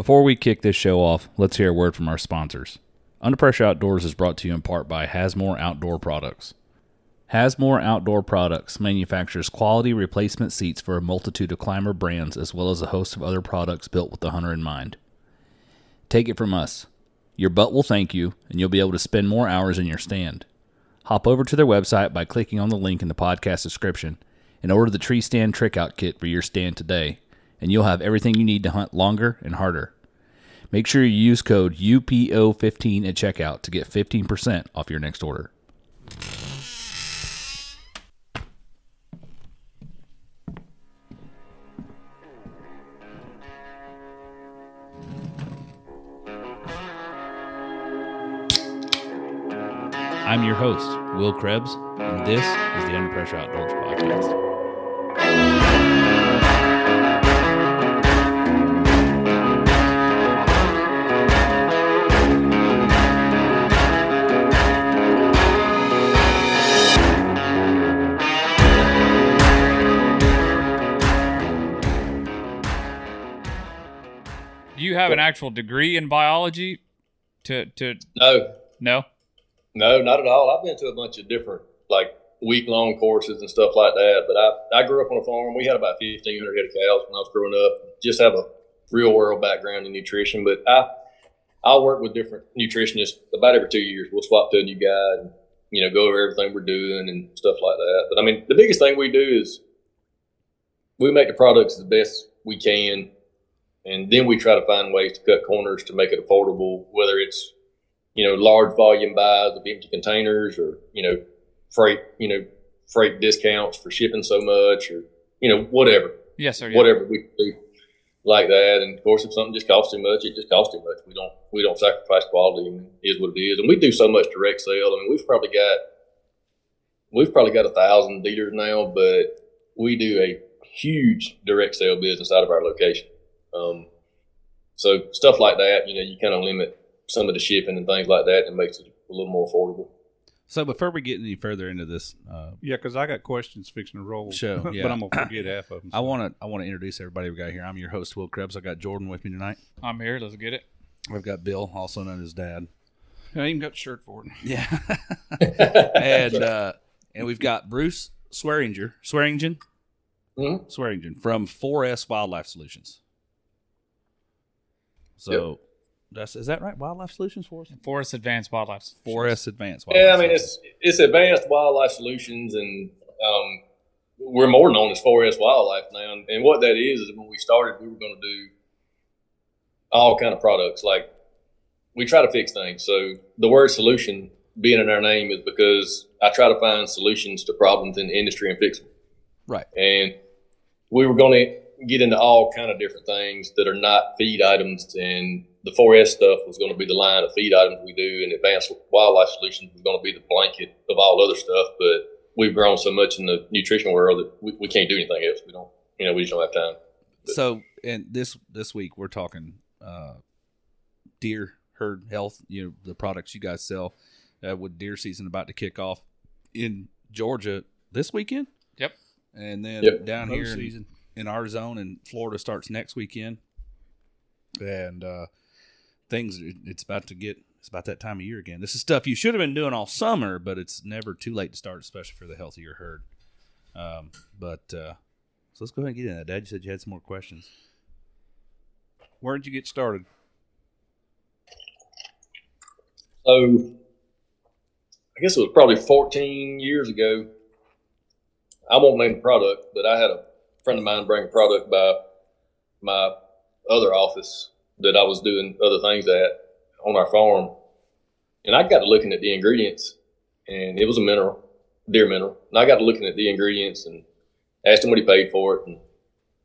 Before we kick this show off, let's hear a word from our sponsors. Under Pressure Outdoors is brought to you in part by Hasmore Outdoor Products. Hasmore Outdoor Products manufactures quality replacement seats for a multitude of climber brands as well as a host of other products built with the hunter in mind. Take it from us. Your butt will thank you, and you'll be able to spend more hours in your stand. Hop over to their website by clicking on the link in the podcast description and order the tree stand trick out kit for your stand today, and you'll have everything you need to hunt longer and harder. Make sure you use code UPO15 at checkout to get 15% off your next order. I'm your host, Will Krebs, and this is the Under Pressure Outdoors Podcast. You have an actual degree in biology? To to No, no. no, not at all. I've been to a bunch of different like week long courses and stuff like that. But I, I grew up on a farm. We had about fifteen hundred head of cows when I was growing up. Just have a real world background in nutrition. But I I work with different nutritionists about every two years. We'll swap to a new guy and you know go over everything we're doing and stuff like that. But I mean, the biggest thing we do is we make the products the best we can and then we try to find ways to cut corners to make it affordable, whether it's you know large volume buys of empty containers or you know freight you know freight discounts for shipping so much or you know whatever Yes, sir. yeah. whatever we do like that. And of course, if something just costs too much, it just costs too much. We don't we don't sacrifice quality. I mean, is what it is. And we do so much direct sale. I mean, we've probably got we've probably got a thousand dealers now, but we do a huge direct sale business out of our location. Um, so stuff like that, you know, you kind of limit some of the shipping and things like that, and makes it a little more affordable. So before we get any further into this uh, Yeah, because I got questions fixing to roll. Show, yeah. but I'm gonna forget half of them. I want to I want to introduce everybody we got here. I'm your host Will Krebs. I got Jordan with me tonight. I'm here. Let's get it. I've got Bill, also known as Dad. I even got the shirt for it. Yeah, and uh, and we've got Bruce Swearinger, Swearingen, Mhm. Swearingen from 4S Wildlife Solutions. So that's is that right? Wildlife Solutions for us? 4S Advanced Wildlife. 4S Advanced. Yeah, I Wildlife mean Solutions. it's it's advanced wildlife solutions, and um, we're more known as 4S Wildlife now. And, and what that is is when we started, we were going to do all kind of products. Like we try to fix things. So the word solution being in our name is because I try to find solutions to problems in the industry and fix them. right. And we were going to get into all kind of different things that are not feed items. And the 4S stuff was going to be the line of feed items we do, and Advanced Wildlife Solutions was going to be the blanket of all other stuff. But we've grown so much in the nutrition world that we, we can't do anything else. We don't, you know, we just don't have time. So and this this week we're talking uh, deer herd health. You know the products you guys sell uh, with deer season about to kick off in Georgia this weekend. Yep. And then Yep. down here in, season. In our zone in Florida starts next weekend. And uh, things it's about to get it's about that time of year again. This is stuff you should have been doing all summer, but it's never too late to start, especially for the health of your herd. Um, but uh, so let's go ahead and get into that. Dad, you said you had some more questions. Where did you get started? So I guess it was probably 14 years ago. I won't name the product, but I had a friend of mine bring a product by my other office that I was doing other things at on our farm. And I got to looking at the ingredients, and it was a mineral, deer mineral. And I got to looking at the ingredients and asked him what he paid for it. And,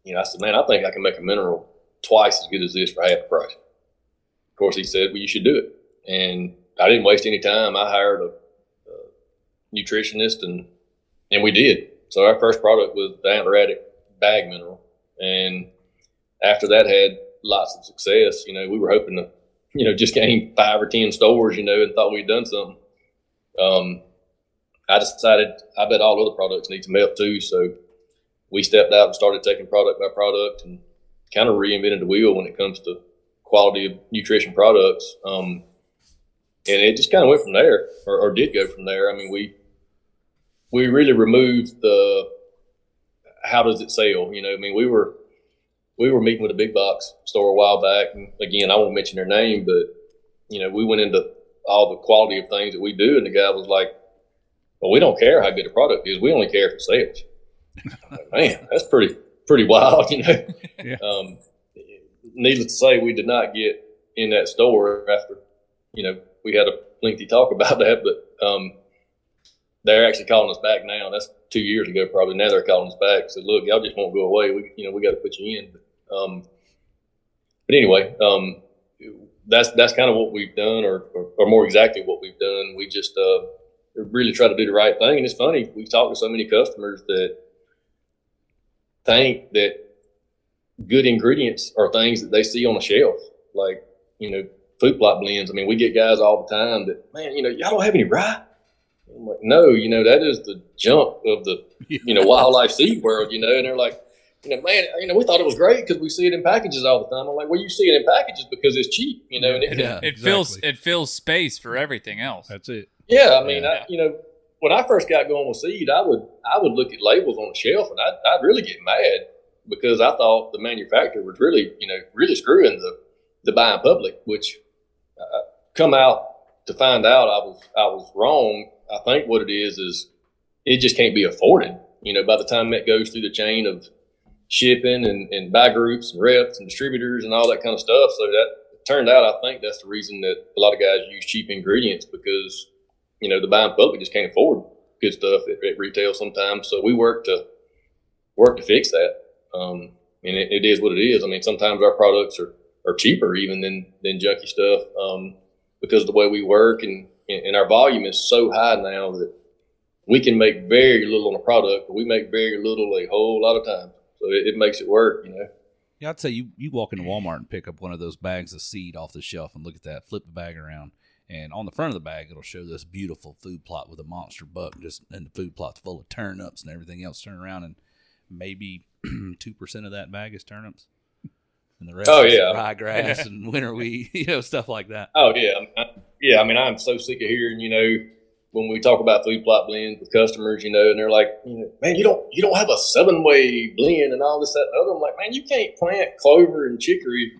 you know, I said, man, I think I can make a mineral twice as good as this for half the price. Of course, he said, well, you should do it. And I didn't waste any time. I hired a, a nutritionist, and and we did. So our first product was the antler Antleradic bag mineral, and after that had lots of success. You know, we were hoping to, you know, just gain five or ten stores, you know, and thought we'd done something. Um, I decided I bet all other products need some help too, so we stepped out and started taking product by product and kind of reinvented the wheel when it comes to quality of nutrition products. Um, and it just kind of went from there, or, or did go from there. I mean, we we really removed the how does it sell? You know, I mean, we were we were meeting with a big box store a while back, and again, I won't mention their name, but you know, we went into all the quality of things that we do, and the guy was like, "Well, we don't care how good the product is; we only care if it sells." like, Man, that's pretty pretty wild, you know. Yeah. Um, needless to say, we did not get in that store after, you know, we had a lengthy talk about that, but um, they're actually calling us back now. That's two years ago, probably. Now they're calling us back. Said, look, y'all just won't go away. We, you know, we got to put you in. But, um, but anyway, um, that's that's kind of what we've done, or, or, or more exactly what we've done. We just uh, really try to do the right thing. And it's funny, we talk to so many customers that think that good ingredients are things that they see on a shelf, like you know food plot blends. I mean, we get guys all the time that man, you know, y'all don't have any rye. I'm like, no, you know, that is the junk of the you know wildlife seed world, you know, and they're like. You know, man, you know, we thought it was great because we see it in packages all the time. I'm like, well, you see it in packages because it's cheap, you know. And it can, Yeah. It fills exactly. it fills space for everything else. That's it. Yeah, I mean, Yeah. I, you know, when I first got going with seed, I would I would look at labels on the shelf and I'd, I'd really get mad because I thought the manufacturer was really, you know, really screwing the the buying public. Which uh, come out to find out, I was I was wrong. I think what it is is it just can't be afforded. You know, by the time it goes through the chain of shipping and, and buy groups and reps and distributors and all that kind of stuff, so that turned out I think that's the reason that a lot of guys use cheap ingredients because you know, the buying public just can't afford good stuff at, at retail sometimes. So we work to work to fix that. Um, and it, it is what it is. I mean, sometimes our products are, are cheaper even than, than junky stuff, um, because of the way we work and, and our volume is so high now that we can make very little on a product, but we make very little a whole lot of times. So it, it makes it work, you know? Yeah, I'd say you, you walk into Walmart and pick up one of those bags of seed off the shelf and look at that, flip the bag around, and on the front of the bag it'll show this beautiful food plot with a monster buck, just and the food plot's full of turnips and everything else. Turn around and maybe two percent of that bag is turnips, and the rest Oh, is yeah. ryegrass and winter wheat, you know, stuff like that. Oh yeah, yeah. I mean, I'm so sick of hearing, you know, when we talk about food plot blends with customers, you know, and they're like, you know, man, you don't, you don't have a seven way blend and all this, that, and other. I'm like, man, you can't plant clover and chicory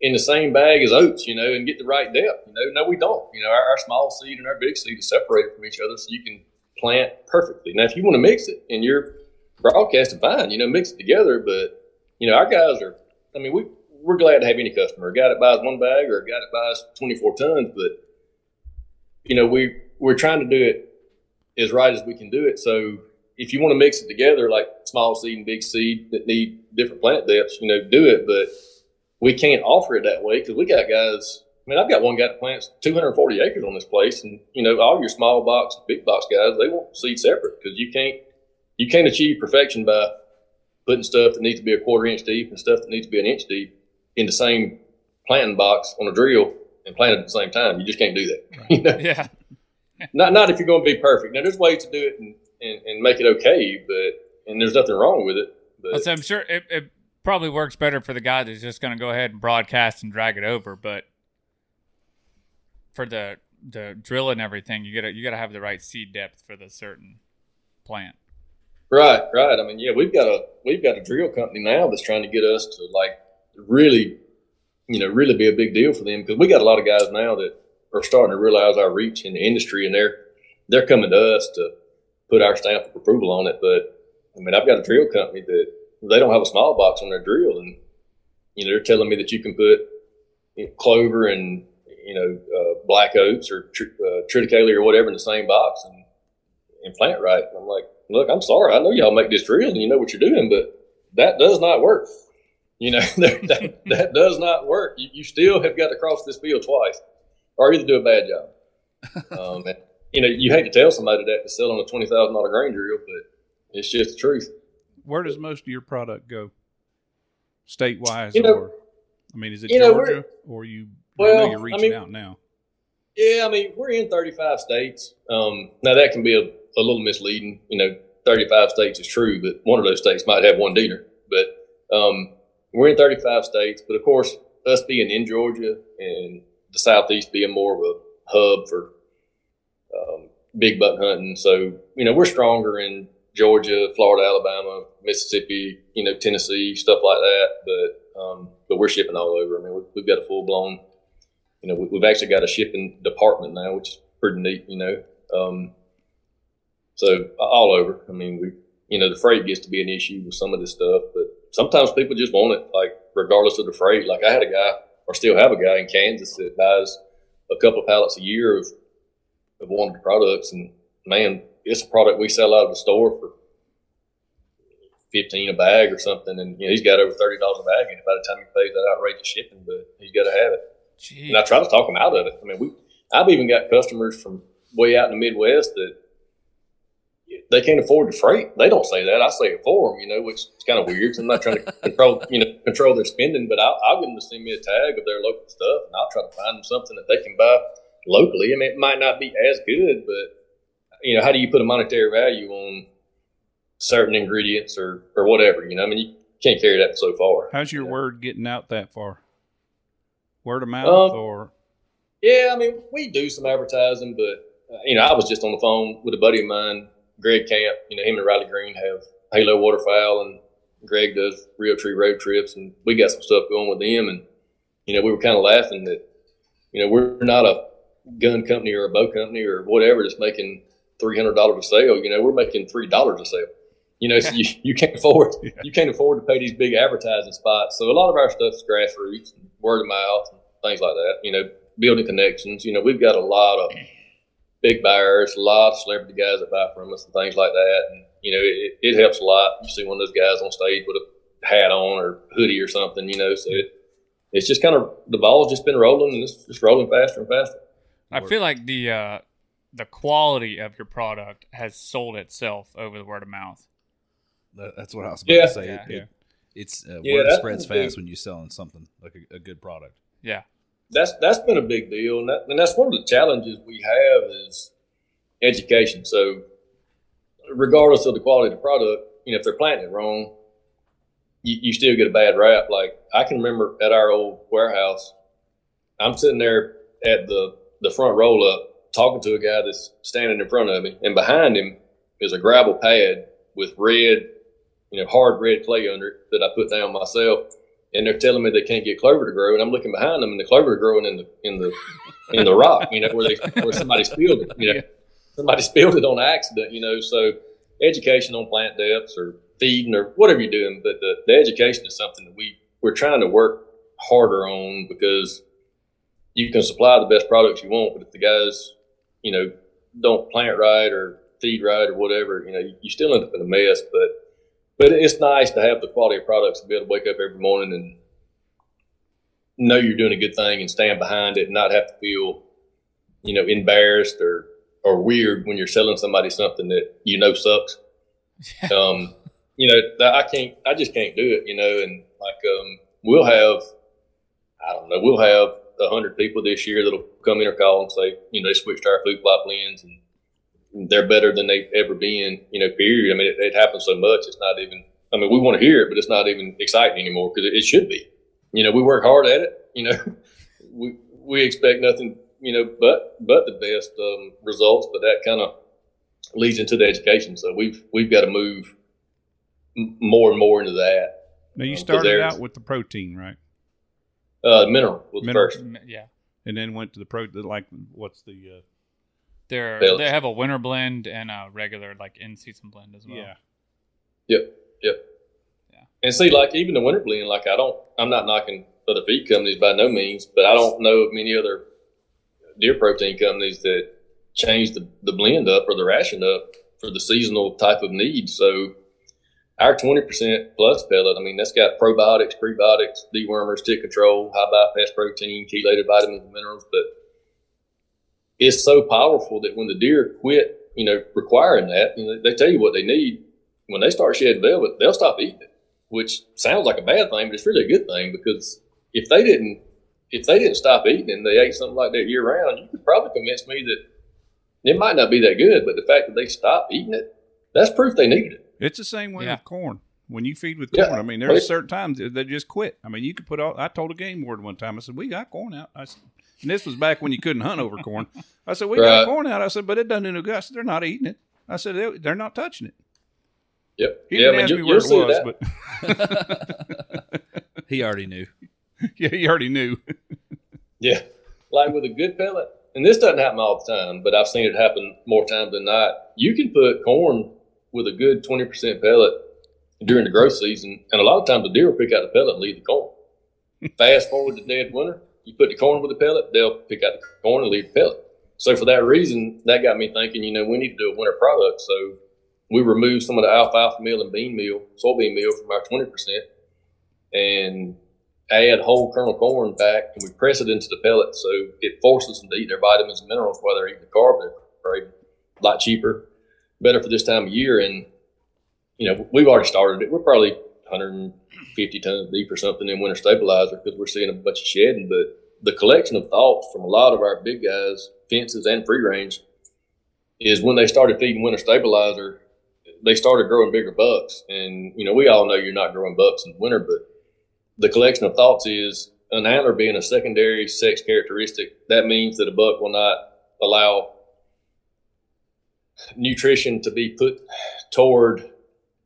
in the same bag as oats, you know, and get the right depth. You know, no, we don't. You know, our, our small seed and our big seed is separated from each other, so you can plant perfectly. Now, if you want to mix it and you're broadcasting, fine, you know, mix it together. But you know, our guys are. I mean, we we're glad to have any customer, a guy that buys one bag or a guy that buys 24 tons, but you know, we we're trying to do it as right as we can do it. So if you want to mix it together, like small seed and big seed that need different plant depths, you know, do it. But we can't offer it that way because we got guys. I mean, I've got one guy that plants 240 acres on this place, and you know, all your small box, big box guys, they want seed separate because you can't you can't achieve perfection by putting stuff that needs to be a quarter inch deep and stuff that needs to be an inch deep in the same planting box on a drill and plant it at the same time. You just can't do that. you know? Yeah. not not if you're going to be perfect. Now there's ways to do it and, and, and make it okay, but and there's nothing wrong with it. But So I'm sure it, it probably works better for the guy that's just going to go ahead and broadcast and drag it over, but for the the drill and everything, you gotta you gotta have the right seed depth for the certain plant. right, right. I mean, yeah, we've got a we've got a drill company now that's trying to get us to like really, you know, really be a big deal for them because we got a lot of guys now that are starting to realize our reach in the industry and they're they're coming to us to put our stamp of approval on it. But I mean, I've got a drill company that they don't have a small box on their drill, and you know, they're telling me that you can put you know, clover and you know uh, black oats or tr- uh, triticale or whatever in the same box and and plant right. And I'm like, look, I'm sorry, I know y'all make this drill and you know what you're doing, but that does not work. You know, that, that does not work. You, you still have got to cross this field twice, or either do a bad job. Um, and, you know, you hate to tell somebody that to sell on a twenty thousand dollar grain drill, but it's just the truth. Where does most of your product go? State wise, You know- or I mean, is it you know, Georgia or you? Well, know you're I reaching mean- out now. Yeah, I mean, we're in 35 states. Um, now, that can be a, a little misleading. You know, 35 states is true, but one of those states might have one dealer. But um, we're in 35 states. But of course, us being in Georgia and the southeast being more of a hub for um, big buck hunting. So you know we're stronger in Georgia, Florida, Alabama, Mississippi, you know Tennessee, stuff like that. But um, but we're shipping all over. I mean we've, we've got a full blown. You know we, we've actually got a shipping department now, which is pretty neat. You know. Um, so all over. I mean, we, you know, the freight gets to be an issue with some of this stuff, but sometimes people just want it, like regardless of the freight. Like I had a guy, or still have a guy in Kansas that buys a couple of pallets a year of of one of the products, and man, it's a product we sell out of the store for fifteen a bag or something, and you know he's got over thirty dollars a bag and by the time he pays that outrageous shipping, but he's got to have it. Jeez. And I try to talk him out of it. I mean, we I've even got customers from way out in the Midwest that they can't afford the freight. They don't say that. I say it for them, you know, which is kind of weird. So I'm not trying to control, you know, control their spending, but I'll, I'll get them to send me a tag of their local stuff, and I'll try to find them something that they can buy locally. I mean, it might not be as good, but you know, how do you put a monetary value on certain ingredients or or whatever? You know, I mean, you can't carry that so far. How's your you know? word getting out that far? Word of mouth Um, or Yeah, I mean, we do some advertising, but uh, you know, I was just on the phone with a buddy of mine, Greg Camp. You know, him and Riley Green have Halo Waterfowl, and Greg does Realtree Road Trips, and we got some stuff going with them. And you know, we were kind of laughing that you know we're not a gun company or a bow company or whatever that's making three hundred dollars a sale. You know, we're making three dollars a sale. You know, so you, you can't afford you can't afford to pay these big advertising spots. So a lot of our stuff's grassroots, and word of mouth, and things like that. You know, building connections. You know, we've got a lot of big buyers, a lot of celebrity guys that buy from us and things like that. And you know, it, it helps a lot. You see one of those guys on stage with a hat on or hoodie or something. You know, so it, it's just kind of the ball's just been rolling and it's just rolling faster and faster. I feel like the uh, the quality of your product has sold itself over the word of mouth. That's what I was about Yeah. to say. Yeah. It, it, it's uh, Yeah, word spreads the thing. fast when you're selling something like a, a good product. Yeah. That's that's been a big deal, and, that, and that's one of the challenges we have is education. So, regardless of the quality of the product, you know, if they're planting it wrong, you, you still get a bad rap. Like I can remember at our old warehouse, I'm sitting there at the the front roll up talking to a guy that's standing in front of me, and behind him is a gravel pad with red, you know, hard red clay under it that I put down myself and they're telling me they can't get clover to grow, and I'm looking behind them, and the clover is growing in the in the in the rock, you know, where they where somebody spilled it, you know, somebody spilled it on accident, you know. So education on plant depths or feeding or whatever you're doing, but the, the education is something that we we're trying to work harder on because you can supply the best products you want, but if the guys, you know, don't plant right or feed right or whatever, you know, you, you still end up in a mess, but but it's nice to have the quality of products to be able to wake up every morning and know you're doing a good thing and stand behind it and not have to feel, you know, embarrassed or or weird when you're selling somebody something that you know sucks. Um, you know, I can't, I just can't do it. You know, and like um, we'll have, I don't know, we'll have a hundred people this year that'll come in or call and say, you know, they switched to our food plot blends and they're better than they've ever been, you know, period. I mean, it, it happens so much. It's not even, I mean, we want to hear it, but it's not even exciting anymore because it, it should be. You know, we work hard at it. You know, we, we expect nothing, you know, but, but the best um, results, but that kind of leads into the education. So we've, we've got to move m- more and more into that. now you Um, started there's- out with the protein, right? Uh, mineral was Mineral. first. Yeah. And then went to the pro like what's the uh, They're Bales. they have a winter blend and a regular like in season blend as well. yeah. Yep. Yep. Yeah. And see, like even the winter blend, like I don't, I'm not knocking other feed companies by no means, but I don't know of many other deer protein companies that change the, the blend up or the ration up for the seasonal type of need. So our 20% plus pellet, I mean, that's got probiotics, prebiotics, dewormers, tick control, high bypass protein, chelated vitamins and minerals, but it's so powerful that when the deer quit, you know, requiring that, you know, they tell you what they need. When they start shedding velvet, they'll stop eating it, which sounds like a bad thing, but it's really a good thing because if they didn't, if they didn't stop eating and they ate something like that year round, you could probably convince me that it might not be that good, but the fact that they stopped eating it, that's proof they needed it. It's the same way Yeah. with corn. When you feed with Yeah. corn, I mean, there's certain times that they just quit. I mean, you could put all. I told a game ward one time. I said, "We got corn out." I said, and this was back when you couldn't hunt over corn. I said, "We Right. got corn out." I said, "But it doesn't do no good." I said, "They're not eating it." I said, they, "They're not touching it." Yep. He yeah, didn't mean, ask you, me where it was, that. but He already knew. yeah, he already knew. Yeah. Like with a good pellet, and this doesn't happen all the time, but I've seen it happen more times than not. You can put corn with a good 20% pellet during the growth season, and a lot of times the deer will pick out the pellet and leave the corn. Fast forward to dead winter, you put the corn with the pellet, they'll pick out the corn and leave the pellet. So for that reason, that got me thinking, you know, we need to do a winter product. So we removed some of the alfalfa meal and bean meal, soybean meal from our 20% and add whole kernel corn back and we press it into the pellet. So it forces them to eat their vitamins and minerals while they're eating the carb. They're great, a lot cheaper, better for this time of year. And, you know, we've already started it. We're probably 150 tons deep or something in winter stabilizer because we're seeing a bunch of shedding. But the collection of thoughts from a lot of our big guys, fences and free range, is when they started feeding winter stabilizer, they started growing bigger bucks. And, you know, we all know you're not growing bucks in winter, but the collection of thoughts is an antler being a secondary sex characteristic. That means that a buck will not allow nutrition to be put toward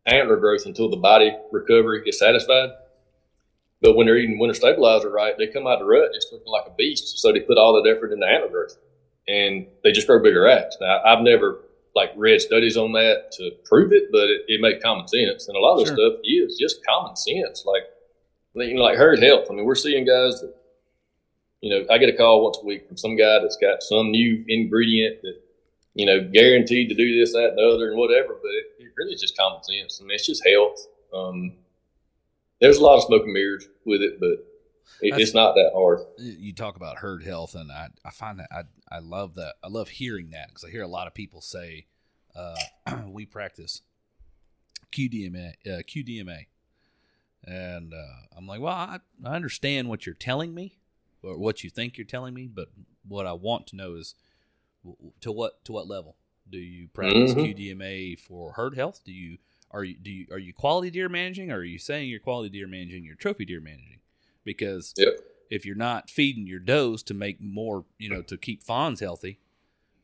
antler growth until the body recovery is satisfied. But when they're eating winter stabilizer right, they come out of the rut just looking like a beast. So they put all that effort into antler growth and they just grow bigger racks. Now, I've never like read studies on that to prove it, but it, it makes common sense. And a lot of Sure. this stuff is just common sense. Like, you know, like herd health. I mean, we're seeing guys that, you know, I get a call once a week from some guy that's got some new ingredient that, you know, guaranteed to do this, that, and the other, and whatever. But it, it really is just common sense. I mean, it's just health. Um, there's a lot of smoke and mirrors with it, but it, it's not that hard. You talk about herd health, and I, I find that I, I love that. I love hearing that because I hear a lot of people say, uh, we practice QDMA, uh, QDMA. And uh, I'm like, well, I, I understand what you're telling me or what you think you're telling me, but what I want to know is to what to what level do you practice Mhm. QDMA for herd health? Do you are you do you are you quality deer managing or are you saying you're quality deer managing, you're trophy deer managing? Because Yep. if you're not feeding your does to make more, you know, to keep fawns healthy,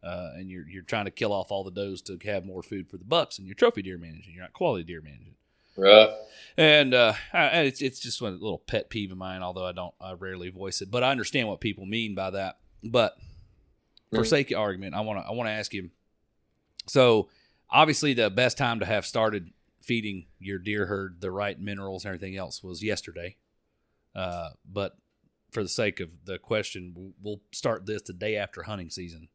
uh, and you're you're trying to kill off all the does to have more food for the bucks, and you're trophy deer managing, you're not quality deer managing. Right. And uh, it's it's just a little pet peeve of mine, although I don't I rarely voice it, but I understand what people mean by that. But for sake of argument, I want to I want to ask you. So obviously, the best time to have started feeding your deer herd the right minerals and everything else was yesterday. Uh, but for the sake of the question, we'll- start this the day after hunting season.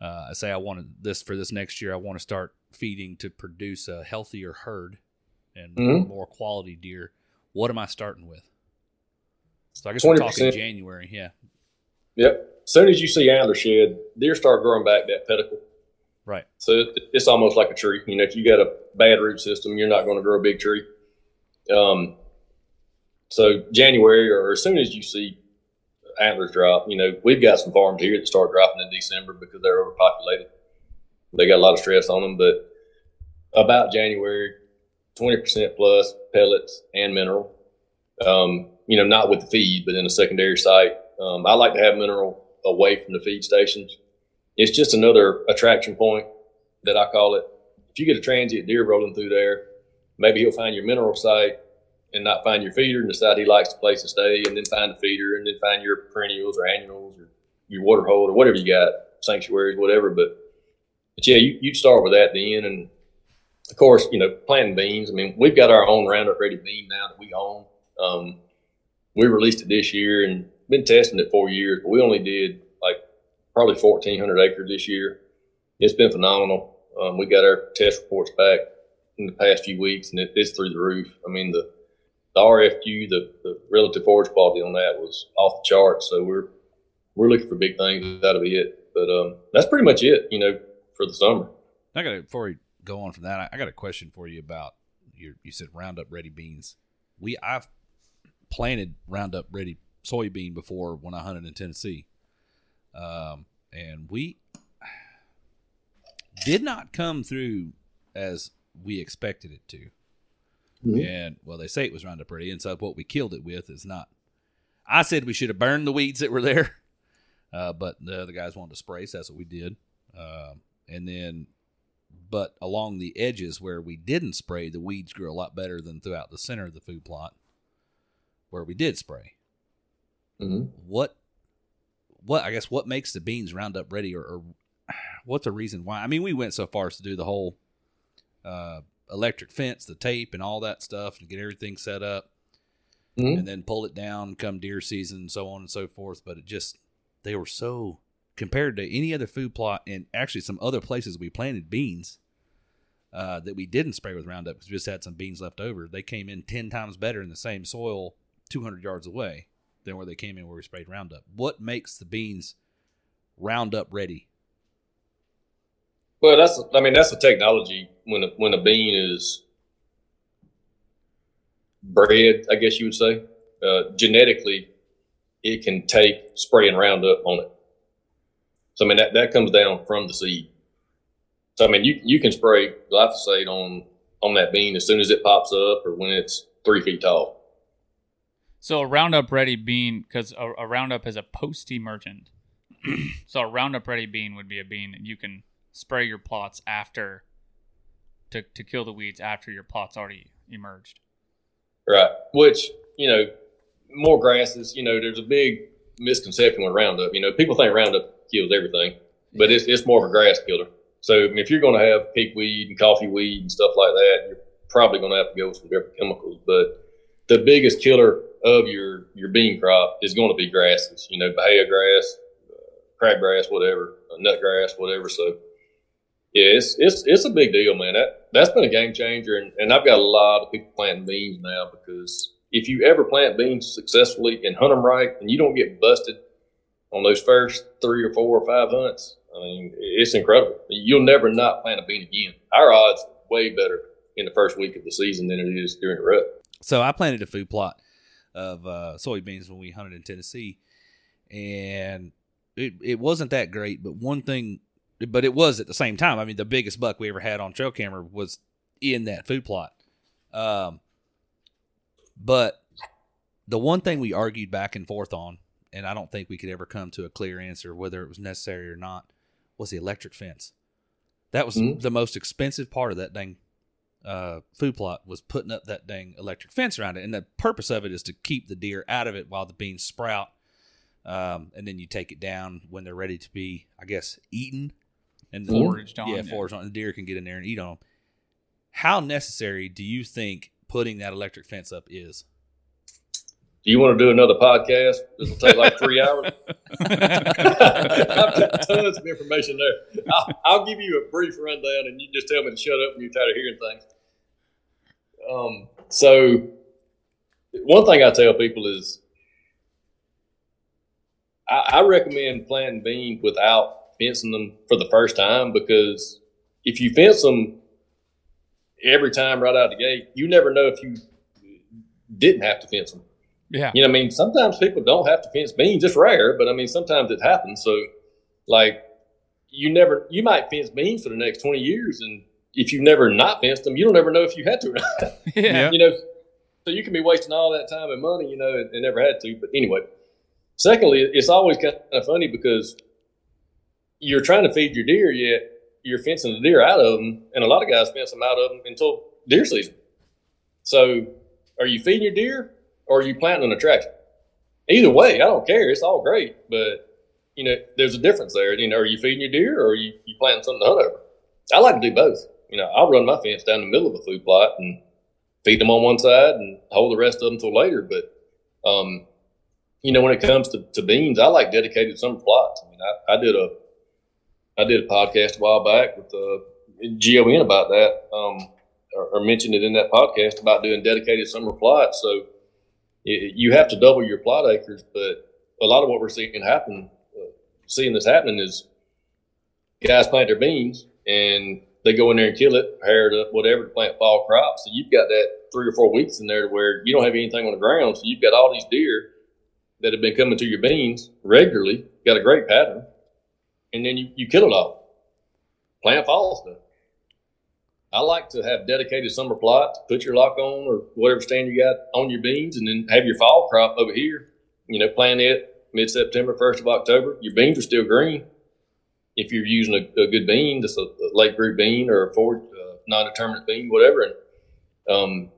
Uh, I say I wanted this for this next year. I want to start feeding to produce a healthier herd and Mhm. more quality deer. What am I starting with? So I guess we're talking January. Yeah, Yep. As soon as you see antler shed, deer start growing back that pedicle. right. So it, it's almost like a tree. You know, if you got a bad root system, you're not going to grow a big tree. Um, so January or as soon as you see antlers drop, you know, we've got some farms here that start dropping in December because they're overpopulated. They got a lot of stress on them, but about January, 20% plus pellets and mineral. Um, you know, not with the feed, but in a secondary site. Um, I like to have mineral away from the feed stations. It's just another attraction point that I call it. If you get a transient deer rolling through there, maybe he'll find your mineral site and not find your feeder and decide he likes the place to stay and then find the feeder and then find your perennials or annuals or your water hole or whatever you got, sanctuaries, whatever. But, but yeah, you, you'd start with that then. And of course, you know, planting beans. I mean, we've got our own Roundup Ready bean now that we own. Um, we released it this year and been testing it for years, but we only did like probably 1,400 acres this year. It's been phenomenal. Um, we got our test reports back in the past few weeks, and it, it's through the roof. I mean, the the RFQ, the, the relative forage quality on that was off the charts. So we're we're looking for big things out of it. But um, that's pretty much it, you know, for the summer. I got before we go on from that. I, I got a question for you about your. You said Roundup Ready beans. We I've planted Roundup Ready soybean before when I hunted in Tennessee, um, and we did not come through as we expected it to. Mhm. And well, they say it was Roundup Ready, and so what we killed it with is not. I said we should have burned the weeds that were there, uh, but the other guys wanted to spray, so that's what we did. Um, and then, but along the edges where we didn't spray, the weeds grew a lot better than throughout the center of the food plot where we did spray. Hmm What, what I guess what makes the beans Roundup Ready, or, or what's the reason why? I mean, we went so far as to do the whole uh, electric fence, the tape, and all that stuff, and get everything set up hmm and then pull it down come deer season and so on and so forth. But it just they were so compared to any other food plot and actually some other places we planted beans uh, that we didn't spray with Roundup because we just had some beans left over. They came in ten times better in the same soil, two hundred yards away, than where they came in where we sprayed Roundup. What makes the beans Roundup ready? Well, that's I mean that's the technology when a, when a bean is bred, I guess you would say. Uh, genetically, it can take spraying Roundup on it. So I mean that, that comes down from the seed. So I mean you you can spray glyphosate on on that bean as soon as it pops up or when it's three feet tall. So a Roundup Ready bean, because a, a Roundup is a post-emergent. so a Roundup Ready bean would be a bean that you can spray your plots after to to kill the weeds after your plot's already emerged. Right. Which, you know, more grasses, you know, there's a big misconception with Roundup. You know, people think Roundup kills everything, but it's, it's more of a grass killer. So I mean, if you're going to have weed and coffee weed and stuff like that, you're probably going to have to go with some different chemicals. But the biggest killer of your, your bean crop is going to be grasses, you know, bahia grass, uh, crabgrass, whatever, uh, nut grass, whatever. So yeah, it's, it's, it's a big deal, man. That, that's been a game changer. And, and I've got a lot of people planting beans now because if you ever plant beans successfully and hunt them right and you don't get busted on those first three or four or five hunts, I mean, it's incredible. You'll never not plant a bean again. Our odds way better in the first week of the season than it is during the rut. So I planted a food plot of uh, soybeans when we hunted in Tennessee, and it it wasn't that great. But one thing, but it was at the same time. I mean, the biggest buck we ever had on trail camera was in that food plot. Um, but the one thing we argued back and forth on, and I don't think we could ever come to a clear answer whether it was necessary or not, was the electric fence. That was Mhm. the most expensive part of that dang uh, food plot was putting up that dang electric fence around it, and the purpose of it is to keep the deer out of it while the beans sprout, um, and then you take it down when they're ready to be, I guess, eaten and Foraged on, Yeah, yeah. foraged on. The deer can get in there and eat on them. How necessary do you think putting that electric fence up is? Do you want to do another podcast? This will take like three hours. I've got tons of information there. I'll, I'll give you a brief rundown, and you just tell me to shut up when you're tired of hearing things. Um, so, one thing I tell people is, I, I recommend planting beans without fencing them for the first time because if you fence them every time right out the gate, you never know if you didn't have to fence them. Yeah. You know, I mean, sometimes people don't have to fence beans. It's rare, but I mean, sometimes it happens. So, like, you never, you might fence beans for the next 20 years. And if you've never not fenced them, you don't ever know if you had to or not. yeah. you know, so you can be wasting all that time and money, you know, and, and never had to. But anyway, secondly, it's always kind of funny because you're trying to feed your deer, yet you're fencing the deer out of them. And a lot of guys fence them out of them until deer season. So, are you feeding your deer or are you planting an attraction? Either way, I don't care. It's all great, but you know, there's a difference there. You know, are you feeding your deer or are you, you planting something to hunt over? I like to do both. You know, I'll run my fence down the middle of a food plot and feed them on one side and hold the rest of them till later. But, um, you know, when it comes to, to beans, I like dedicated summer plots. I mean, I, I did a, I did a podcast a while back with uh, GON about that, um, or, or mentioned it in that podcast about doing dedicated summer plots. So y- you have to double your plot acres, but a lot of what we're seeing happen, uh, seeing this happening is guys plant their beans and they go in there and kill it, hair it up, whatever, to plant fall crops. So you've got that three or four weeks in there where you don't have anything on the ground. So you've got all these deer that have been coming to your beans regularly, got a great pattern, and then you, you kill it all. Plant fall stuff. I like to have dedicated summer plots, put your lock on or whatever stand you got on your beans, and then have your fall crop over here. You know, plant it mid September, first of October. Your beans are still green. If you're using a, a good bean, just a, a late group bean or a forward uh, non-determinate bean, whatever, and um,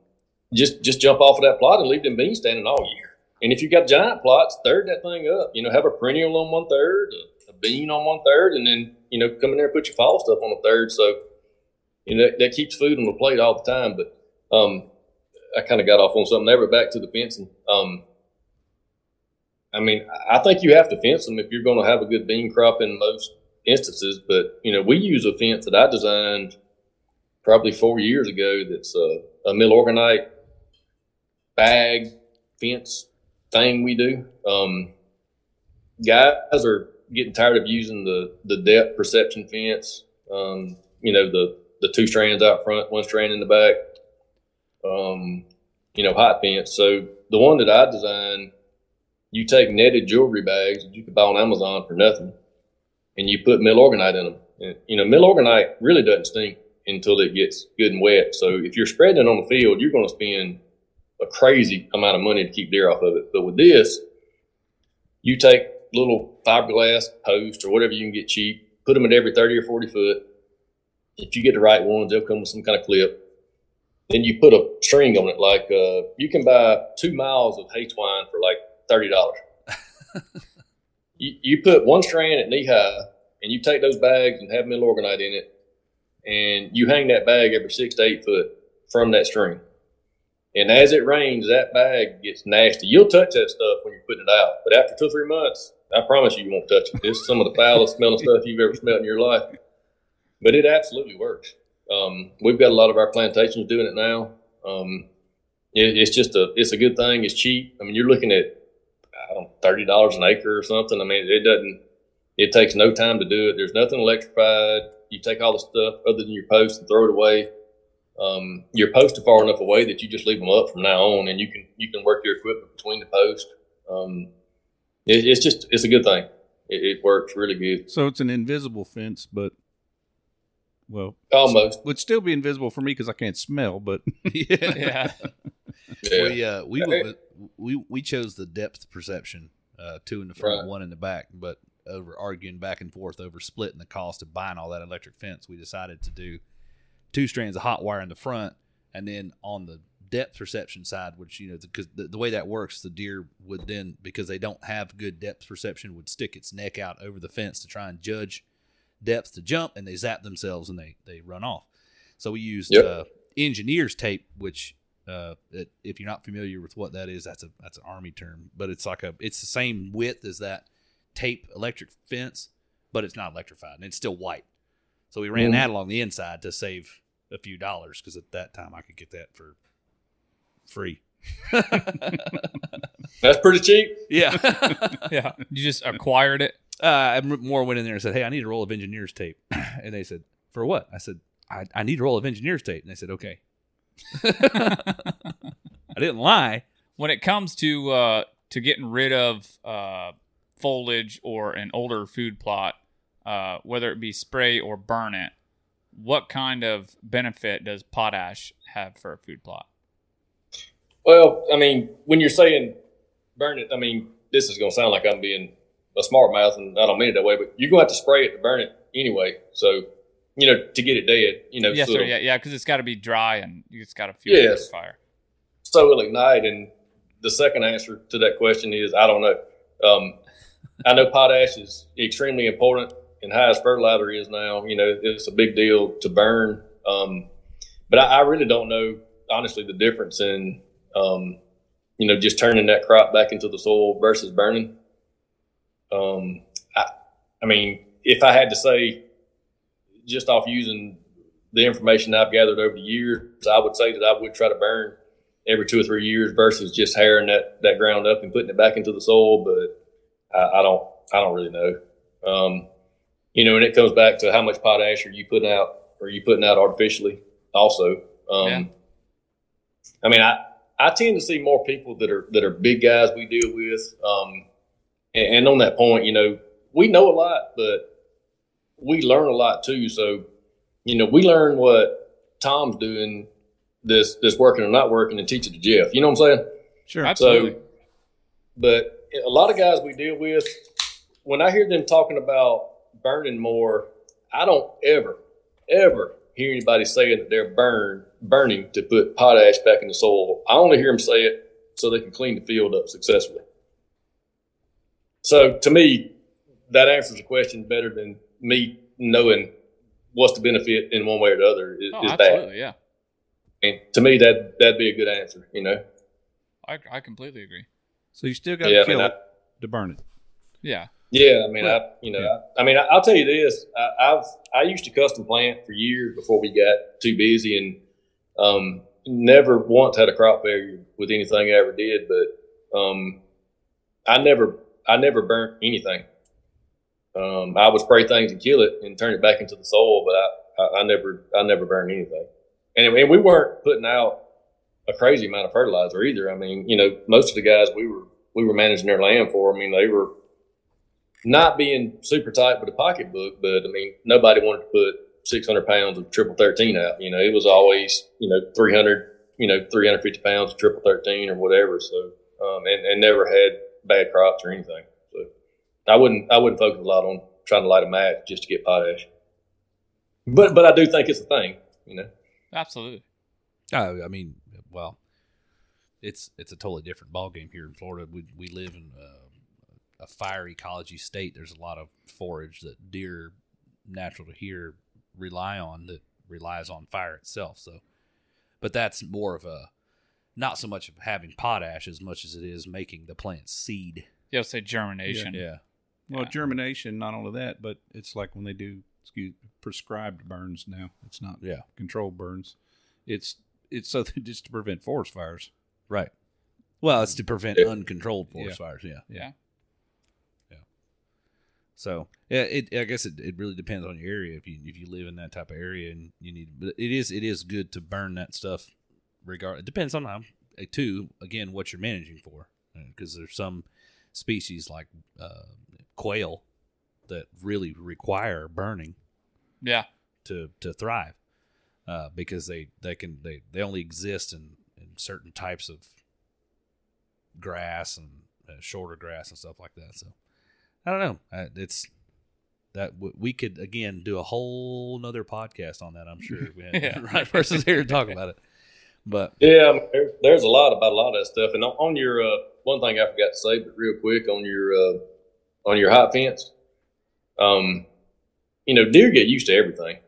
just just jump off of that plot and leave them beans standing all year. And if you got giant plots, third that thing up. You know, have a perennial on one third, a, a bean on one third, and then you know come in there and put your fall stuff on the third. So you know that, that keeps food on the plate all the time. But um, I kind of got off on something there, but back to the fencing. Um, I mean, I think you have to fence them if you're going to have a good bean crop in most instances. But you know, we use a fence that I designed probably four years ago. That's a, a Milorganite bag fence thing we do. Um, guys are getting tired of using the the depth perception fence. Um, you know, the the two strands out front, one strand in the back. Um, you know, hot fence. So the one that I designed, you take netted jewelry bags that you could buy on Amazon for nothing, and you put Milorganite in them. And, you know, Milorganite really doesn't stink until it gets good and wet. So if you're spreading it on the field, you're going to spend a crazy amount of money to keep deer off of it. But with this, you take little fiberglass posts or whatever you can get cheap, put them at every 30 or 40 foot. If you get the right ones, they'll come with some kind of clip. Then you put a string on it. Like uh, you can buy two miles of hay twine for like $30. you, you put one strand at knee high and you take those bags and have Milorganite in it and you hang that bag every six to eight foot from that string. And as it rains, that bag gets nasty. You'll touch that stuff when you're putting it out, but after two or three months, I promise you, you won't touch it. It's some of the foulest smelling stuff you've ever smelled in your life. But it absolutely works. Um, we've got a lot of our plantations doing it now. Um, it, it's just a it's a good thing. It's cheap. I mean, you're looking at know, thirty dollars an acre or something. I mean, it doesn't. It takes no time to do it. There's nothing electrified. You take all the stuff other than your post and throw it away um, your posts are far enough away that you just leave them up from now on, and you can you can work your equipment between the posts. Um, it, it's just it's a good thing. It, it, works really good. So it's an invisible fence, but well, almost would still be invisible for me because I can't smell. But yeah, Yeah. yeah. we uh, we went with, we we chose the depth perception, uh, two in the front, Right. one in the back. But over arguing back and forth over splitting the cost of buying all that electric fence, we decided to do two strands of hot wire in the front, and then on the depth perception side, which you know, because the, the way that works, the deer would then because they don't have good depth perception, would stick its neck out over the fence to try and judge depth to jump, and they zap themselves and they they run off. So we used Yep. uh, engineer's tape, which uh, it, if you're not familiar with what that is, that's a that's an army term, but it's like a it's the same width as that tape electric fence, but it's not electrified and it's still white. So we ran Mhm. that along the inside to save a few dollars because at that time I could get that for free. That's pretty cheap. Yeah. yeah. You just acquired it. uh, and more went in there and said, "Hey, I need a roll of engineer's tape," and they said, "For what?" I said, "I, I need a roll of engineer's tape," and they said, "Okay." I didn't lie. When it comes to uh, to getting rid of uh, foliage or an older food plot, uh, whether it be spray or burn it, what kind of benefit does potash have for a food plot? Well, I mean, when you're saying burn it, I mean, this is going to sound like I'm being a smart mouth, and I don't mean it that way, but you're going to have to spray it to burn it anyway. So, you know, to get it dead, you know, yes, so sir. it'll- Yeah, yeah, because it's got to be dry and it's got to fuel Yes. the fire. so it'll ignite. And the second answer to that question is I don't know. Um, I know potash is extremely important and high as fertilizer is now. You know, it's a big deal to burn. Um, but I, I really don't know, honestly, the difference in, um, you know, just turning that crop back into the soil versus burning. Um, I, I mean, if I had to say, just off using the information I've gathered over the years, I would say that I would try to burn every two or three years versus just herring that, that ground up and putting it back into the soil. But I, I don't I don't really know. Um, you know, and it comes back to how much potash are you putting out or are you putting out artificially also. Um, Yeah. I mean, I, I tend to see more people that are that are big guys we deal with. Um, and, and on that point, you know, we know a lot, but we learn a lot too. So, you know, we learn what Tom's doing this this working or not working and teach it to Jeff. You know what I'm saying? Sure. Absolutely. So, but a lot of guys we deal with, when I hear them talking about burning more, I don't ever, ever hear anybody saying that they're burn burning to put potash back in the soil. I only hear them say it so they can clean the field up successfully. So to me, that answers the question better than me knowing what's the benefit in one way or the other is, Oh, is that. Yeah. And to me, that that'd be a good answer. You know? I, I completely agree. So you still got to Yeah, I kill mean, I- it to burn it. Yeah. Yeah, I mean, Well, I you know, yeah. I, I mean, I, I'll tell you this: I, I've I used to custom plant for years before we got too busy, and um, never once had a crop failure with anything I ever did. But um, I never I never burnt anything. Um, I would spray things and kill it and turn it back into the soil, but I, I, I never I never burned anything. And, and we weren't putting out a crazy amount of fertilizer either. I mean, you know, most of the guys we were we were managing their land for. I mean, they were not being super tight with a pocketbook, but I mean, nobody wanted to put 600 pounds of triple 13 out. You know, it was always, you know, 300, you know, 350 pounds of triple 13 or whatever. So, um, and, and never had bad crops or anything. So I wouldn't, I wouldn't focus a lot on trying to light a match just to get potash. But, but I do think it's a thing, you know. Absolutely. Oh, I mean, well, it's it's a totally different ball game here in Florida. We we live in a, a fire ecology state. There's a lot of forage that deer, natural to here, rely on that relies on fire itself. So, but that's more of a not so much of having potash as much as it is making the plant seed. You have say germination. Yeah, Well, Yeah. germination, not only that, but it's like when they do excuse prescribed burns now. It's not yeah, controlled burns. It's it's so that just to prevent forest fires. right. Well, it's to prevent Yeah. uncontrolled forest Yeah. fires. Yeah. Yeah. Yeah. So yeah, it I guess it, it really depends on your area. If you if you live in that type of area and you need, but it is it is good to burn that stuff. Regard it depends on how uh, too again what you're managing for because there's some species like uh, quail that really require burning Yeah. to to thrive uh, because they they can they they only exist in in certain types of grass and uh, shorter grass and stuff like that. So I don't know. Uh, it's that w- we could again do a whole nother podcast on that. I'm sure if we had Yeah. the right persons here to talk about it. But Yeah, I there's a lot about a lot of that stuff. And on, on your uh, one thing I forgot to say, but real quick on your uh, on your hot fence, um, you know, deer get used to everything,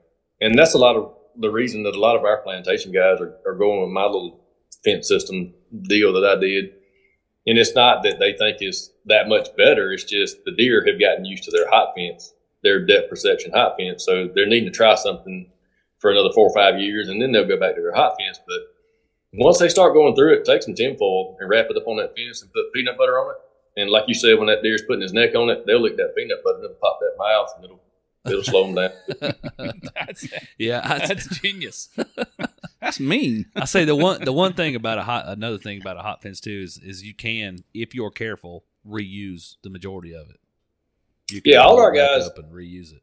and that's a lot of the reason that a lot of our plantation guys are, are going with my little fence system deal that I did. And it's not that they think it's that much better. It's just the deer have gotten used to their hot fence, their depth perception hot fence. So they're needing to try something for another four or five years, and then they'll go back to their hot fence. But once they start going through it, take some tinfoil and wrap it up on that fence and put peanut butter on it. And like you said, when that deer's putting his neck on it, they'll lick that peanut butter and it'll pop that mouth and it'll it'll slow them down. That's yeah, I, that's genius. That's mean. I say the one the one thing about a hot another thing about a hot fence too is is you can if you're careful reuse the majority of it. You Yeah, all our guys- up and reuse it.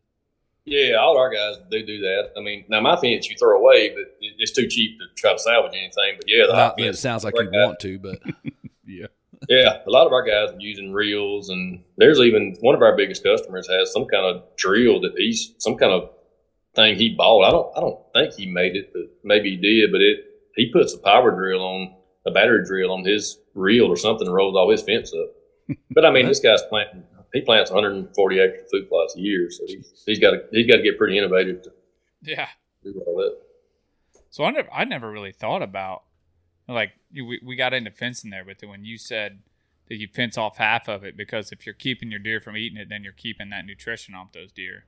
Yeah, all our guys do do that. I mean, now my fence you throw away, but it's too cheap to try to salvage anything. But yeah, the hot Not that it sounds like you that. want to, but Yeah. Yeah, a lot of our guys are using reels, and there's even one of our biggest customers has some kind of drill that he's some kind of thing he bought. I don't, I don't think he made it, but maybe he did. But it, he puts a power drill on a battery drill on his reel or something, and rolls all his fence up. But I mean, this guy's planting. He plants 140 acres of food plots a year, so he's, he's got to he's got to get pretty innovative to Yeah. do all that. So I never, I never really thought about like we, we got into fencing there, but then when you said that you fence off half of it because if you're keeping your deer from eating it, then you're keeping that nutrition off those deer.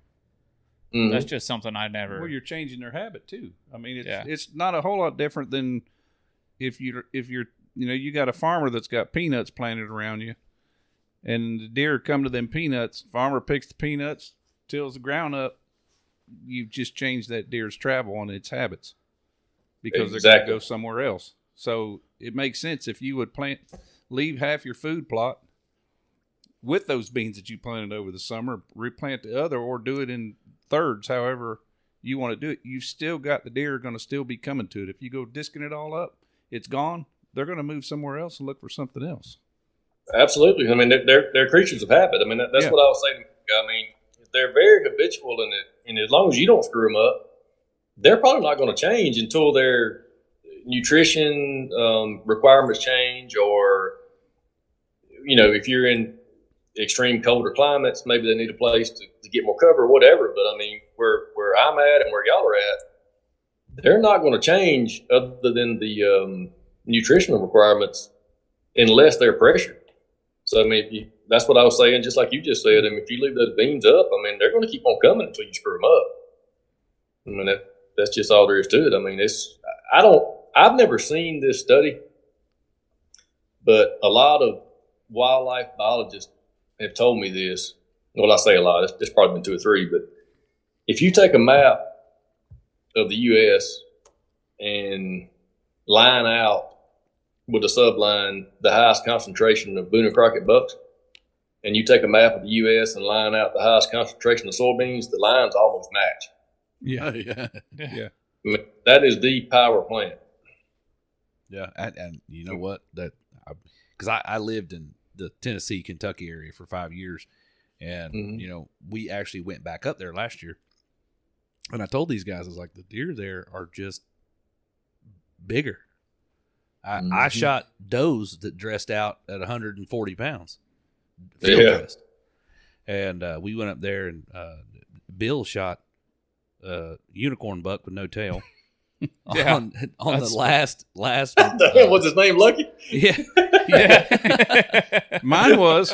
Mhm. That's just something I never. Well, you're changing their habit too. I mean, it's Yeah. it's not a whole lot different than if you are if you're you know you got a farmer that's got peanuts planted around you, and the deer come to them peanuts. Farmer picks the peanuts, tills the ground up. You've just changed that deer's travel and its habits because they're Exactly. going to go somewhere else. So it makes sense if you would plant, leave half your food plot with those beans that you planted over the summer, replant the other, or do it in thirds, however you want to do it, you've still got the deer are going to still be coming to it. If you go disking it all up, it's gone. They're going to move somewhere else and look for something else. Absolutely. I mean, they're they're, they're creatures of habit. I mean, that, that's Yeah. what I was saying. I mean, they're very habitual in it, and as long as you don't screw them up, they're probably not going to change until their nutrition um, requirements change, or you know, if you're in extreme colder climates, maybe they need a place to, to get more cover, or whatever. But I mean, where where I'm at and where y'all are at, they're not going to change other than the um, nutritional requirements unless they're pressured. So I mean, you, that's what I was saying. Just like you just said, I mean, if you leave those beans up, I mean, they're going to keep on coming until you screw them up. I mean, that, that's just all there is to it. I mean, it's I don't I've never seen this study, but a lot of wildlife biologists have told me this. Well, I say a lot. It's, it's probably been two or three, but if you take a map of the U.S. and line out with a subline the highest concentration of Boone and Crockett bucks, and you take a map of the U.S. and line out the highest concentration of soybeans, the lines almost match. Yeah. yeah, Yeah. I mean, that is the power plant. Yeah. And, and you know what? That because I, I lived in the Tennessee, Kentucky area for five years, and Mhm. you know we actually went back up there last year, and I told these guys I was like the deer there are just bigger. I, I Mhm. shot does that dressed out at 140 pounds, field Yeah. dressed, and uh, we went up there and uh, Bill shot a unicorn buck with no tail. Yeah. on on That's- the last last Damn, uh, what's his name? Lucky. yeah Yeah. Mine was.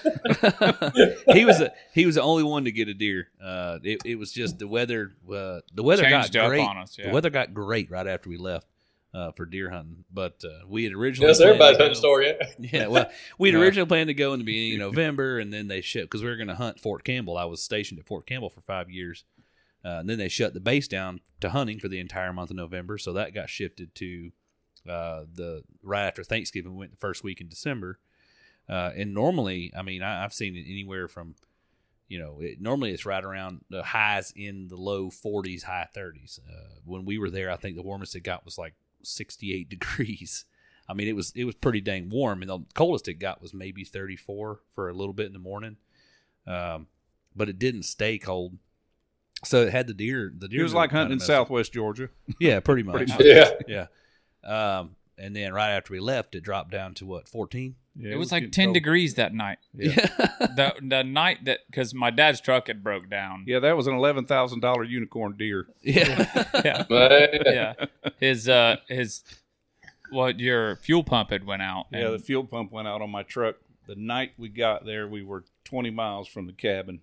he was a, he was the only one to get a deer. Uh, it, it was just the weather. Uh, the weather Changed got great. on us. Yeah. The weather got great right after we left uh, for deer hunting. But uh, we had originally That's planned everybody's to hunting go- story. Yeah. Yeah, well, we had Yeah. originally planned to go in the beginning of November, and then they shipped because we were going to hunt Fort Campbell. I was stationed at Fort Campbell for five years, uh, and then they shut the base down to hunting for the entire month of November. So that got shifted to uh, the right after Thanksgiving. We went the first week in December, uh, and normally, I mean, I, I've seen it anywhere from, you know, it, normally it's right around the highs in the low 40s, high 30s. Uh, when we were there, I think the warmest it got was like 68 degrees. I mean, it was it was pretty dang warm, and the coldest it got was maybe 34 for a little bit in the morning, um, but it didn't stay cold. So it had the deer. The deer It was like hunting in. Southwest Georgia. Yeah, pretty much. Pretty much. Yeah. Yeah. Um, and then right after we left, it dropped down to what 14. Yeah, it was getting like 10 cold. degrees that night. Yeah. The the night that because my dad's truck had broke down. Yeah, that was an eleven thousand dollar unicorn deer. yeah. Yeah. Yeah. His uh his what your fuel pump had went out. Yeah, the fuel pump went out on my truck. The night we got there, we were twenty miles from the cabin.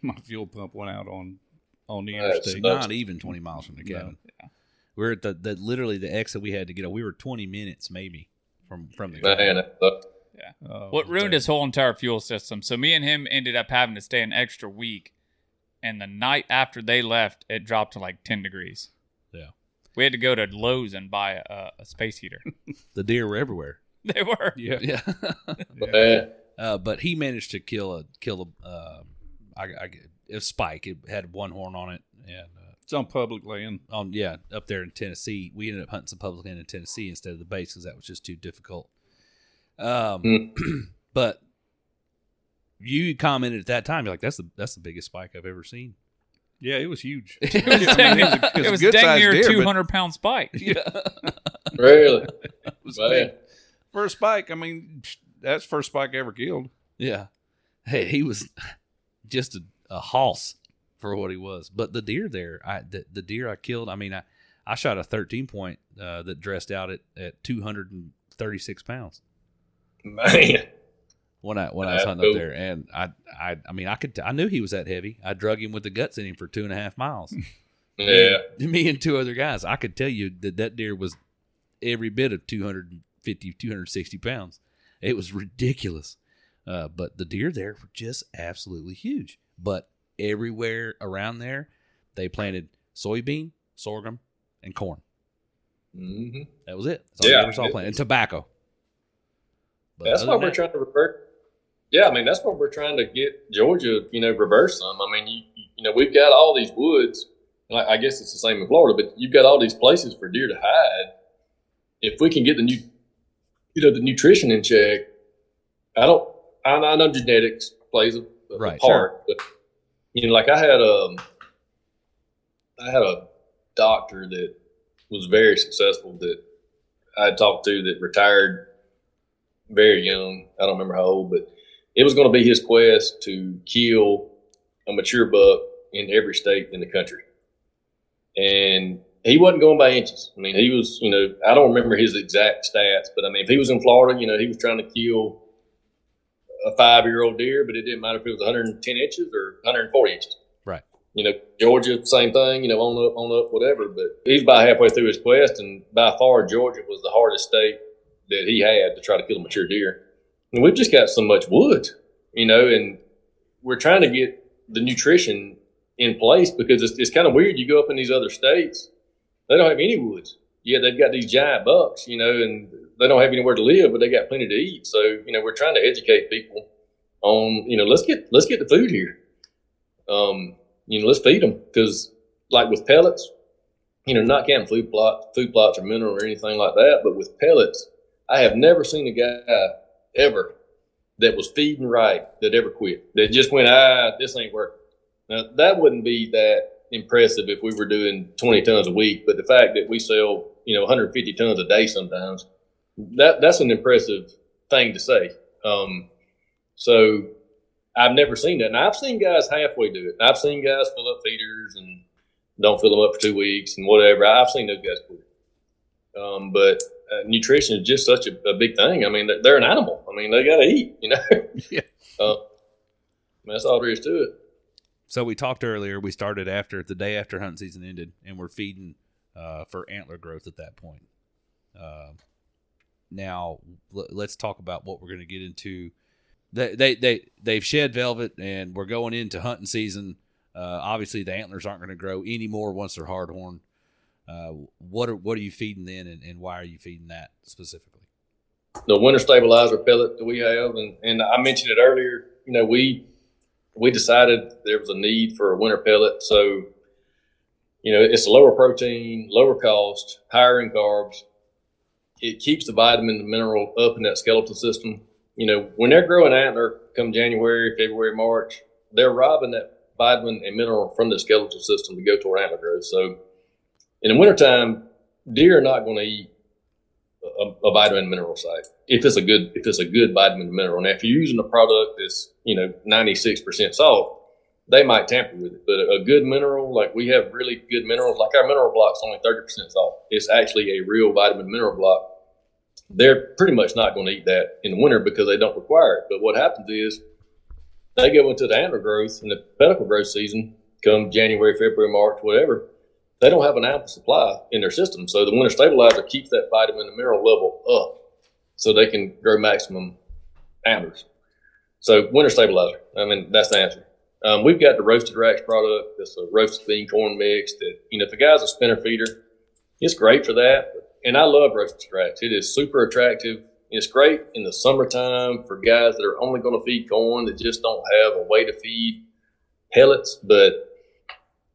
my fuel pump went out on on the That's interstate. nuts. Not even 20 miles from the No. cabin. We're at the, the literally the exit we had to get. on. We were 20 minutes maybe from from the cabin. Man, that. Oh, what ruined bad. his whole entire fuel system. So me and him ended up having to stay an extra week. And the night after they left, it dropped to like 10 degrees. Yeah. We had to go to Lowe's and buy a, a space heater. The deer were everywhere. they were. Yeah, Yeah. Man. uh, but he managed to kill a kill a uh, I, I, a spike. It had one horn on it, and uh, it's on public land. on yeah up there in Tennessee. We ended up hunting some public land in Tennessee instead of the base because that was just too difficult. Um, Hmm. but you commented at that time, you're like, "That's the that's the biggest spike I've ever seen." Yeah, it was huge. It was I dang, mean, it was a- it was it was dang near deer, but- 200 pound spike. Yeah, Really? It was Man. big. First spike. I mean, that's first spike I ever killed. yeah. Hey, he was just a, a hoss for what he was. But the deer there, I the, the deer I killed. I mean, I I shot a 13 point uh, that dressed out at at 236 pounds. Man. when I when I was That's hunting up there, and I I I mean I could I knew he was that heavy. I drug him with the guts in him for two and a half miles. Yeah. Me and two other guys. I could tell you that that deer was every bit of 250, 260 pounds. It was ridiculous. Uh, but the deer there were just absolutely huge. But everywhere around there, they planted soybean, sorghum, and corn. hmm That was it. That's all Yeah. they ever saw planted. And tobacco. But That's why we're that- trying to revert. Yeah, I mean that's what we're trying to get Georgia, you know, reverse some. I mean, you, you know, we've got all these woods, And I, I guess it's the same in Florida, but you've got all these places for deer to hide. If we can get the new, you know, the nutrition in check, I don't. I, I know genetics plays a, a Right, part, but you know, like I had um, I had a doctor that was very successful that I talked to that retired very young. I don't remember how old, but it was going to be his quest to kill a mature buck in every state in the country. And he wasn't going by inches. I mean, he was, you know, I don't remember his exact stats, but I mean, if he was in Florida, you know, he was trying to kill a five year old deer, but it didn't matter if it was 110 inches or 140 inches. Right. You know, Georgia, same thing, you know, on up, on up, whatever. But he's about halfway through his quest, and by far, Georgia was the hardest state that he had to try to kill a mature deer. And we've just got so much wood, you know, and we're trying to get the nutrition in place because it's, it's kind of weird. You go up in these other states, they don't have any woods. Yeah, they've got these giant bucks, you know, and they don't have anywhere to live, but they got plenty to eat. So, you know, we're trying to educate people on, you know, let's get let's get the food here. Um, you know, let's feed them because, like with pellets, you know, not counting food plot, food plots or mineral or anything like that, but with pellets, I have never seen a guy ever that was feeding right that ever quit. That just went, ah, this ain't working. Now that wouldn't be that impressive if we were doing 20 tons a week, but the fact that we sell, you know, 150 tons a day sometimes, that that's an impressive thing to say. Um, so I've never seen that. And I've seen guys halfway do it. I've seen guys fill up feeders and don't fill them up for two weeks and whatever. I've seen those guys quit. Um, but uh, nutrition is just such a, a big thing. I mean, they're, an animal. I mean, they got to eat, you know? Yeah. Uh, that's all there is to it. So we talked earlier. We started after the day after hunting season ended, and we're feeding uh, for antler growth at that point. Uh, now l- let's talk about what we're going to get into. They they they they've shed velvet, and we're going into hunting season. Uh, obviously, the antlers aren't going to grow anymore once they're hardhorn. Uh, what are what are you feeding then, and, and why are you feeding that specifically? the winter stabilizer pellet that we have, and, and I mentioned it earlier. You know, we we decided there was a need for a winter pellet, so you know it's lower protein, lower cost, higher in carbs. It keeps the vitamin and mineral up in that skeletal system. You know, when they're growing antler, come January, February, March, they're robbing that vitamin and mineral from the skeletal system to go toward antler growth. So, in the wintertime, deer are not going to eat a, a vitamin mineral site if it's a good if it's a good vitamin mineral. Now, if you're using a product that's you know 96 percent salt, they might tamper with it. But a, good mineral, like we have really good minerals, like our mineral block's only 30 percent salt. It's actually a real vitamin mineral block. They're pretty much not going to eat that in the winter because they don't require it. But what happens is they go into the antler growth and the pedicle growth season, come January, February, March, whatever they don't have an ample supply in their system. So the winter stabilizer keeps that vitamin and mineral level up so they can grow maximum antlers. So winter stabilizer, I mean, that's the answer. Um, we've got the roasted rax product. That's a roasted bean corn mix that, you know, if a guy's a spinner feeder, it's great for that. And I love roasted rax. It is super attractive. It's great in the summertime for guys that are only going to feed corn that just don't have a way to feed pellets. But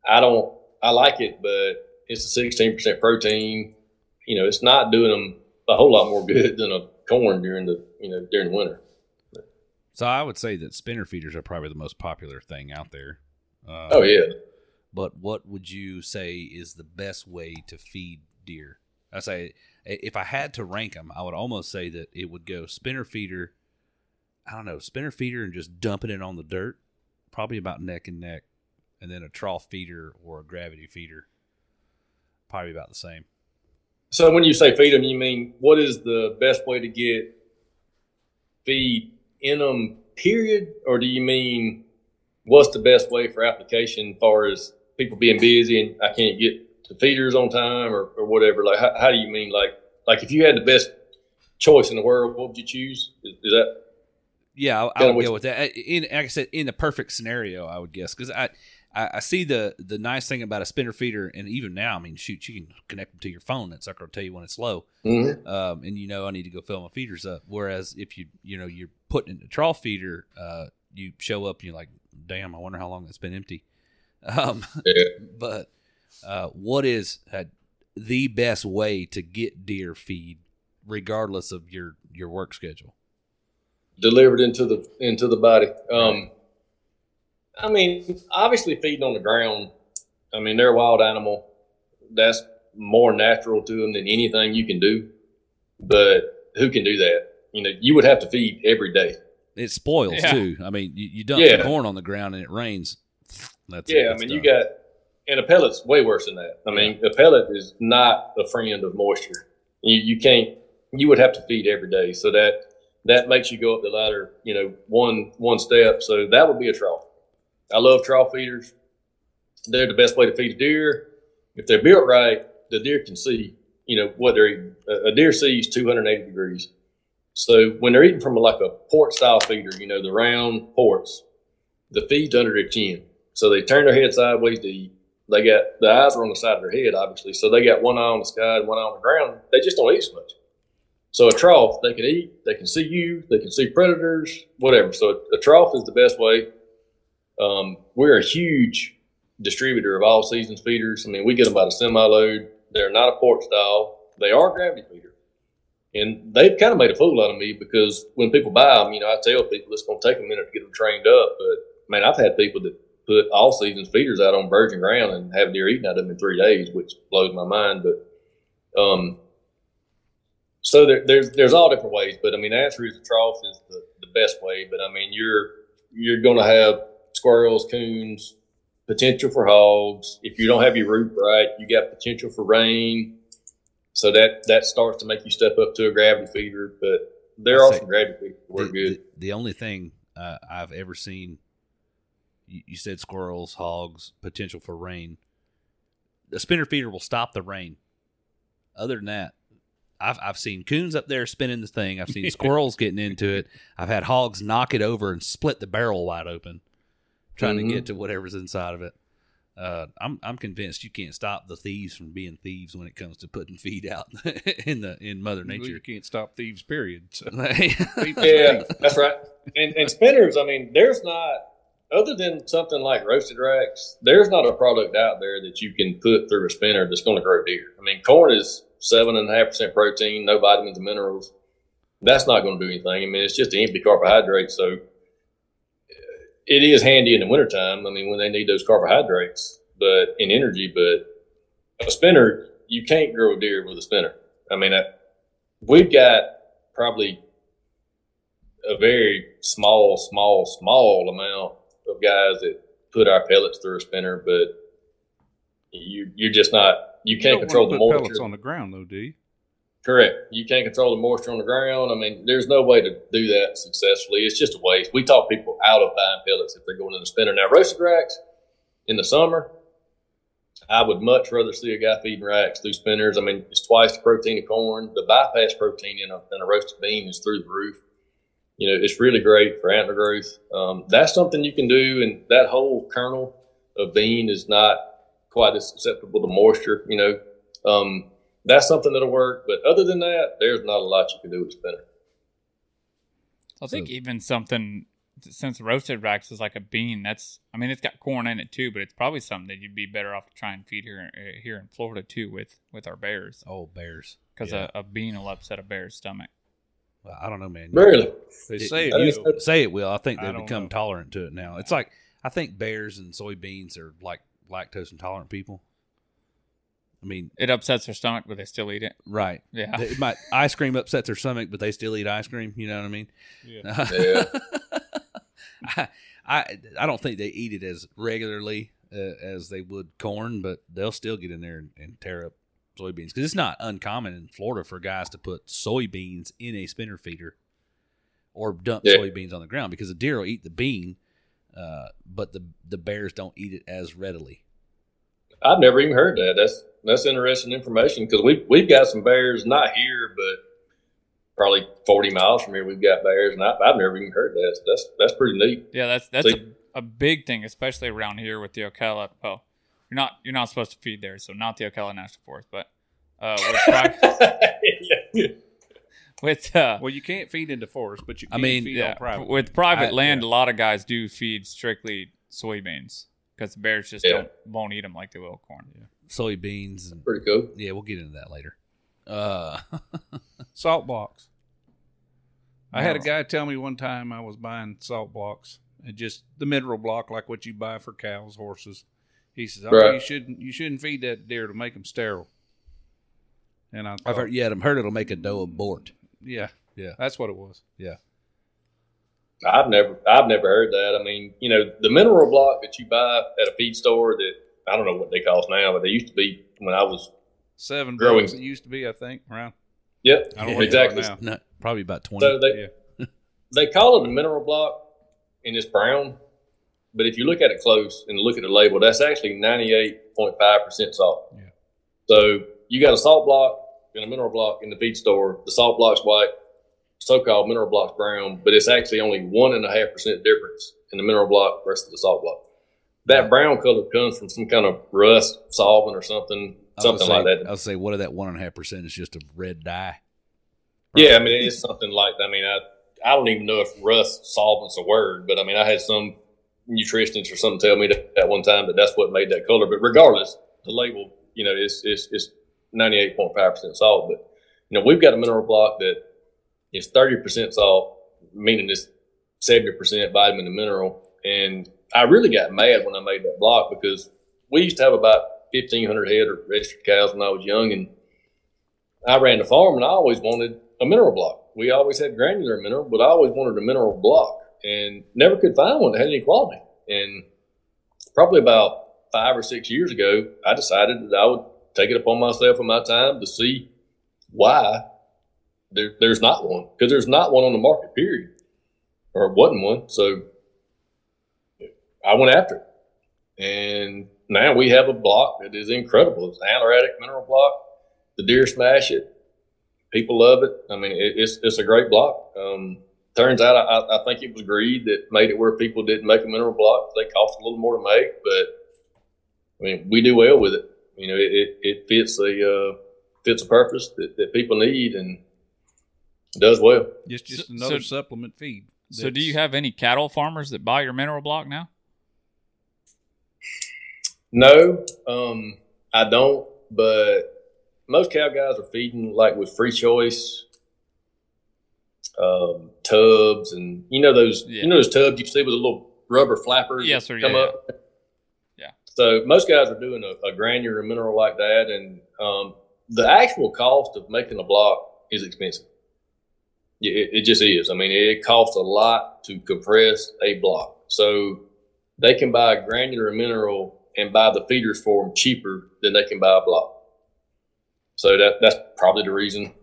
I don't, I like it, but it's a 16% protein. You know, it's not doing them a whole lot more good than a corn during the, you know, during the winter. So I would say that spinner feeders are probably the most popular thing out there. Uh, Oh yeah. But what would you say is the best way to feed deer? I say if I had to rank them, I would almost say that it would go spinner feeder. I don't know, spinner feeder and just dumping it on the dirt, probably about neck and neck, and then a trough feeder or a gravity feeder, probably about the same. So when you say feed them, you mean what is the best way to get feed in them, period? Or do you mean what's the best way for application as far as people being busy and I can't get to feeders on time or, or whatever? Like, how, how do you mean? Like, like if you had the best choice in the world, what would you choose? Is, is that Yeah, I, I would you- with that. In like I said, in the perfect scenario, I would guess because I, I I see the the nice thing about a spinner feeder, and even now, I mean, shoot, you can connect them to your phone. That sucker will tell you when it's low, Mhm. um, and you know I need to go fill my feeders up. Whereas if you you know you're putting in a trough feeder, uh, you show up and you're like, damn, I wonder how long it's been empty. Um, Yeah. but Uh, what is uh, the best way to get deer feed, regardless of your your work schedule? delivered into the into the body. Um, I mean, obviously feeding on the ground. I mean, they're a wild animal. That's more natural to them than anything you can do. But who can do that? You know, you would have to feed every day. It spoils Yeah. too. I mean, you, you dump Yeah. the corn on the ground and it rains. That's it. Yeah, I It's mean, you got and a pellet's way worse than that. I mean, a pellet is not a friend of moisture. You you can't. You would have to feed every day, so that that makes you go up the ladder. You know, one one step. So that would be a trough. I love trough feeders. They're the best way to feed a deer. If they're built right, the deer can see. You know what they're eating. A, deer sees 280 degrees. So when they're eating from like a port style feeder, you know the round ports, the feed's under their chin. So they turn their head sideways to eat. They got the eyes are on the side of their head, obviously. So they got one eye on the sky and one eye on the ground. They just don't eat as much. So a trough, they can eat, they can see you, they can see predators, whatever. So a, trough is the best way. Um, we're a huge distributor of all seasons feeders. I mean, we get them by the semi load. They're not a port style. They are gravity feeder. And they've kind of made a fool out of me because when people buy them, you know, I tell people it's going to take a minute to get them trained up. But man, I've had people that put all seasons feeders out on virgin ground and have deer eating out of them in three days, which blows my mind. But um, so there, there's there's all different ways. But I mean, the answer is the trough is the, the best way. But I mean, you're you're going to have squirrels, coons, potential for hogs. If you don't have your roof right, you got potential for rain. So that that starts to make you step up to a gravity feeder. But there are some gravity feeders that work the, good. The, the only thing uh, I've ever seen, you, you said squirrels, hogs, potential for rain. A spinner feeder will stop the rain. Other than that, I've I've seen coons up there spinning the thing. I've seen squirrels getting into it. I've had hogs knock it over and split the barrel wide open, trying Mhm. to get to whatever's inside of it. Uh, I'm I'm convinced you can't stop the thieves from being thieves when it comes to putting feed out in the in Mother Well, You can't stop thieves. Period. So, Yeah, that's right. And, and spinners, I mean, there's not, other than something like roasted racks, there's not a product out there that you can put through a spinner that's going to grow deer. I mean, corn is seven and a half percent protein, no vitamins and minerals. That's not going to do anything. I mean, it's just an empty carbohydrate. So it is handy in the wintertime. I mean, when they need those carbohydrates, but in energy, but a spinner, you can't grow a deer with a spinner. I mean, I, we've got probably a very small, small, small amount of guys that put our pellets through a spinner, but you you're just not you You can't don't control the moisture. pellets on the ground, though, do you? Correct. You can't control the moisture on the ground. I mean, there's no way to do that successfully. It's just a waste. We talk people out of buying pellets if they're going in the spinner. Now, roasted racks in the summer, I would much rather see a guy feeding racks through spinners. I mean, it's twice the protein of corn. The bypass protein in a, in a roasted bean is through the roof. You know, it's really great for antler growth. Um, that's something you can do, and that whole kernel of bean is not quite as susceptible to moisture. You know, um, that's something that'll work. But other than that, there's not a lot you can do with a spinner. I think So- even something since roasted racks is like a bean. That's I mean it's got corn in it too, but it's probably something that you'd be better off to try and feed here uh, here in Florida too with with our bears Oh, bears. because Yeah. a, a bean will upset a bear's stomach. Well, I don't know, man. Really? They say I it. think will. Say it will. I think they've don't become know. tolerant to it now. It's like I think bears and soybeans are like lactose intolerant people. I mean, It upsets their stomach, but they still eat it. right? Yeah. They- my ice cream upsets their stomach, but they still eat ice cream. You know what I mean? Yeah. Yeah. I, I I don't think they eat it as regularly uh, as they would corn, but they'll still get in there and, and tear up soybeans because it's not uncommon in Florida for guys to put soybeans in a spinner feeder or dump Yeah. soybeans on the ground because the deer will eat the bean, uh, but the the bears don't eat it as readily. I've never even heard that. That's that's interesting information because we we've got some bears not here, but probably forty miles from here. We've got bears, and I, I've never even heard that. So that's that's pretty neat. Yeah, that's that's a, See- a big thing, especially around here with the Ocala. Well, you're not you're not supposed to feed there, so not the Ocala National Forest, but uh, with with uh, Well, you can't feed into forest, but you I mean, feed yeah, on private. with private I- land, yeah. a lot of guys do feed strictly soybeans. Because the bears just Yeah. don't won't eat them like they will corn. Yeah. Soybeans and Pretty cool. yeah, we'll get into that later. Uh, Salt blocks. I had a guy tell me one time I was buying salt blocks and just the mineral block like what you buy for cows, horses. He says, "Oh, Right. you shouldn't you shouldn't feed that deer to make them sterile." And I I've heard, yeah, I've heard it'll make a doe abort. yeah, Yeah. that's what it was. I've never, I've never heard that. I mean, you know, the mineral block that you buy at a feed store that I don't know what they cost now, but they used to be when I was. Seven Growing. bucks it used to be, I think, around. Yep, I don't know Yeah, exactly. they are now. Probably about twenty. So they Yeah. they call it a mineral block, and it's brown. But if you look at it close and look at the label, that's actually ninety eight point five percent salt. Yeah. So you got a salt block and a mineral block in the feed store. The salt block's white, so-called mineral block's brown, but it's actually only one and a half percent difference in the mineral block versus the salt block. That brown color comes from some kind of rust solvent or something, something say, like that. I would say, what of that one and a half percent is just a red dye. Yeah, I mean it's something like I mean I I don't even know if rust solvent's a word, but I mean I had some nutritionist or something tell me that at one time that that's what made that color. But regardless, the label you know it's it's it's ninety eight point five percent salt. But you know we've got a mineral block that thirty percent salt, meaning it's seventy percent vitamin and mineral. And I really got mad when I made that block because we used to have about fifteen hundred head of registered cows when I was young and. I ran the farm and I always wanted a mineral block. We always had granular mineral, but I always wanted a mineral block and never could find one that had any quality. And probably about five or six years ago, I decided that I would take it upon myself and my time to see why there, there's not one because there's not one on the market, period, or wasn't one. So I went after it. And now we have a block that is incredible. It's an antler addict mineral block the deer smash it. People love it. I mean, it, it's it's a great block. Um, turns out, I, I think it was greed that made it where people didn't make a mineral block. They cost a little more to make, but I mean, we do well with it. You know, it, it, it fits a uh, fits a purpose that, that people need and does well. Just just So- another so- supplement feed. So, do you have any cattle farmers that buy your mineral block now? No, um, I don't. But most cow guys are feeding like with free choice um, tubs, and you know those Yeah. you know those tubs you see with a little rubber flapper. Yes, that sir, Come yeah, up. Yeah. So most guys are doing a, a granular mineral like that, and um, the actual cost of making a block is expensive. It, it just is. I mean, it costs a lot to compress a block. So they can buy a granular mineral and buy the feeders for them cheaper than they can buy a block. So that that's probably the reason.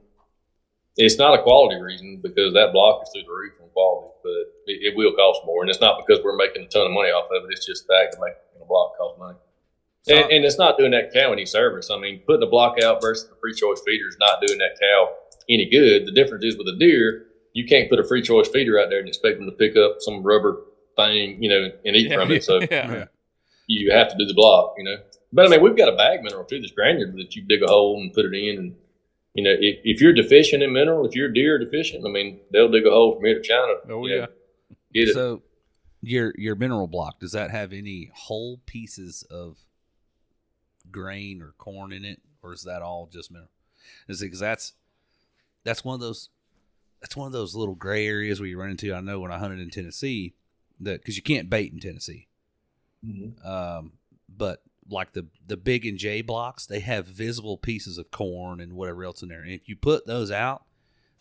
It's not a quality reason because that block is through the roof on quality, but it, it will cost more, and it's not because we're making a ton of money off of it. It's just the fact that making a block costs money, and, and it's not doing that cow any service. I mean, putting a block out versus the free choice feeder is not doing that cow any good. The difference is with a deer, you can't put a free choice feeder out there and expect them to pick up some rubber thing, you know, and eat from it. So yeah. Yeah. you have to do the block, you know. But I mean, we've got a bag mineral too, this granular that you dig a hole and put it in, and you know, if, if you're deficient in mineral, if you're deer deficient, I mean, they'll dig a hole from here to China. Oh you know, yeah. get it. So your your mineral block does that have any whole pieces of grain or corn in it, or is that all just mineral? Is because that's that's one of those that's one of those little gray areas where you run into. I know when I hunted in Tennessee that because you can't bait in Tennessee, Mhm. um, but like the the Big & J blocks, they have visible pieces of corn and whatever else in there. And if you put those out,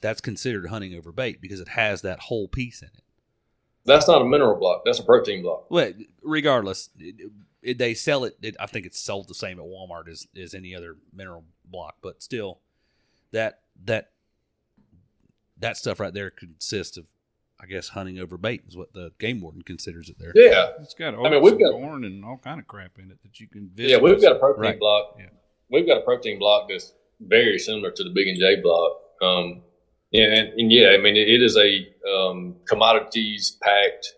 that's considered hunting over bait because it has that whole piece in it. That's not a mineral block. That's a protein block. Well, regardless, it, it, they sell it, it. I think it's sold the same at Walmart as, as any other mineral block, but still, that that that stuff right there consists of, I guess, hunting over bait is what the game warden considers it there. Yeah, It's got I mean, we've got- corn and all kind of crap in it that you can. yeah, we've got a protein Right. block. Yeah. We've got a protein block that's very similar to the Big & J block. Um, yeah, and, and yeah, I mean, it, it is a um, commodities packed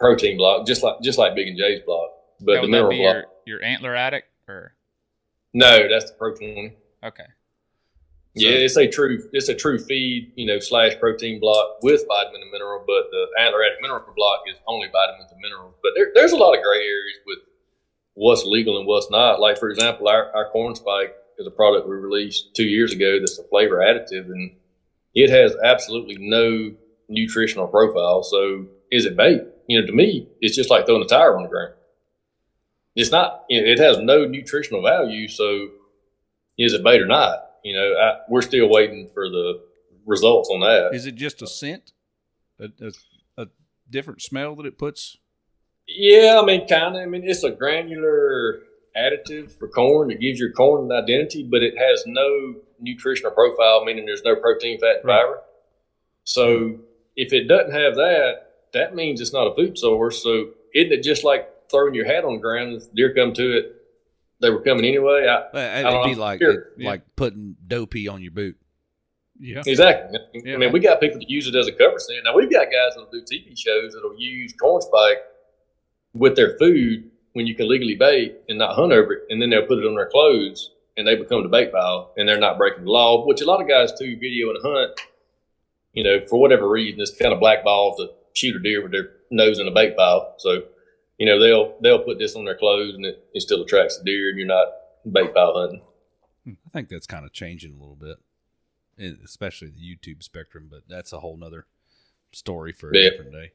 protein block, just like just like Big & J's block. But Now, the mineral block, your, your antler addict or no, that's the Pro 20. Okay? Yeah, it's a true it's a true feed, you know, slash protein block with vitamin and mineral, but the antler mineral block is only vitamins and minerals. But there, there's a lot of gray areas with what's legal and what's not. Like for example, our, our corn spike is a product we released two years ago that's a flavor additive and it has absolutely no nutritional profile. So is it bait? You know, to me, it's just like throwing a tire on the ground. It's not. It has no nutritional value. So is it bait or not? You know, I, we're still waiting for the results on that. Is it just a scent, a, a, a different smell that it puts? Yeah, I mean, kind of. I mean, it's a granular additive for corn that gives your corn an identity, but it has no nutritional profile, meaning there's no protein, fat, and Right. fiber. So hmm. if it doesn't have that, that means it's not a food source. So isn't it just like throwing your hat on the ground? If deer come to it, they were coming anyway. I, Well, don't It'd be know. like Sure. Yeah. like putting doe pee on your boot. Yeah. Exactly. Yeah. I mean, we got people that use it as a cover scent. Now we've got guys that'll do TV shows that'll use corn spike with their food when you can legally bait and not hunt over it, and then they'll put it on their clothes and they become the bait pile and they're not breaking the law. Which a lot of guys do video and hunt. You know, for whatever reason, it's kind of blackballs to shoot a deer with their nose in a bait pile. So, you know, they'll they'll put this on their clothes and it, it still attracts the deer, and you're not bait pile hunting. I think that's kind of changing a little bit, especially the YouTube spectrum. But that's a whole nother story for a Yeah. different day.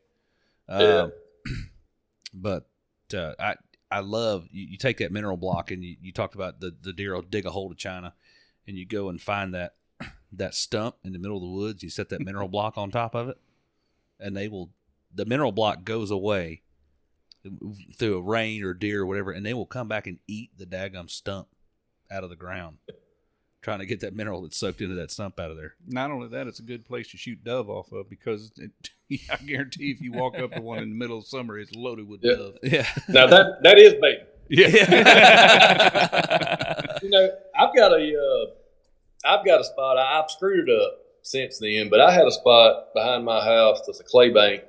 Yeah. Um, but uh, I I love you, you take that mineral block and you, you talked about the the deer will dig a hole to China, and you go and find that that stump in the middle of the woods. You set that mineral block on top of it, and they will the mineral block goes away through a rain or deer or whatever, and they will come back and eat the daggum stump out of the ground, trying to get that mineral that's soaked into that stump out of there. Not only that, it's a good place to shoot dove off of because it, I guarantee if you walk up to one in the middle of summer, it's loaded with Yeah. dove. Yeah, Now that that is bait. yeah. you know, I've got a, uh, I've got a spot. I, I've screwed it up since then, but I had a spot behind my house that's a clay bank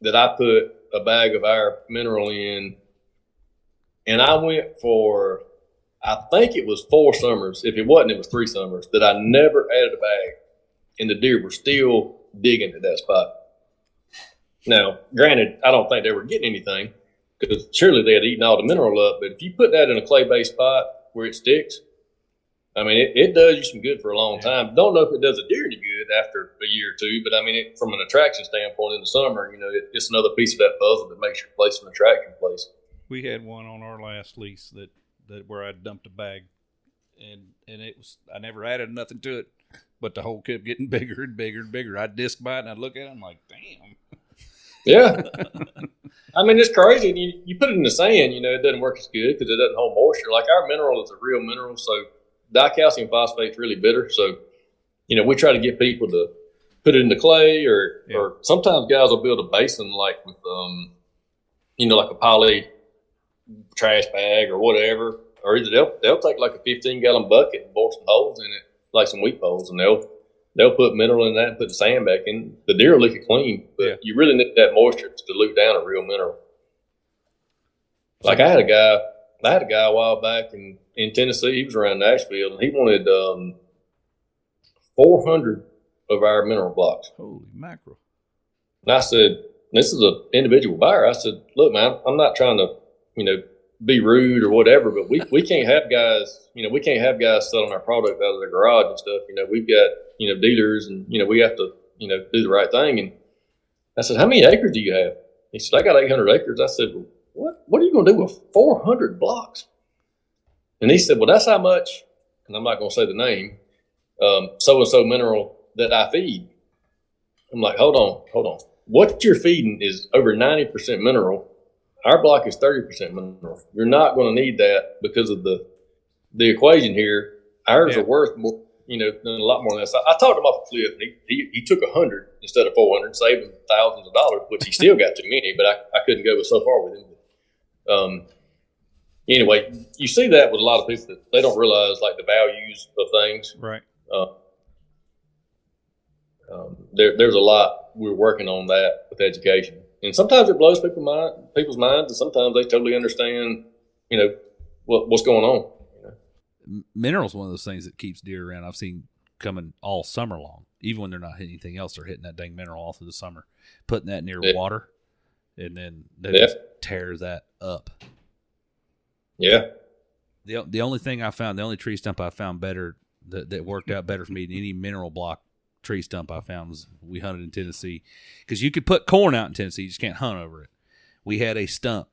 that I put a bag of our mineral in, and I went for, I think it was four summers. If it wasn't, it was three summers that I never added a bag, and the deer were still digging at that spot. Now, granted, I don't think they were getting anything because surely they had eaten all the mineral up. But if you put that in a clay based spot where it sticks, I mean, it, it does you some good for a long time. Don't know if it does a deer any good after a year or two, but I mean, it, from an attraction standpoint in the summer, you know, it, it's another piece of that puzzle that makes your place an attraction place. We had one on our last lease that, that where I dumped a bag, and and it was I never added nothing to it, but the hole kept getting bigger and bigger and bigger. I'd disc by it and I'd look at it, I'm like, damn. Yeah. I mean, it's crazy. You, you put it in the sand, you know, it doesn't work as good because it doesn't hold moisture. Like our mineral is a real mineral, so dicalcium phosphate's really bitter. So, you know, we try to get people to put it in the clay, or Yeah. or sometimes guys will build a basin like with, um, you know, like a poly trash bag or whatever, or either they'll they'll take like a 15 gallon bucket and bore some holes in it, like some weep holes, and they'll they'll put mineral in that and put the sand back in. The deer will lick it clean, but Yeah. you really need that moisture to dilute down a real mineral. Like I had a guy, I had a guy a while back in, in Tennessee. He was around Nashville, and he wanted um, 400 of our mineral blocks. Holy mackerel. And I said, this is an individual buyer. I said, look, man, I'm not trying to, you know, be rude or whatever, but we, we can't have guys, you know, we can't have guys selling our product out of their garage and stuff. You know, we've got, you know, dealers and, you know, we have to, you know, do the right thing. And I said, how many acres do you have? He said, I got 800 acres. I said, well, what, what are you going to do with 400 blocks? And he said, well, that's how much, and I'm not going to say the name, um, so-and-so mineral that I feed. I'm like, hold on, hold on. What you're feeding is over 90% mineral. Our block is 30% mineral. You're not going to need that because of the the equation here. Ours Yeah. are worth more, you know, than a lot more than that. So I talked him off a cliff, and he, he, he took 100 instead of 400, saving thousands of dollars, which he still got too many, but I, I couldn't go so far with him. Um, anyway, you see that with a lot of people that they don't realize like the values of things. Right. Uh, um, there, there's a lot we're working on that with education, and sometimes it blows people mind, people's minds, and sometimes they totally understand, you know, what, what's going on. Minerals one of those things that keeps deer around. I've seen coming all summer long. Even when they're not hitting anything else, they're hitting that dang mineral all through the summer, putting that near Yeah. water, and then they Yeah. just tear that up. Yeah. The the only thing I found, the only tree stump I found better that, that worked out better for me than any mineral block tree stump I found was we hunted in Tennessee because you could put corn out in Tennessee, you just can't hunt over it. We had a stump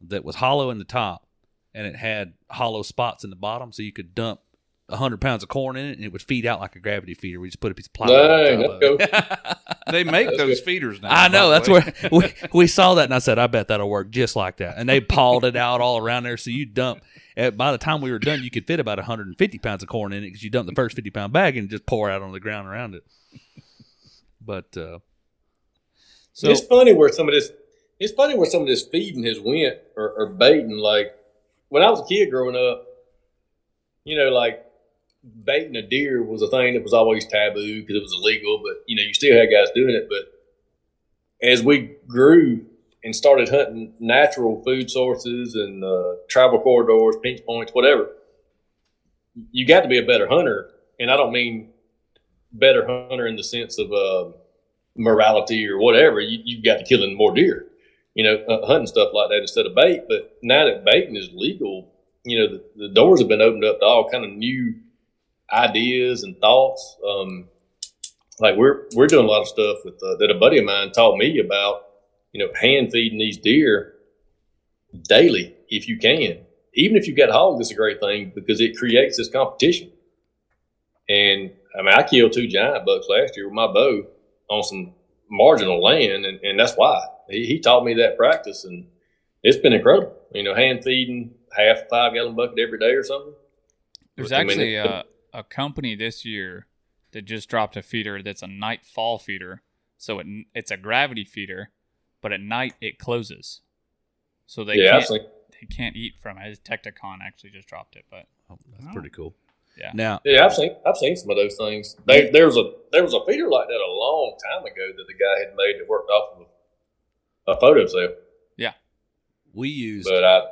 that was hollow in the top and it had hollow spots in the bottom, so you could dump hundred pounds of corn in it and it would feed out like a gravity feeder. We just put a piece of plywood. Dang, on top of it. They make That's those good. feeders now. I know that's way. where we, we saw that and I said, I bet that'll work just like that. And they pawed it out all around there, so you dump. By the time we were done, you could fit about 150 pounds of corn in it because you dump the first 50 pound bag and just pour out on the ground around it. But uh, so it's funny where some of this. It's funny where some of this feeding has went or, or baiting. Like when I was a kid growing up, you know, like baiting a deer was a thing that was always taboo because it was illegal. But you know, you still had guys doing it. But as we grew and started hunting natural food sources and uh, travel corridors, pinch points, whatever, you got to be a better hunter. And I don't mean better hunter in the sense of uh, morality or whatever. You, you got to killing more deer, you know, uh, hunting stuff like that instead of bait. But now that baiting is legal, you know, the, the doors have been opened up to all kind of new ideas and thoughts. Um, like we're we're doing a lot of stuff with uh, that a buddy of mine taught me about, you know, hand feeding these deer daily if you can. Even if you've got hogs, it's a great thing because it creates this competition. And I mean, I killed two giant bucks last year with my bow on some marginal land, and, and that's why he, he taught me that practice, and it's been incredible. You know, hand feeding half a five gallon bucket every day or something. There's I mean, actually it- a, a company this year that just dropped a feeder that's a night fall feeder. So it, it's a gravity feeder, but at night it closes. So they yeah, can't seen. they can't eat from it. Tecticon actually just dropped it, but oh, that's pretty cool. Yeah. Now, Yeah, I've seen. I've seen some of those things. They, there was a there was a feeder like that a long time ago that the guy had made that worked off of a, a photo cell. Yeah, we used But I,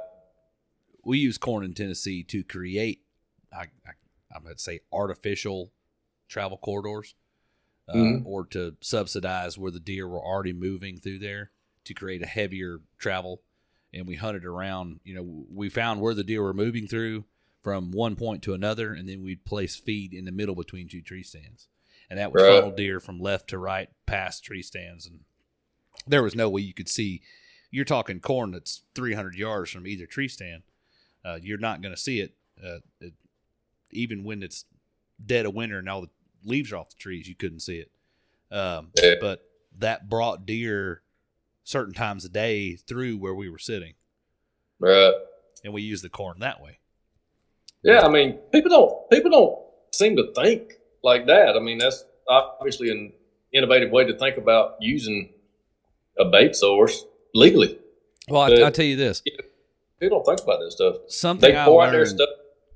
we use corn in Tennessee to create, I, I, I'm going to say, artificial travel corridors, uh, Mhm. or to subsidize where the deer were already moving through there to create a heavier travel. And we hunted around. You know, we found where the deer were moving through from one point to another, and then we'd place feed in the middle between two tree stands, and that would Right. funnel deer from left to right past tree stands. And there was no way you could see. You're talking corn that's 300 yards from either tree stand uh, you're not going to see it, uh, it, even when it's dead of winter and all the leaves are off the trees. You couldn't see it, um, Yeah. but that brought deer certain times a day through where we were sitting, right. and we used the corn that way. Yeah, I mean, people don't people don't seem to think like that. I mean, that's obviously an innovative way to think about using a bait source legally. Well, I, I tell you this: People don't think about this stuff. something They I pour out their learned, stuff,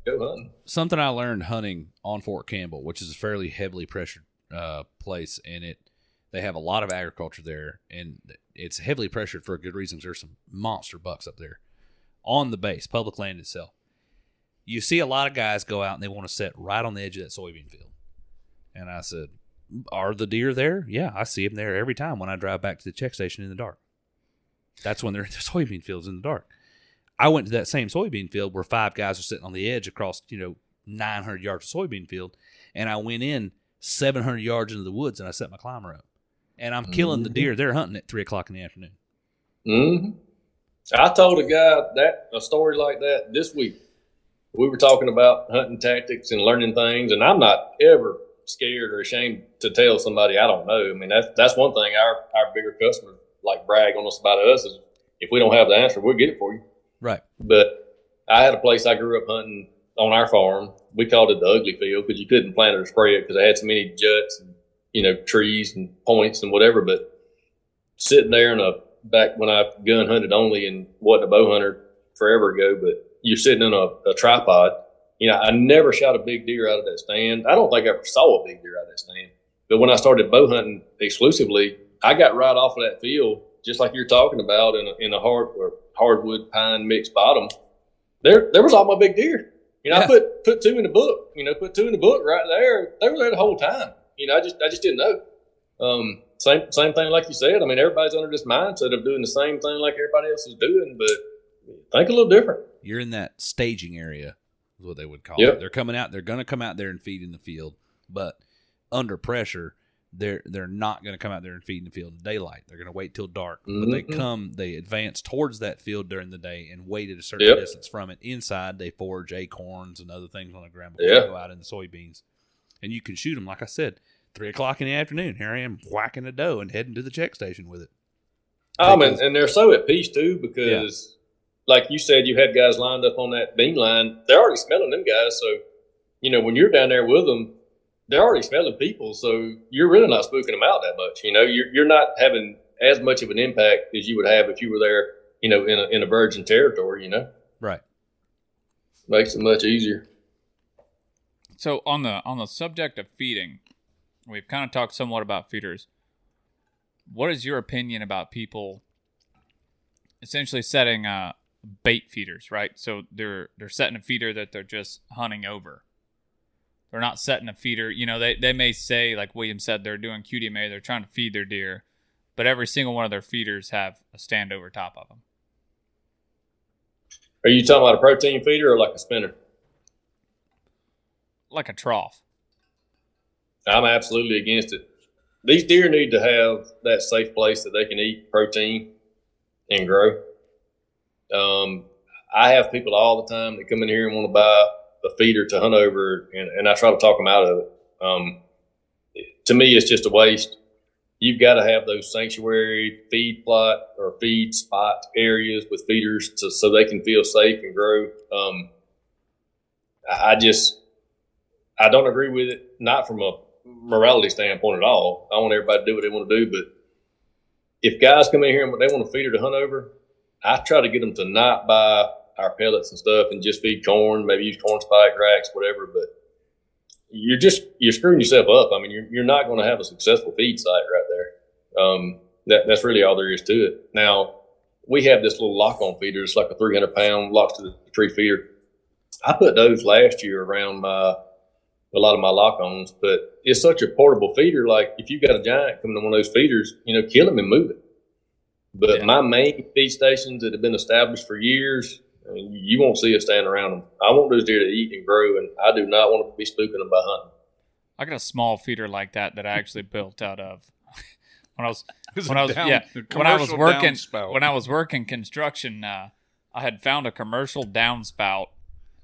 go hunting. something I learned hunting on Fort Campbell, which is a fairly heavily pressured uh, place, and it they have a lot of agriculture there, and it's heavily pressured for a good reason. There's some monster bucks up there on the base, public land itself. You see a lot of guys go out and they want to set right on the edge of that soybean field, and I said, "Are the deer there? Yeah, I see them there every time when I drive back to the check station in the dark. That's when they're in the soybean fields in the dark." I went to that same soybean field where five guys are sitting on the edge across, you know, 900 yards of soybean field. And I went in 700 yards into the woods and I set my climber up. And I'm killing the deer. They're hunting at 3 o'clock in the afternoon. Mm-hmm. I told a guy that a story like that this week. We were talking about hunting tactics and learning things, and I'm not ever scared or ashamed to tell somebody I don't know. I mean, that's that's one thing our our bigger customers like brag on us about us is if we don't have the answer, we'll get it for you. Right. But I had a place I grew up hunting on our farm. We called it the ugly field because you couldn't plant it or spray it because it had so many juts and you know trees and points and whatever. But sitting there in a back when I gun hunted only and wasn't a bow hunter forever ago, but you're sitting in a, a tripod. You know, I never shot a big deer out of that stand. I don't think I ever saw a big deer out of that stand. But when I started bow hunting exclusively, I got right off of that field, just like you're talking about in a, in a hard or hardwood pine mixed bottom. There, there was all my big deer. You know, I put put two in the book. You know, put two in the book right there. They were there the whole time. You know, I just I just didn't know. Um, same same thing like you said. I mean, everybody's under this mindset of doing the same thing like everybody else is doing, but think a little different. You're in that staging area, is what they would call Yep. it. They're coming out. They're going to come out there and feed in the field, but under pressure, they're they're not going to come out there and feed in the field in daylight. They're going to wait till dark. But they Mhm. come, they advance towards that field during the day and wait at a certain Yep. distance from it. Inside, they forage acorns and other things on the ground before Yeah. they go out in the soybeans. And you can shoot them, like I said, three o'clock in the afternoon. Here I am whacking a doe and heading to the check station with it. Um, Because- and, and they're so at peace too because, like you said, you had guys lined up on that bean line. They're already smelling them guys. So, you know, when you're down there with them, they're already smelling people. So you're really not spooking them out that much. You know, you're you're not having as much of an impact as you would have if you were there. You know, in a in a virgin territory. You know, Right. makes it much easier. So on the on the subject of feeding, we've kind of talked somewhat about feeders. What is your opinion about people essentially setting uh, bait feeders? Right, so they're they're setting a feeder that they're just hunting over. They're not setting a feeder. You know, they they may say like William said they're doing QDMA, they're trying to feed their deer, but every single one of their feeders have a stand over top of them. Are you talking about a protein feeder or like a spinner? like a trough. I'm absolutely against it. These deer need to have that safe place that they can eat protein and grow. Um, I have people all the time that come in here and want to buy a feeder to hunt over, and, and I try to talk them out of it. Um, to me, it's just a waste. You've got to have those sanctuary feed plot or feed spot areas with feeders to, so they can feel safe and grow. Um, I I just I don't agree with it, not from a morality standpoint at all. I want everybody to do what they want to do, but if guys come in here and they want a feeder to hunt over, I try to get them to not buy our pellets and stuff and just feed corn, maybe use corn spike racks, whatever. But you're just you're screwing yourself up. I mean, you're you're not going to have a successful feed site right there. Um, that that's really all there is to it. Now we have this little lock on feeder. It's like a 300 pound locks to the tree feeder. I put those last year around my a lot of my lock-ons, but it's such a portable feeder. Like if you've got a giant coming to one of those feeders, you know, kill him and move it. But Yeah. my main feed stations that have been established for years, I mean, you won't see us standing around them. I want those deer to eat and grow, and I do not want to be spooking them by hunting. I got a small feeder like that that I actually built out of when I was It's when I was down- yeah when I was working downspout. when I was working construction. Uh, I had found a commercial downspout,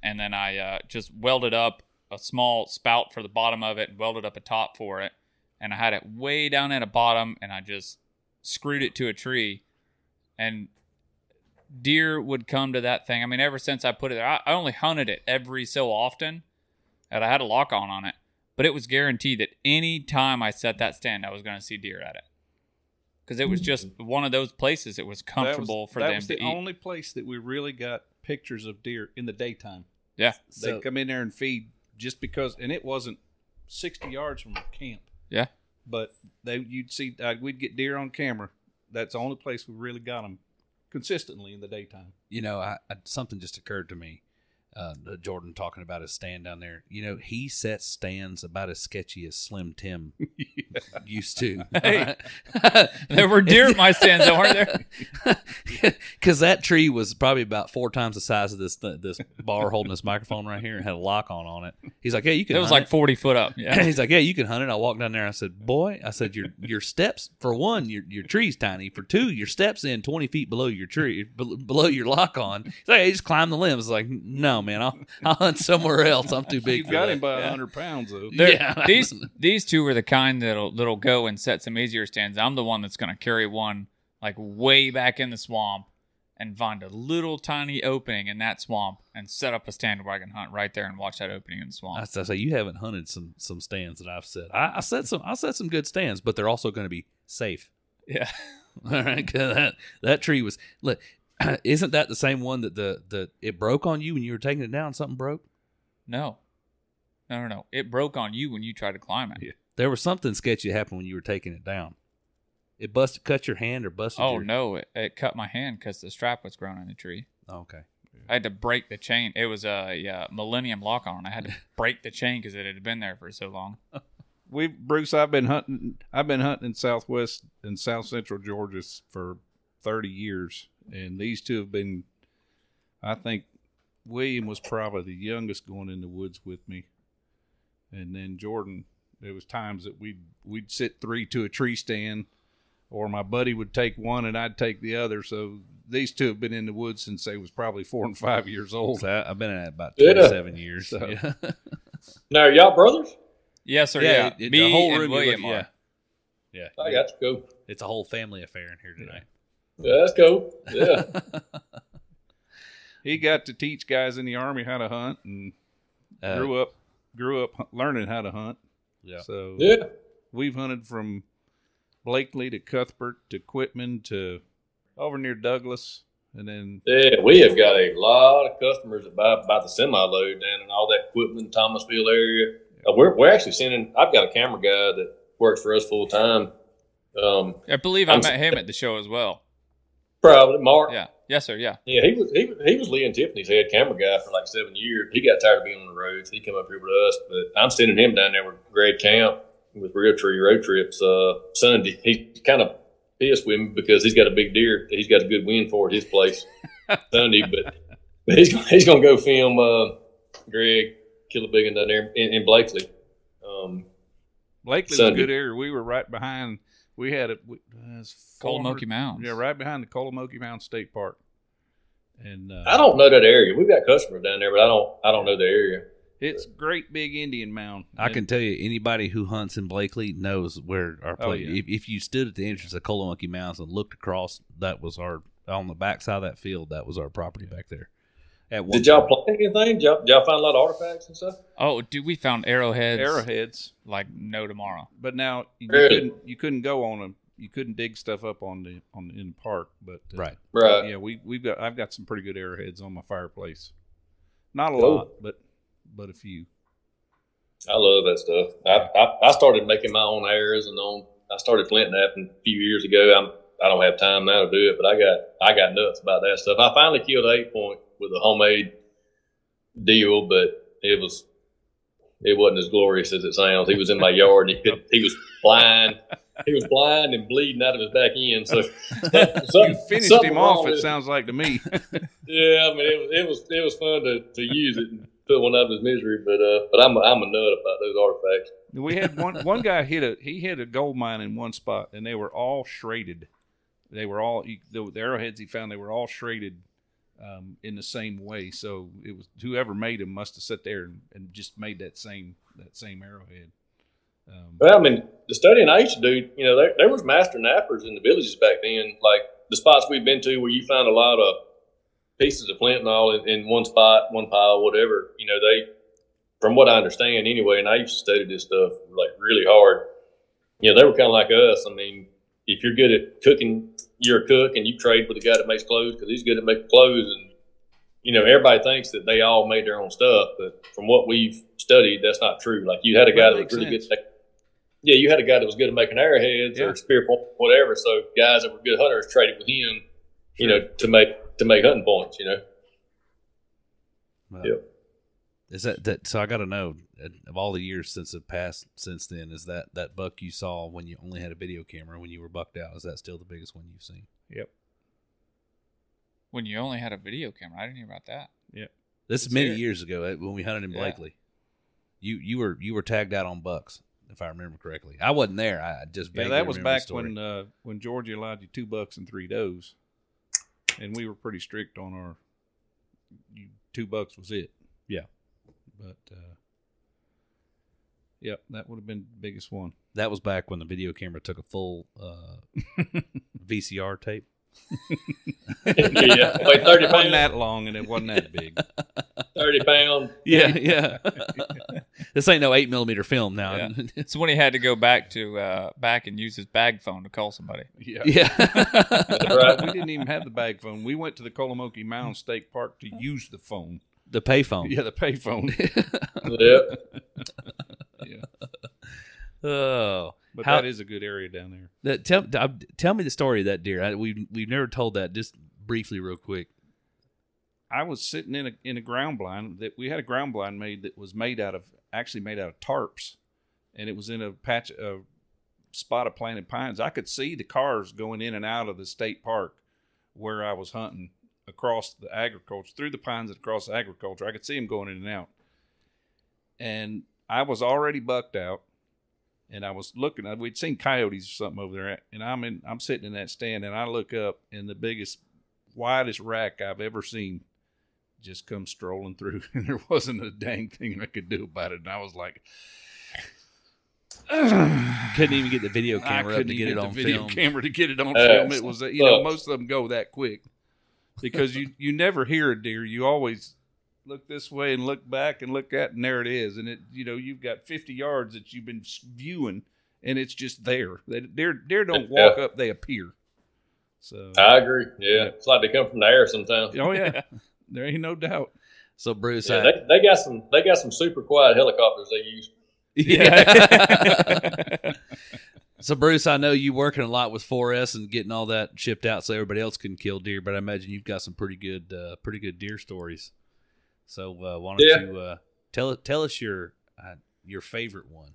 and then I uh, just welded up a small spout for the bottom of it and welded up a top for it, and I had it way down at the bottom, and I just screwed it to a tree, and deer would come to that thing. I mean, ever since I put it there, I, I only hunted it every so often, and I had a lock on on it, but it was guaranteed that any time I set that stand, I was going to see deer at it. Because it was just one of those places it was That was- comfortable for that them was to the eat. only place that we really got pictures of deer in the daytime. yeah, They So- come in there and feed just because, and it wasn't sixty yards from camp. yeah. But they, you'd see, uh, we'd get deer on camera. That's the only place we really got them consistently in the daytime. You know, I, I something just occurred to me. Uh, Jordan talking about his stand down there. You know, he sets stands about as sketchy as Slim Tim used to. Hey. There were deer at my stands, though, weren't there? Because that tree was probably about four times the size of this this bar holding this microphone right here and had a lock on on it. He's like, "Yeah, you can." It was like 40 foot up. Yeah. He's like, "Yeah, you can hunt it." I walked down there. I said, "Boy," I said, "Your your steps for one, your your tree's tiny. For two, your steps in twenty feet below your tree, be- below your lock on." He's like, "Hey, just climb the limbs." Like, "No, man, I'll I'll hunt somewhere else. I'm too big." You for got that." him by Yeah. hundred pounds though. They're- Yeah. these these two are the kind that'll that'll go and set some easier stands. I'm the one that's gonna carry one like way back in the swamp and find a little tiny opening in that swamp and set up a stand where I can hunt right there and watch that opening in the swamp. I say you haven't hunted some some stands that I've set. I, I set some I set some good stands, but they're also going to be safe. Yeah. All right, 'cause that that tree was look. Isn't that the same one that the the it broke on you when you were taking it down? Something broke. No. No, no, no. It broke on you when you tried to climb it. Yeah. There was something sketchy that happened when you were taking it down. It busted, cut your hand, or busted. Oh your, no, it, it cut my hand because the strap was grown on the tree. Oh, okay. I had to break the chain. It was a yeah, Millennium lock on. I had to break the chain because it had been there for so long. We Bruce, I've been hunting. I've been hunting in Southwest and South Central Georgia for thirty years, and these two have been. I think William was probably the youngest going in the woods with me, and then Jordan. There was times that we'd we'd sit three to a tree stand, or my buddy would take one and I'd take the other. So these two have been in the woods since they was probably four and five years old. So I, I've been in it about Yeah. 27 years. So- yeah. Now, are y'all brothers? Yes, sir. Yeah, Yeah, it- it- me the whole and room. William looking- are. yeah, I yeah. got you. Cool. It's a whole family affair in here today. Yeah, that's cool. Yeah. He got to teach guys in the army how to hunt and Uh, grew up grew up learning how to hunt. yeah. So yeah. we've hunted from Blakely to Cuthbert to Quitman to over near Douglas, and then Yeah, we have got a lot of customers that buy, buy the semi load down in all that Quitman, Thomasville area. Uh, we're, we're actually sending, I've got a camera guy that works for us full time. Um, I believe I I'm- met him at the show as well. Probably Mark. Yeah. Yes, sir. Yeah. Yeah, he was he, was- he was Lee and Tiffany's head camera guy for like seven years. He got tired of being on the road, so he came up here with us. But I'm sending him down there with Greg Camp with Realtree Road Trips uh, Sunday. He's kind of pissed with me because he's got a big deer. He's got a good win for at his place Sunday, but, but he's gonna- he's gonna go film uh, Greg kill a big one down there in, in Blakely. Um, Blakely was a good area. We were right behind. We had it. we- Uh, it's 400 Kolomoki Mounds. Yeah, right behind the Kolomoki Mountain State Park. And uh, I don't know that area. We've got customers down there, but I don't I don't know the area. It's great big Indian mound. I And- can tell you, anybody who hunts in Blakely knows where our Oh, place. yeah. if, if you stood at the entrance of Kolomoki Mounds and looked across, that was our on the back side of that field. That was our property back there. At one Did y'all point. plant anything? Did y'all, did y'all find a lot of artifacts and stuff? Oh, dude, we found arrowheads. arrowheads. Like no tomorrow. But now you Really? couldn't you couldn't go on them. You couldn't dig stuff up on the on in the park. But uh, Right. Right. yeah, we we've got I've got some pretty good arrowheads on my fireplace. Not a Cool. lot, but but a few. I love that stuff. I, I, I started making my own arrows and on. I started flint knapping a few years ago. I'm I don't have time now to do it, but I got I got nuts about that stuff. I finally killed an eight point with a homemade deal, but it was it wasn't as glorious as it sounds. He was in my yard and he could he was blind. He was blind and bleeding out of his back end. So You finished him off. It sounds like to me. Yeah, I mean it was it was it was fun to, to use it and put one out of his misery, but uh, but I'm a, I'm a nut about those artifacts. we had one one guy hit a he hit a gold mine in one spot, and they were all shredded. They were all he, the, the arrowheads he found. They were all shredded um, in the same way. So it was whoever made them must have sat there and, and just made that same that same arrowhead. Um, Well, I mean, the studying I used to do, you know, there, there was master knappers in the villages back then. Like the spots we've been to where you found a lot of pieces of flint and all in, in one spot, one pile, whatever. You know, they, from what I understand anyway, and I used to study this stuff like really hard. You know, they were kind of like us. I mean, if you're good at cooking, you're a cook, and you trade with the guy that makes clothes because he's good at making clothes. And you know, everybody thinks that they all made their own stuff, but from what we've studied, that's not true. Like you had a guy That that, was really sense. good. At, yeah, you had a guy that was good at making arrowheads Yeah. or spear point, whatever. So guys that were good hunters traded with him, you Sure. know, to make to make hunting points. You know, Yep. Is that that? So I got to know uh, of all the years since it passed since then. Is that that buck you saw when you only had a video camera when you were bucked out? Is that still the biggest one you've seen? yep. When you only had a video camera, I didn't hear about that. Yep. This is many hear years ago uh, when we hunted in Yeah. Blakely. You you were you were tagged out on bucks if I remember correctly. I wasn't there. I just Yeah, that was back when uh, when Georgia allowed you two bucks and three does, and we were pretty strict on our. You, two bucks was it. Yeah. But uh, yep, that would have been the biggest one. that was back when the video camera took a full uh, VCR tape. yeah, like thirty It wasn't that long, and it wasn't that big. thirty pound. Yeah, yeah. this ain't no eight millimeter film now. Yeah. It's when he had to go back to uh, back and use his bag phone to call somebody. Yeah. yeah. Right. we didn't even have the bag phone. We went to the Kolomoki Mound State Park to use the phone. The payphone. Yeah, the pay phone. Yeah, yeah. Oh, But How- that is a good area down there. that, tell uh, tell me the story of that deer. I, we we've never told that. Just briefly, real quick. I was sitting in a in a ground blind that we had a ground blind made that was made out of actually made out of tarps, and it was in a patch a spot of planted pines. I could see the cars going in and out of the state park where I was hunting across the agriculture through the pines and across the agriculture. I could see them going in and out, and I was already bucked out. And I was looking. We'd seen coyotes or something over there, and I'm in. I'm sitting in that stand, and I look up, and the biggest, widest rack I've ever seen just come strolling through, and there wasn't a dang thing I could do about it. And I was like, Couldn't even get the video I camera up couldn't to get even it get on video film. camera to get it on Uh, film. It was, uh, you know, most of them go that quick because you you never hear a deer. You always look this way and look back and look at, and there it is. And it, you know, you've got fifty yards that you've been viewing, and it's just there. They, deer deer don't walk up; they appear. So, I agree. Yeah, it's like they come from the air sometimes. oh yeah, there ain't no doubt. So Bruce, Yeah, I, they, they got some. They got some super quiet helicopters they use. yeah. so Bruce, I know you working a lot with 4S and getting all that shipped out so everybody else can kill deer, but I imagine you've got some pretty good, uh, pretty good deer stories. So uh, why don't Yeah. you uh, tell tell us your uh, your favorite one?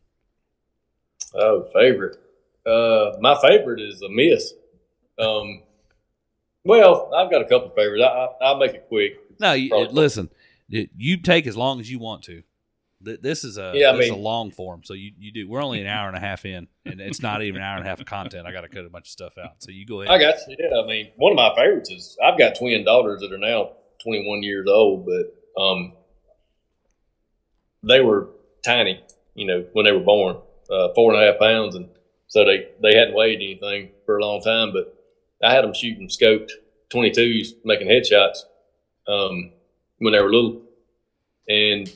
Oh, favorite. Uh, my favorite is a miss. Um, well, I've got a couple of favorites. I, I, I'll make it quick. No, you, listen, you take as long as you want to. Th- This is a Yeah, I is a long form, so you, you do. We're only an hour and a half in, and it's not even an hour and a half of content. I got to cut a bunch of stuff out. So you go ahead. I got you. Yeah, I mean, one of my favorites is I've got twin daughters that are now 21 years old, but um, they were tiny, you know, when they were born, uh, four and a half pounds, and so they they hadn't weighed anything for a long time. But I had them shooting scoped 22s, making headshots um, when they were little, and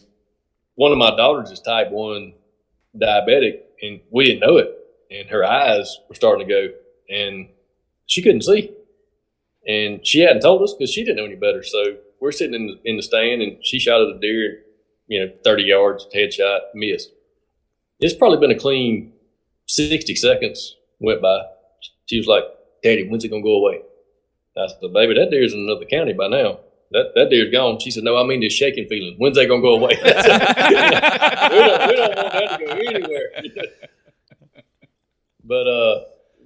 one of my daughters is type one diabetic, and we didn't know it, and her eyes were starting to go, and she couldn't see, and she hadn't told us because she didn't know any better. So we're sitting in the, in the stand, and she shot at a deer, you know, thirty yards, headshot, missed. It's probably been a clean sixty seconds went by. She was like, "Daddy, when's it gonna go away?" I said, "Baby, that deer's in another county by now. That that deer's gone." She said, "No, I mean this shaking feeling. When's that gonna go away?" we, don't, we don't want that to go anywhere. but uh,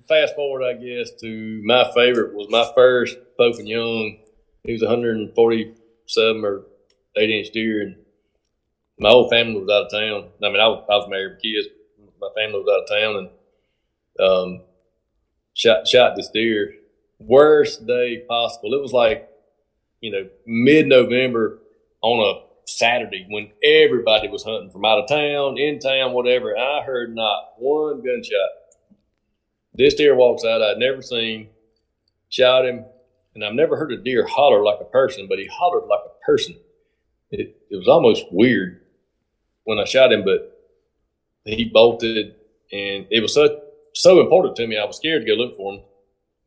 fast forward, I guess, to my favorite was my first Pope and Young. He was 147 or 8 inch deer, and my whole family was out of town. I mean, I was, I was married with kids. My family was out of town, and um, shot shot this deer. Worst day possible. It was like, you know, mid November on a Saturday when everybody was hunting from out of town, in town, whatever. I heard not one gunshot. This deer walks out I'd never seen, shot him, and I've never heard a deer holler like a person, but he hollered like a person. It, it was almost weird when I shot him, but he bolted, and it was so so important to me. I was scared to go look for him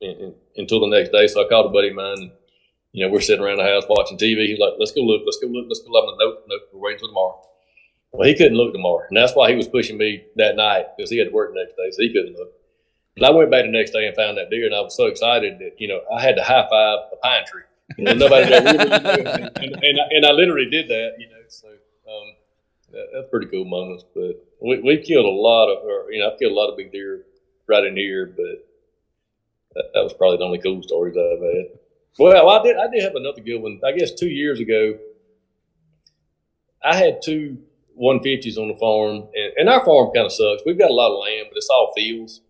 in- in- until the next day. So I called a buddy of mine. You know, we're sitting around the house watching TV. He's like, "Let's go look. Let's go look. Let's go look." I'm like, "Nope, nope. We're waiting till tomorrow." Well, he couldn't look tomorrow, and that's why he was pushing me that night because he had to work the next day, so he couldn't look. But I went back the next day and found that deer, and I was so excited that you know I had to high five a pine tree. You know, nobody there. And, and, and, I, and I literally did that. You know, so um, that, that's pretty cool moments. But we we killed a lot of, or you know, I've killed a lot of big deer right in here, but that, that was probably the only cool stories I've had. Well, I did I did have another good one. I guess two years ago, I had two 150s on the farm, and, and our farm kind of sucks. We've got a lot of land, but it's all fields.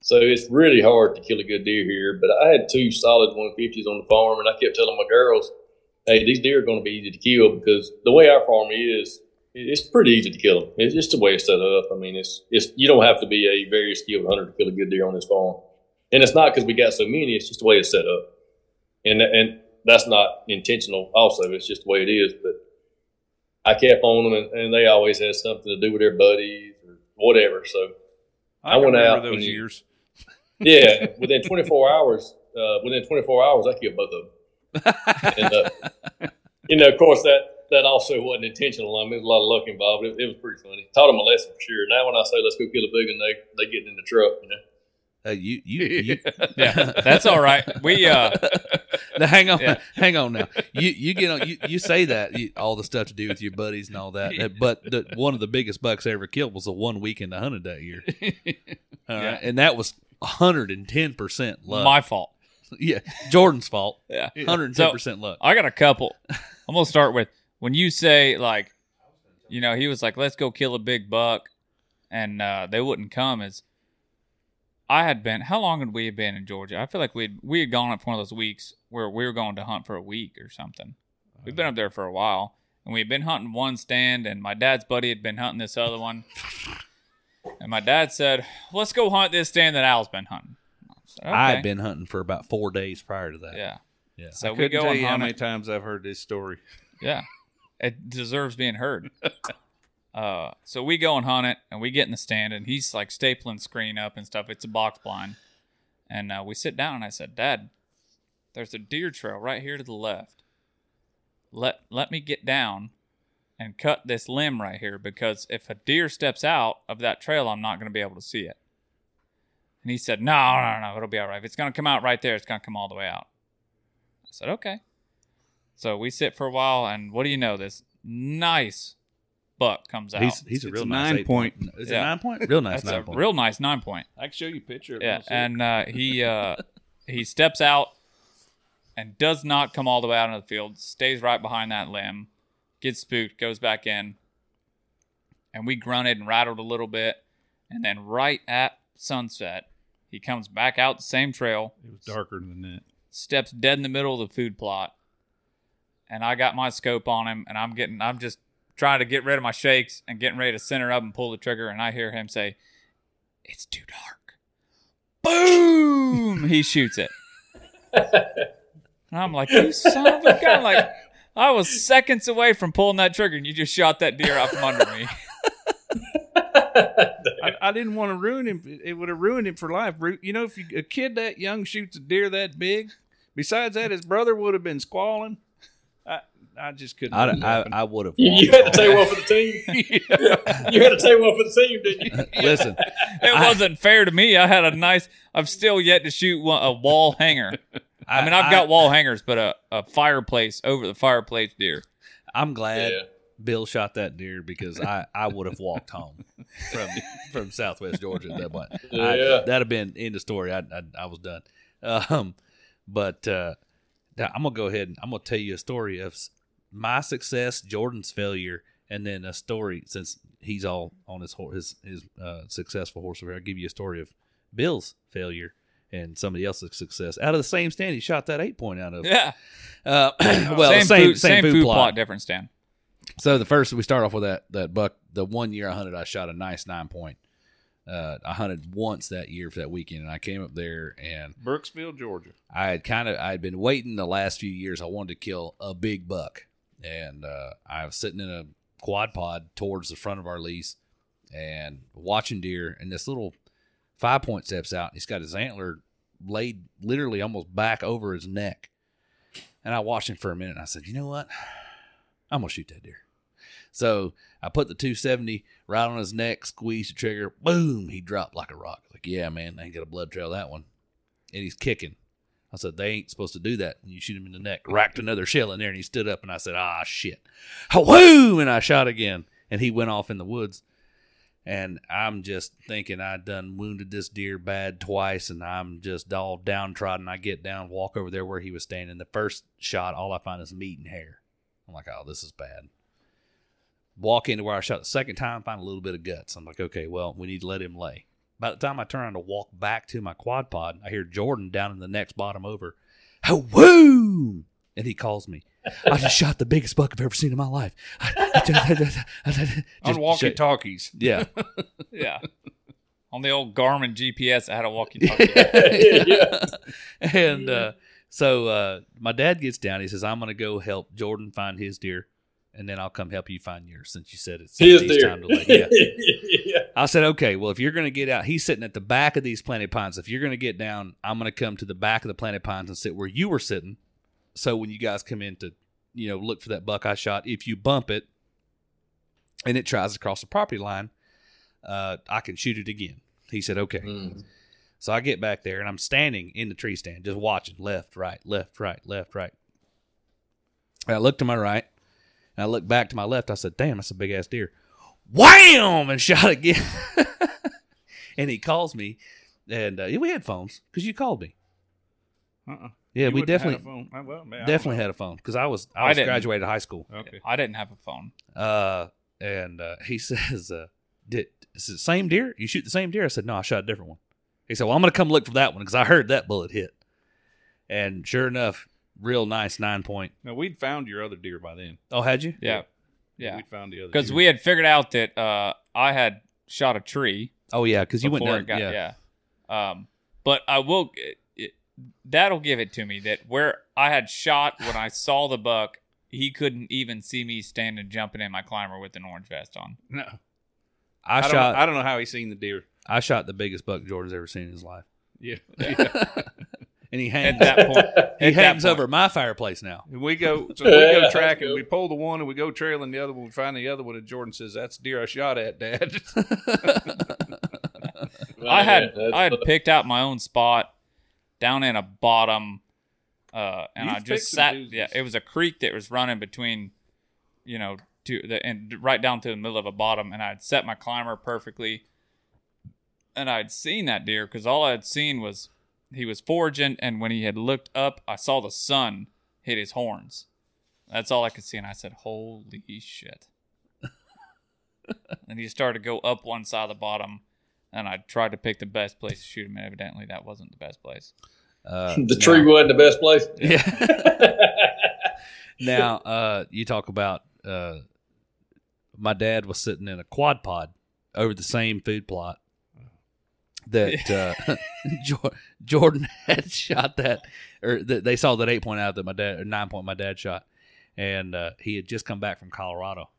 So it's really hard to kill a good deer here. But I had two solid 150s on the farm, and I kept telling my girls, hey, these deer are going to be easy to kill because the way our farm is, it's pretty easy to kill them. It's just the way it's set up. I mean, it's, it's you don't have to be a very skilled hunter to kill a good deer on this farm. And it's not because we got so many, it's just the way it's set up. And, and that's not intentional also. It's just the way it is. But I kept on them, and, and they always had something to do with their buddies or whatever. So I went remember out those and years. yeah, within 24 hours, uh, within 24 hours, I killed both of them. And, uh, you know, of course, that that also wasn't intentional. I mean, there's a lot of luck involved. It, it was pretty funny. Taught them a lesson for sure. Now, when I say let's go kill a big one, they they getting in the truck. You know, Uh, you, you, you Yeah, that's all right. We uh Now, hang on, Yeah. hang on. Now you you get on you, you say that you, all the stuff to do with your buddies and all that, but the, one of the biggest bucks I ever killed was the one weekend I hunted that year. All right, Yeah. and that was hundred and ten percent luck. My fault. yeah, Jordan's fault. Yeah. Hundred and ten percent luck. I got a couple. I'm gonna start with when you say like, you know, he was like, "Let's go kill a big buck," and uh, they wouldn't come. As I had been, how long had we been in Georgia? I feel like we we had gone up for one of those weeks where we were going to hunt for a week or something. We've been up there for a while, and we had been hunting one stand, and my dad's buddy had been hunting this other one. And my dad said, "Let's go hunt this stand that Al's been hunting." I said, I "Okay." had been hunting for about four days prior to that. yeah. Yeah. So I we couldn't go tell and you how many it. times I've heard this story. Yeah. It deserves being heard. uh, so we go and hunt it, and we get in the stand, and he's like stapling screen up and stuff. It's a box blind. And uh, we sit down, and I said, Dad, there's a deer trail right here to the left. Let, let me get down and cut this limb right here because if a deer steps out of that trail, I'm not going to be able to see it. And he said, No, no, no, it'll be all right. If it's going to come out right there, it's going to come all the way out. I said, Okay. So we sit for a while, and what do you know? This nice buck comes out. He's he's a It's real a nice nine eight point. Is Yeah. it nine point? Real nice That's nine a point. real nice nine point. I can show you a picture. Yeah, and uh, he uh, he steps out and does not come all the way out into the field. Stays right behind that limb, gets spooked, goes back in, and we grunted and rattled a little bit, and then right at sunset, he comes back out the same trail, it was darker than that. steps dead in the middle of the food plot, and I got my scope on him, and I'm getting, I'm just trying to get rid of my shakes and getting ready to center up and pull the trigger, and I hear him say, "It's too dark." Boom! he shoots it, and I'm like, "You son of a gun!" Like, I was seconds away from pulling that trigger, and you just shot that deer out from under me. I, I didn't want to ruin him. It would have ruined him for life. Ru- You know, if you, a kid that young shoots a deer that big, besides that, his brother would have been squalling. I, I just couldn't. I, I. I would have. You, you had to take one for the team. you had to take one for the team, didn't you? Listen, It I- wasn't fair to me. I had a nice. I've still yet to shoot one, a wall hanger. I mean, I've got wall hangers, but a, a fireplace over the fireplace deer. I'm glad Yeah. Bill shot that deer because I, I would have walked home from from Southwest Georgia at that point. I- Yeah. that'd have been end of story. I, I I was done. Um, but uh, now I'm gonna go ahead and I'm gonna tell you a story of s- my success, Jordan's failure, and then a story since he's all on his hor- his his uh, successful horse. I'll give you a story of Bill's failure and somebody else's success out of the same stand he shot that eight point out of. Yeah. Uh, well, same, same food, same, food, plot. different stand. So the first we start off with that that buck. The one year I hunted, I shot a nice nine point. Uh, I hunted once that year for that weekend, and I came up there and Brooksville, Georgia. I had kind of I had been waiting the last few years. I wanted to kill a big buck, and uh, I was sitting in a quad pod towards the front of our lease and watching deer, and this little five point steps out. He's got his antler laid literally almost back over his neck, and I watched him for a minute. And I said, "You know what? I'm gonna shoot that deer." So I put the 270 right on his neck, squeezed the trigger, boom, he dropped like a rock. Like, yeah, man, I ain't got a blood trail that one. And he's kicking. I said, they ain't supposed to do that. And you shoot him in the neck. Racked another shell in there and he stood up and I said, ah, shit. Whoo! And I shot again. And he went off in the woods. And I'm just thinking I done wounded this deer bad twice and I'm just all downtrodden. I get down, walk over there where he was standing. The first shot, all I find is meat and hair. I'm like, oh, this is bad walk into where I shot the second time, find a little bit of guts. I'm like, okay, well, we need to let him lay. By the time I turn around to walk back to my quad pod, I hear Jordan down in the next bottom over. Oh, woo! And he calls me. I just shot the biggest buck I've ever seen in my life. On walkie talkies. Yeah. Yeah. On the old Garmin GPS, I had a walkie-talkie. yeah. and uh, so uh, my dad gets down. He says, I'm going to go help Jordan find his deer, and then I'll come help you find yours since you said it's His deer. time to. Yeah. yeah. I said, okay, well, if you're going to get out, he's sitting at the back of these planted pines. If you're going to get down, I'm going to come to the back of the planted pines and sit where you were sitting. So when you guys come in to, you know, look for that buck I shot, if you bump it and it tries to cross the property line, uh, I can shoot it again. He said, okay. Mm. So I get back there and I'm standing in the tree stand, just watching left, right, left, right, left, right. And I look to my right and I look back to my left. I said, "Damn, that's a big ass deer!" Wham! And shot again. and he calls me, and uh, yeah, we had phones because you called me. Uh-uh. Yeah, You we wouldn't have definitely had a phone. I- well, man, definitely had a phone because I was I I was didn't. graduated high school. Okay. I didn't have a phone. Uh, and uh, he says, uh, "Did is it the same deer? You shoot the same deer?" I said, "No, I shot a different one." He said, "Well, I'm gonna come look for that one because I heard that bullet hit." And sure enough, real nice nine point. Now we'd found your other deer by then. Oh, had you? Yeah, yeah. we'd found the other Because we had figured out that uh, I had shot a tree Oh yeah, because you went before down. got yeah. yeah. Um, but I will. It, it, that'll give it to me that where I had shot when I saw the buck, he couldn't even see me standing jumping in my climber with an orange vest on. no, I, I, don't, shot. I don't know how he seen the deer. I shot the biggest buck Jordan's ever seen in his life, Yeah, and he At that point, he at hangs point. over my fireplace now. and we go. So we go tracking. We pull the one, and we go trailing the other one. We find the other one, and Jordan says, "That's deer I shot at, Dad." I had That's I had the- picked out my own spot down in a bottom, uh, and You've I just sat. Yeah, it was a creek that was running between, you know, to the and right down to the middle of a bottom, and I'd set my climber perfectly, and I'd seen that deer because all I had seen was he was foraging, and when he had looked up, I saw the sun hit his horns. That's all I could see, and I said, "Holy shit!" and he started to go up one side of the bottom, and I tried to pick the best place to shoot him, and evidently that wasn't the best place. Uh, the tree now- wasn't the best place. Yeah. now, uh, you talk about uh, my dad was sitting in a quad pod over the same food plot that uh, Jordan had shot that, or th- they saw that eight point out that my dad, or nine point my dad shot, and uh, he had just come back from Colorado,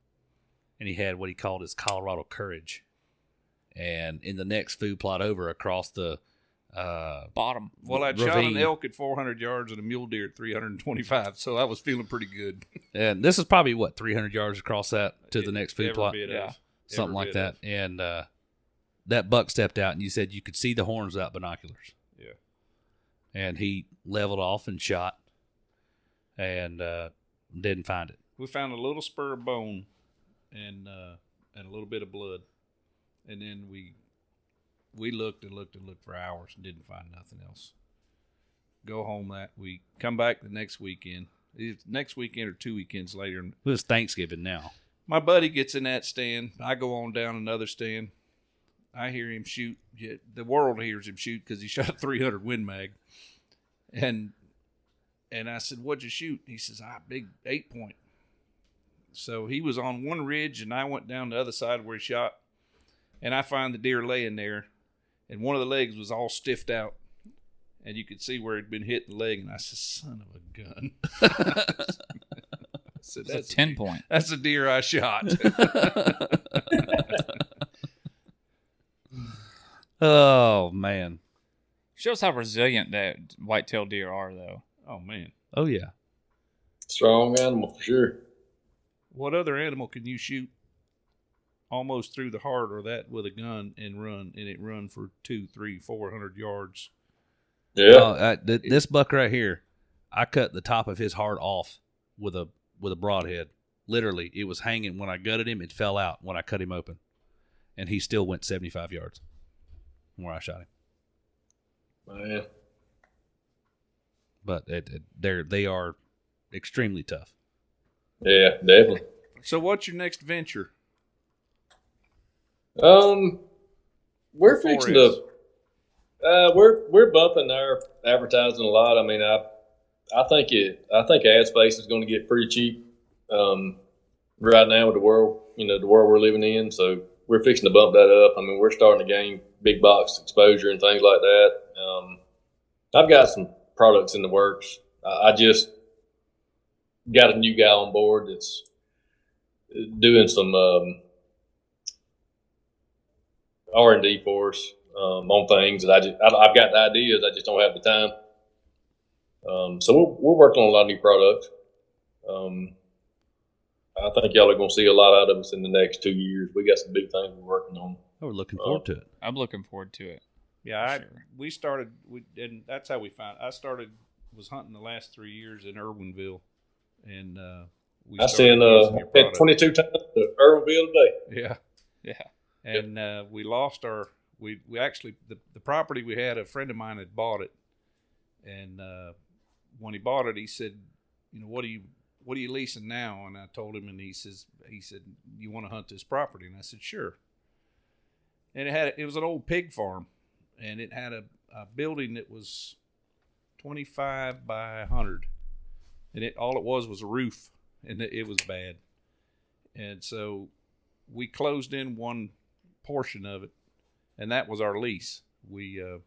and he had what he called his Colorado courage, and in the next food plot over across the. Uh, Bottom. well, I shot an elk at 400 yards and a mule deer at 325, so I was feeling pretty good. and this is probably what 300 yards across that to the next food plot. Yeah. Something like that. of. And uh, that buck stepped out, and you said you could see the horns without binoculars. Yeah. And he leveled off and shot, and uh, didn't find it. We found a little spur of bone, and uh, and a little bit of blood, and then we we looked and looked and looked for hours and didn't find nothing else. Go home that week. Come back the next weekend. It's next weekend or two weekends later. It was Thanksgiving now. My buddy gets in that stand. I go on down another stand. I hear him shoot. The world hears him shoot because he shot a 300 Win Mag. And and I said, "What'd you shoot?" He says, "Ah, big eight point." So he was on one ridge, and I went down the other side where he shot. And I find the deer laying there, and one of the legs was all stiffed out, and you could see where he'd been hit the leg. And I said, "Son of a gun!" I said, It's a "That's a 10 point. that's a deer I shot. oh man. Shows how resilient that white-tailed deer are, though. oh man. Oh yeah. Strong animal for sure. What other animal can you shoot almost through the heart or that with a gun and run and it run for two, three, four hundred yards? Yeah. Oh, uh, th- this buck right here, I cut the top of his heart off with a with a broadhead. Literally, it was hanging when I gutted him. It fell out when I cut him open, and he still went seventy five yards from where I shot him. Man. But it, it, they're they are extremely tough. Yeah, definitely. So what's your next venture? Um, we're fixing to. Uh, we're we're bumping our advertising a lot. I mean, I I think it. I think ad space is going to get pretty cheap. Um, right now with the world, you know, the world we're living in. So we're fixing to bump that up. I mean, we're starting to gain big box exposure and things like that. Um, I've got some products in the works. I, I just got a new guy on board that's doing some um, R and D for us um, on things that I just I, I've got the ideas. I just don't have the time. Um, so we're, we're working on a lot of new products. Um, I think y'all are going to see a lot out of us in the next two years. We got some big things we're working on. Oh, we're looking forward to it. I'm looking forward to it. Yeah, I, Sure. we started, we, and that's how we found. I started was hunting the last three years in Irwinville, and uh, we I started seen uh using had twenty two times to Irwinville today. Yeah, Yeah. and uh, we lost our. We we actually the the property we had. A friend of mine had bought it, and uh, when he bought it, he said, "You know, what are you what are you leasing now?" And I told him, and he says, "He said you want to hunt this property?" And I said, "Sure." And it had it was an old pig farm, and it had a, a building that was twenty five by hundred, and it all it was was a roof, and it, it was bad. And so we closed in one portion of it, and that was our lease. We uh,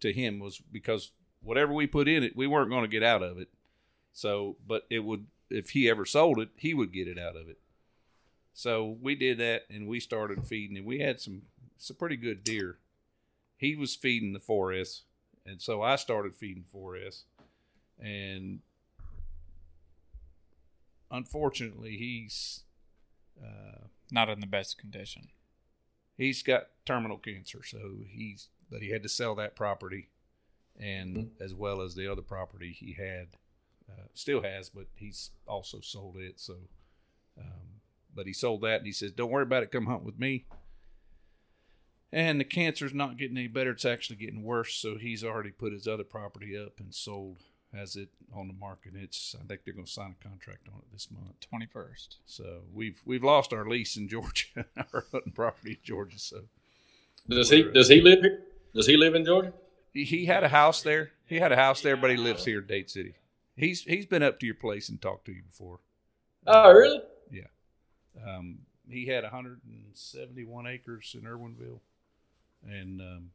to him was because whatever we put in it, we weren't going to get out of it. So, but it would if he ever sold it, he would get it out of it. So we did that, and we started feeding, and we had some some pretty good deer. He was feeding the 4S, and so I started feeding 4S, and unfortunately, he's uh, Not in the best condition. he's got terminal cancer, so he's but he had to sell that property, and as well as the other property he had, uh, still has, but he's also sold it. So, um, but he sold that, and he says, "Don't worry about it. Come hunt with me." And the cancer's not getting any better; it's actually getting worse. So he's already put his other property up and sold, has it on the market. It's I think they're going to sign a contract on it this month. Twenty first. So we've we've lost our lease in Georgia, our hunting property in Georgia. So Does he does he live here? Does he live in Georgia? he, he had a house there. He had a house there, but he lives here in Dade City. He's he's been up to your place and talked to you before. Oh, really? Yeah. Um, he had 171 acres in Irwinville, and um,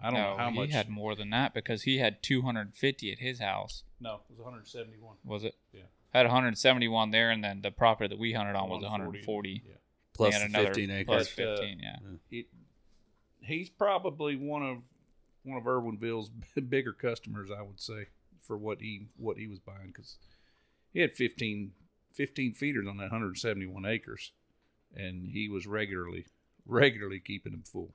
I don't no, know how he much. He had more than that because he had 250 at his house. no, it was 171. Was it? Yeah. Had 171 there, and then the property that we hunted on was 140. 140. Yeah. Plus He the had another 15 acres. Plus But, uh, 15, yeah. it, he's probably one of one of Irwinville's bigger customers, I would say, for what he what he was buying because he had 15, 15 feeders on that 171 acres, and he was regularly regularly keeping them full.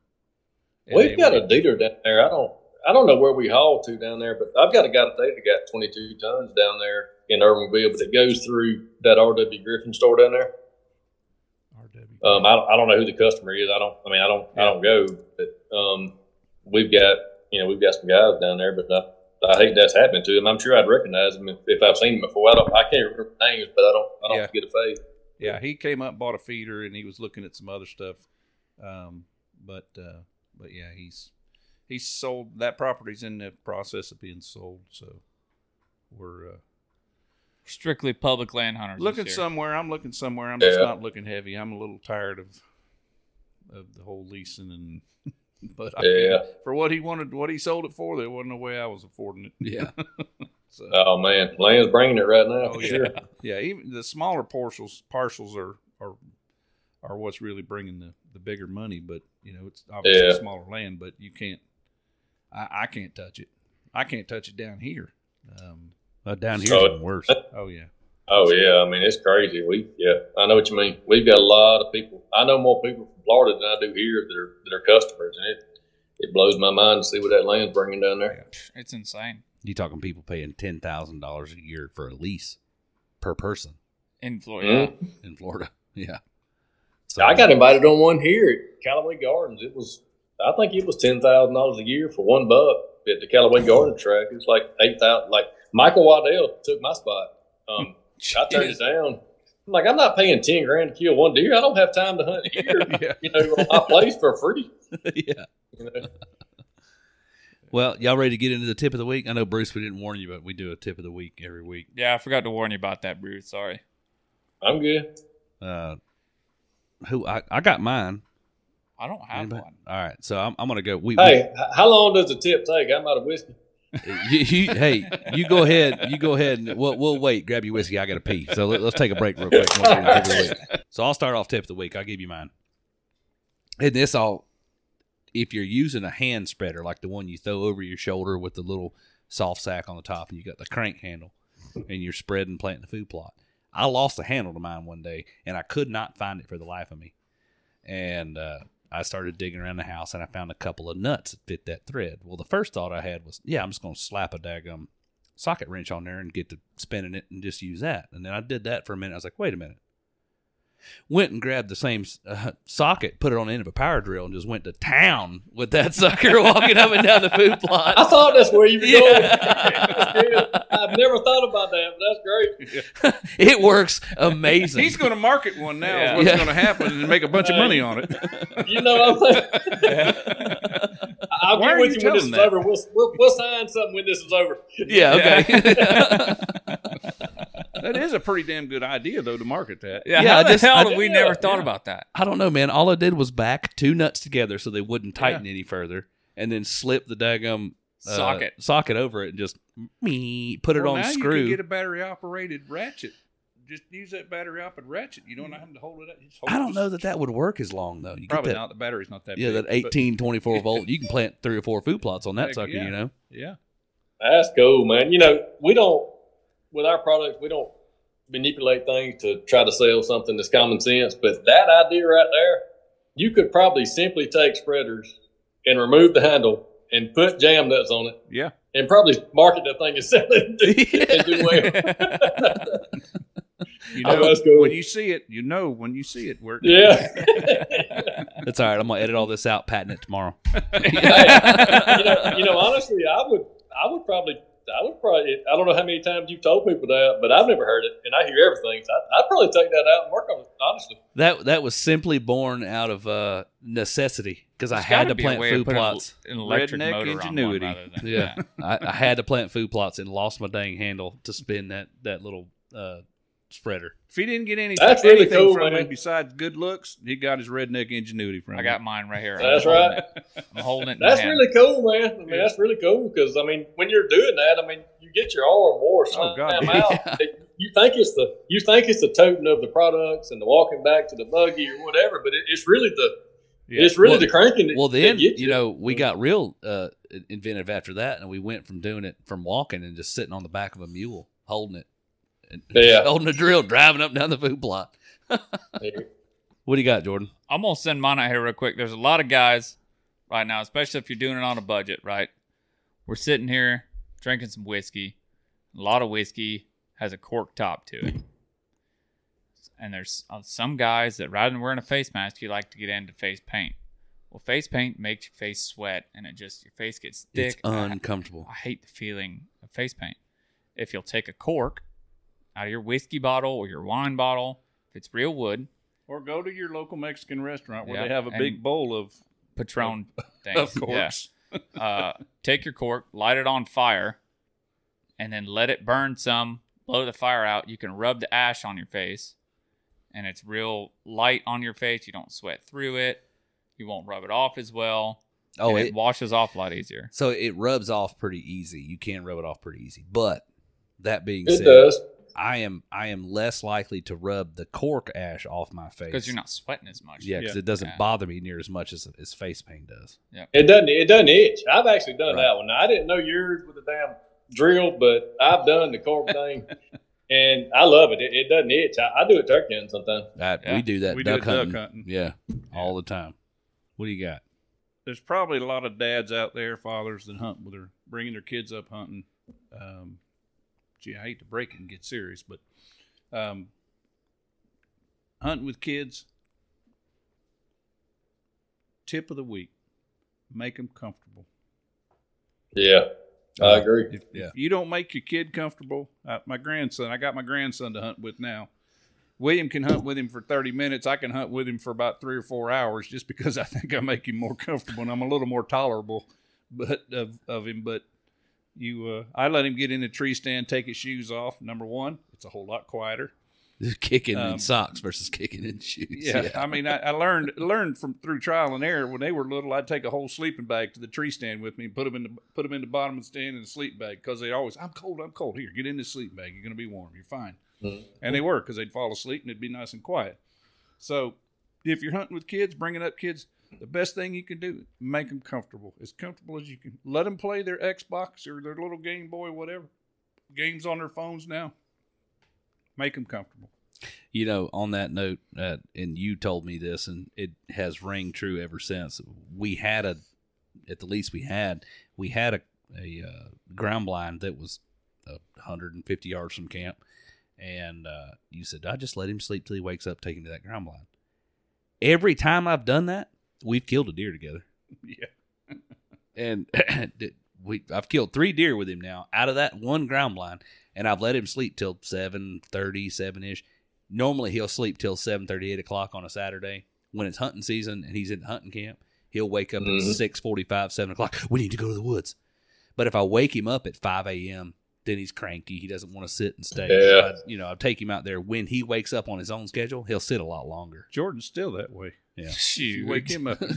We've got a dealer down there. I don't I don't know where we haul to down there, but I've got a guy today that got twenty two tons down there in Irwinville, but it goes through that R.W. Griffin store down there. RW. Um, I, don't- I don't know who the customer is. I don't. I mean, I don't. I don't go. But um, we've got you know we've got some guys down there, but I, I hate that's happening to them. I'm sure I'd recognize them if, if I've seen them before. I don't. I can't remember names, but I don't. I don't Yeah. forget a face. Yeah, he came up, bought a feeder, and he was looking at some other stuff. Um, but uh, but yeah, he's he's sold that property's in the process of being sold. So we're uh, Strictly public land hunters. this looking year. somewhere. I'm looking somewhere. I'm just Yeah. not looking heavy. I'm a little tired of of the whole leasing and. But I Yeah. for what he wanted, what he sold it for, there wasn't a way I was affording it. Yeah. So, Oh man, Land's bringing it right now. Oh for yeah, sure. yeah. Even the smaller parcels, parcels are are are what's really bringing the the bigger money. But you know, it's obviously Yeah. smaller land, but you can't. I, I can't touch it. I can't touch it down here. Um, Uh, down here So- even worse. oh yeah, Oh yeah, I mean it's crazy. We yeah, I know what you mean. We've got a lot of people. I know more people from Florida than I do here that are that are customers, and it it blows my mind to see what that land's bringing down there. It's insane. You talking people paying ten thousand dollars a year for a lease per person In Florida. Mhm. in Florida? Yeah. So I got invited on one here at Callaway Gardens. It was I think it was ten thousand dollars a year for one buck at the Callaway Garden track. It was like eight thousand. Like Michael Waddell took my spot. Um, I turned it down. I'm like, I'm not paying ten grand to kill one deer. I don't have time to hunt here. yeah. you know, on my place for free. yeah. You know? Well, y'all ready to get into the tip of the week? I know Bruce, we didn't warn you, but we do a tip of the week every week. Yeah, I forgot to warn you about that, Bruce. Sorry. I'm good. Uh, who I, I got mine. I don't have Anybody? one. All right, so I'm, I'm gonna go. We, Hey, h- how long does the tip take? I'm out of whiskey. you, you, hey, you go ahead. You go ahead, and we'll we'll wait. Grab your whiskey. I got to pee. So let, us take a break real quick. once we get to tip of the week. So I'll start off tip of the week. I'll give you mine. And this all, if you're using a hand spreader like the one you throw over your shoulder with the little soft sack on the top, and you got the crank handle, and you're spreading planting the food plot. I lost the handle to mine one day, and I could not find it for the life of me. And uh, I started digging around the house and I found a couple of nuts that fit that thread. Well, the first thought I had was, yeah, I'm just going to slap a daggum socket wrench on there and get to spinning it and just use that. And then I did that for a minute. I was like, wait a minute. Went and grabbed the same uh, socket, put it on the end of a power drill, and just went to town with that sucker walking up and down the food plot. I thought that's where you were going. Yeah. That's good. I've never thought about that, but that's great. it works amazing. He's going to market one now. Yeah. Is what's Yeah. going to happen and make a bunch of money on it. You know what I'm saying? I'll Why get with you you when this telling is that? over. We'll, we'll, we'll sign something when this is over. yeah, okay. That is a pretty damn good idea, though, to market that. Yeah, Yeah, how I the just- hell I- did we yeah, never thought yeah. about that? I don't know, man. All I did was back two nuts together so they wouldn't tighten any further, and then slip the daggum uh, Socket. socket over it and just me put it Well, on now screw. you can get a battery operated ratchet. Just use that battery operated ratchet. You don't have to hold it up. Just hold I don't know that that would work as long though. You Probably get that, not. The battery's not that big. yeah, big. that but- 18, 24 volt. You can plant three or four food plots on that Heck, sucker. yeah. You know, Yeah. That's cool, man. You know, we don't with our products, we don't manipulate things to try to sell something that's common sense. But that idea right there, you could probably simply take spreaders and remove the handle and put jam nuts on it Yeah. and probably market that thing and sell it and do, and do well. You Oh, know, that's cool. when you see it, you know when you see it. Where Yeah. that's all right. I'm gonna edit all this out, patent it tomorrow. you, know, you know, honestly, I would, I would probably, I would probably, I don't know how many times you've told people that, but I've never heard it, and I hear everything. So I, I'd probably take that out and work on it. Honestly, That that was simply born out of uh, necessity because I had gotta to a plant way of food putting plots. An electric Redneck motor on one ingenuity. rather Yeah, I, I had to plant food plots and lost my dang handle to spin that that little uh, spreader. If he didn't get any, That's really anything cool, from man. it besides good looks, he got his redneck ingenuity from I it. got mine right here. That's I'm holding right. it. I'm holding it. In That's my hand. really cool, man. I mean, that's really cool because I mean, when you're doing that, I mean, you get your arm more slam God, out. yeah. You think it's the you think it's the toting of the products and the walking back to the buggy or whatever, but it, it's really the Yeah. it's really Well- the cranking. That, Well, that then gets you know we got real uh, inventive after that, and we went from doing it from walking and just sitting on the back of a mule holding it, and Yeah. holding a drill, driving up down the food plot. What do you got, Jordan? I'm gonna send mine out here real quick. There's a lot of guys right now, especially if you're doing it on a budget, right? We're sitting here drinking some whiskey. A lot of whiskey has a cork top to it. And there's uh, some guys that rather than wearing a face mask, you like to get into face paint. Well, face paint makes your face sweat and it just your face gets thick. It's I- uncomfortable. I hate the feeling of face paint. If you'll take a cork out of your whiskey bottle or your wine bottle, if it's real wood, Or go to your local Mexican restaurant where Yeah, they have a and- big bowl of Patron things. of course. Yeah. Uh, take your cork, light it on fire, and then let it burn some. Blow the fire out. You can rub the ash on your face, and it's real light on your face. You don't sweat through it. You won't rub it off as well. Oh, it, it, washes off a lot easier. so it rubs off pretty easy. You can rub it off pretty easy. But that being It said, does. I am I am less likely to rub the cork ash off my face Because you're not sweating as much. Yeah, because Yeah. it doesn't Yeah. bother me near as much as as face pain does. Yeah, it doesn't. It doesn't itch. I've actually done Right. that one. Now, I didn't know yours with a damn drill, but I've done the cork thing, and I love it. It, it doesn't itch. I, I do it turkey hunting sometimes. I, Yeah. We do that We do duck, duck hunting. hunting. Yeah, all the time. What do you got? There's probably a lot of dads out there, fathers that hunt with their bringing their kids up hunting. Um, gee, I hate to break it and get serious, but um, hunting with kids. Tip of the week: make them comfortable. Yeah, I agree. If, Yeah. if you don't make your kid comfortable, uh, my grandson, I got my grandson to hunt with now. William can hunt with him for 30 minutes. I can hunt with him for about three or four hours just because I think I make him more comfortable and I'm a little more tolerable but of, of him. But you, uh, I let him get in the tree stand, take his shoes off. Number one, it's a whole lot quieter. kicking Um, in socks versus kicking in shoes. Yeah, I mean, I, I learned learned from through trial and error. When they were little, I'd take a whole sleeping bag to the tree stand with me, and put them in the put them in the bottom of the stand in the sleep bag because they always, I'm cold, I'm cold. Here, get in this sleep bag. You're gonna be warm. You're fine. Mhm. And they were because they'd fall asleep and it'd be nice and quiet. So, if you're hunting with kids, bringing up kids, the best thing you can do make them comfortable, as comfortable as you can. Let them play their Xbox or their little Game Boy, whatever games on their phones now. Make them comfortable. You know, on that note, uh, and you told me this, and it has rang true ever since. We had a, at the least we had, we had a, a uh, ground blind that was uh, 150 yards from camp, and uh, you said, I just let him sleep till he wakes up, take him to that ground blind. Every time I've done that, we've killed a deer together, Yeah. and we I've killed three deer with him now out of that one ground blind, and I've let him sleep till 7:30, 7 ish. Normally he'll sleep till 7:30, 8 o'clock on a Saturday when it's hunting season and he's in hunting camp. He'll wake up Mhm. at six forty-five, seven o'clock. We need to go to the woods. But if I wake him up at five a.m., then he's cranky. He doesn't want to sit and stay. Yeah. I, you know, I take him out there when he wakes up on his own schedule. He'll sit a lot longer. Jordan's still that way. Yeah. Shoot. wake him up.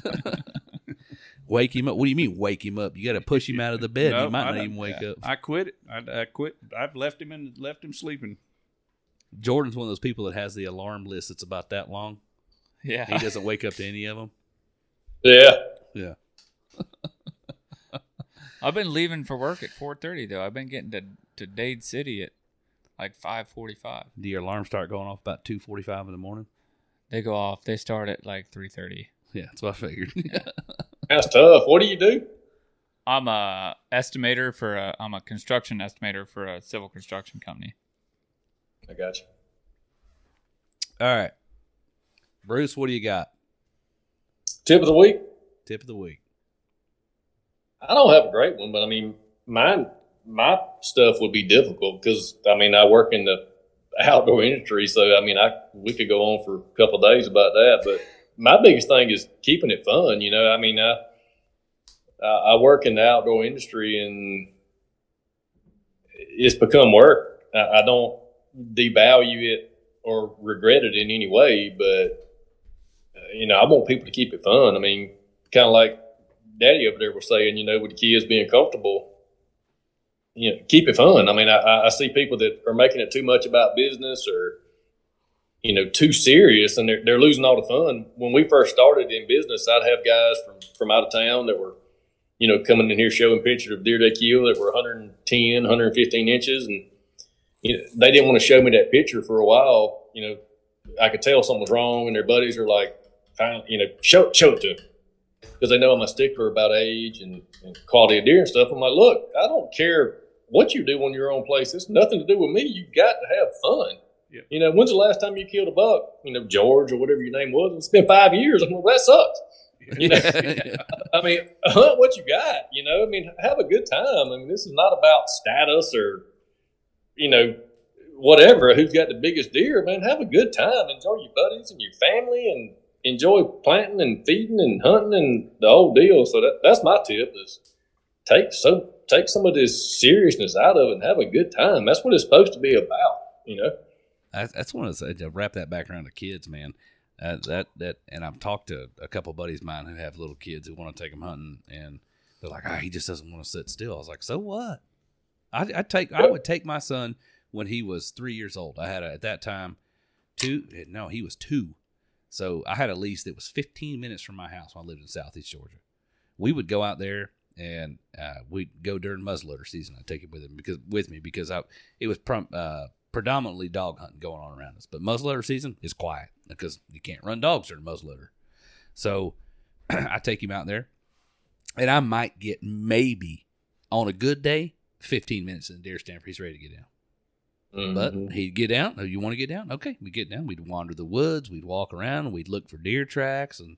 Wake him up. What do you mean wake him up? You got to push him out of the bed. No, he might I not even wake yeah. up. I quit it. I, I quit. I've left him and left him sleeping. Jordan's one of those people that has the alarm list that's about that long. Yeah. He doesn't wake up to any of them. Yeah. Yeah. I've been leaving for work at 4:30 though. I've been getting to to Dade City at like 5:45. Do your alarm start going off about two forty-five in the morning? They go off. They start at like 3:30. Yeah, that's what I figured. That's tough. What do you do? I'm a estimator for a I'm a construction estimator for a civil construction company. I got you. All right, Bruce, what do you got? Tip of the week. Tip of the week. I don't have a great one, but I mean, mine, my stuff would be difficult because I mean, I work in the outdoor industry, so I mean, I we could go on for a couple of days about that. But my biggest thing is keeping it fun. You know, I mean, I I I work in the outdoor industry, and it's become work. I, I don't devalue it or regret it in any way, but uh, you know, I want people to keep it fun. I mean, kind of like Daddy over there was saying, you know, with the kids being comfortable, you know, keep it fun. I mean, I- I, see people that are making it too much about business or, you know, too serious, and they're, they're losing all the fun. When we first started in business, I'd have guys from from out of town that were, you know, coming in here showing pictures of deer they killed that were 110, 115 inches, and you know, they didn't want to show me that picture for a while. You know, I could tell something was wrong, and their buddies are like, "Fine, you know, show show it to them because they know I'm a stickler about age and, and quality of deer and stuff. I'm like, look, I don't care what you do on your own place. It's nothing to do with me. You've got to have fun. Yep. You know, when's the last time you killed a buck? You know, George or whatever your name was. It's been five years. I'm like, that sucks. You know, I mean, hunt what you got. You know, I mean, have a good time. I mean, this is not about status or, you know, whatever. Who's got the biggest deer? Man, have a good time. Enjoy your buddies and your family, and enjoy planting and feeding and hunting and the whole deal. So that that's my tip is take so take some of this seriousness out of it and have a good time. That's what it's supposed to be about. You know. That's, that's one of the to wrap that back around to kids, man. Uh, that that and I've talked to a couple of buddies of mine who have little kids who want to take them hunting, and they're like, "Ah, he just doesn't want to sit still." I was like, "So what?" I I take I would take my son when he was three years old. I had a, at that time two. No, he was two. So I had a lease that was 15 minutes from my house when I lived in Southeast Georgia. We would go out there and uh, we'd go during muzzleloader season. I'd take him with him because with me because I it was prom, uh, predominantly dog hunting going on around us. But muzzleloader season is quiet because you can't run dogs during muzzleloader. So I take him out there, and I might get maybe on a good day 15 minutes in the deer stand. He's ready to get down. But Mhm. he'd get down. Oh, you want to get down? Okay, we get down. We'd wander the woods. We'd walk around. We'd look for deer tracks, and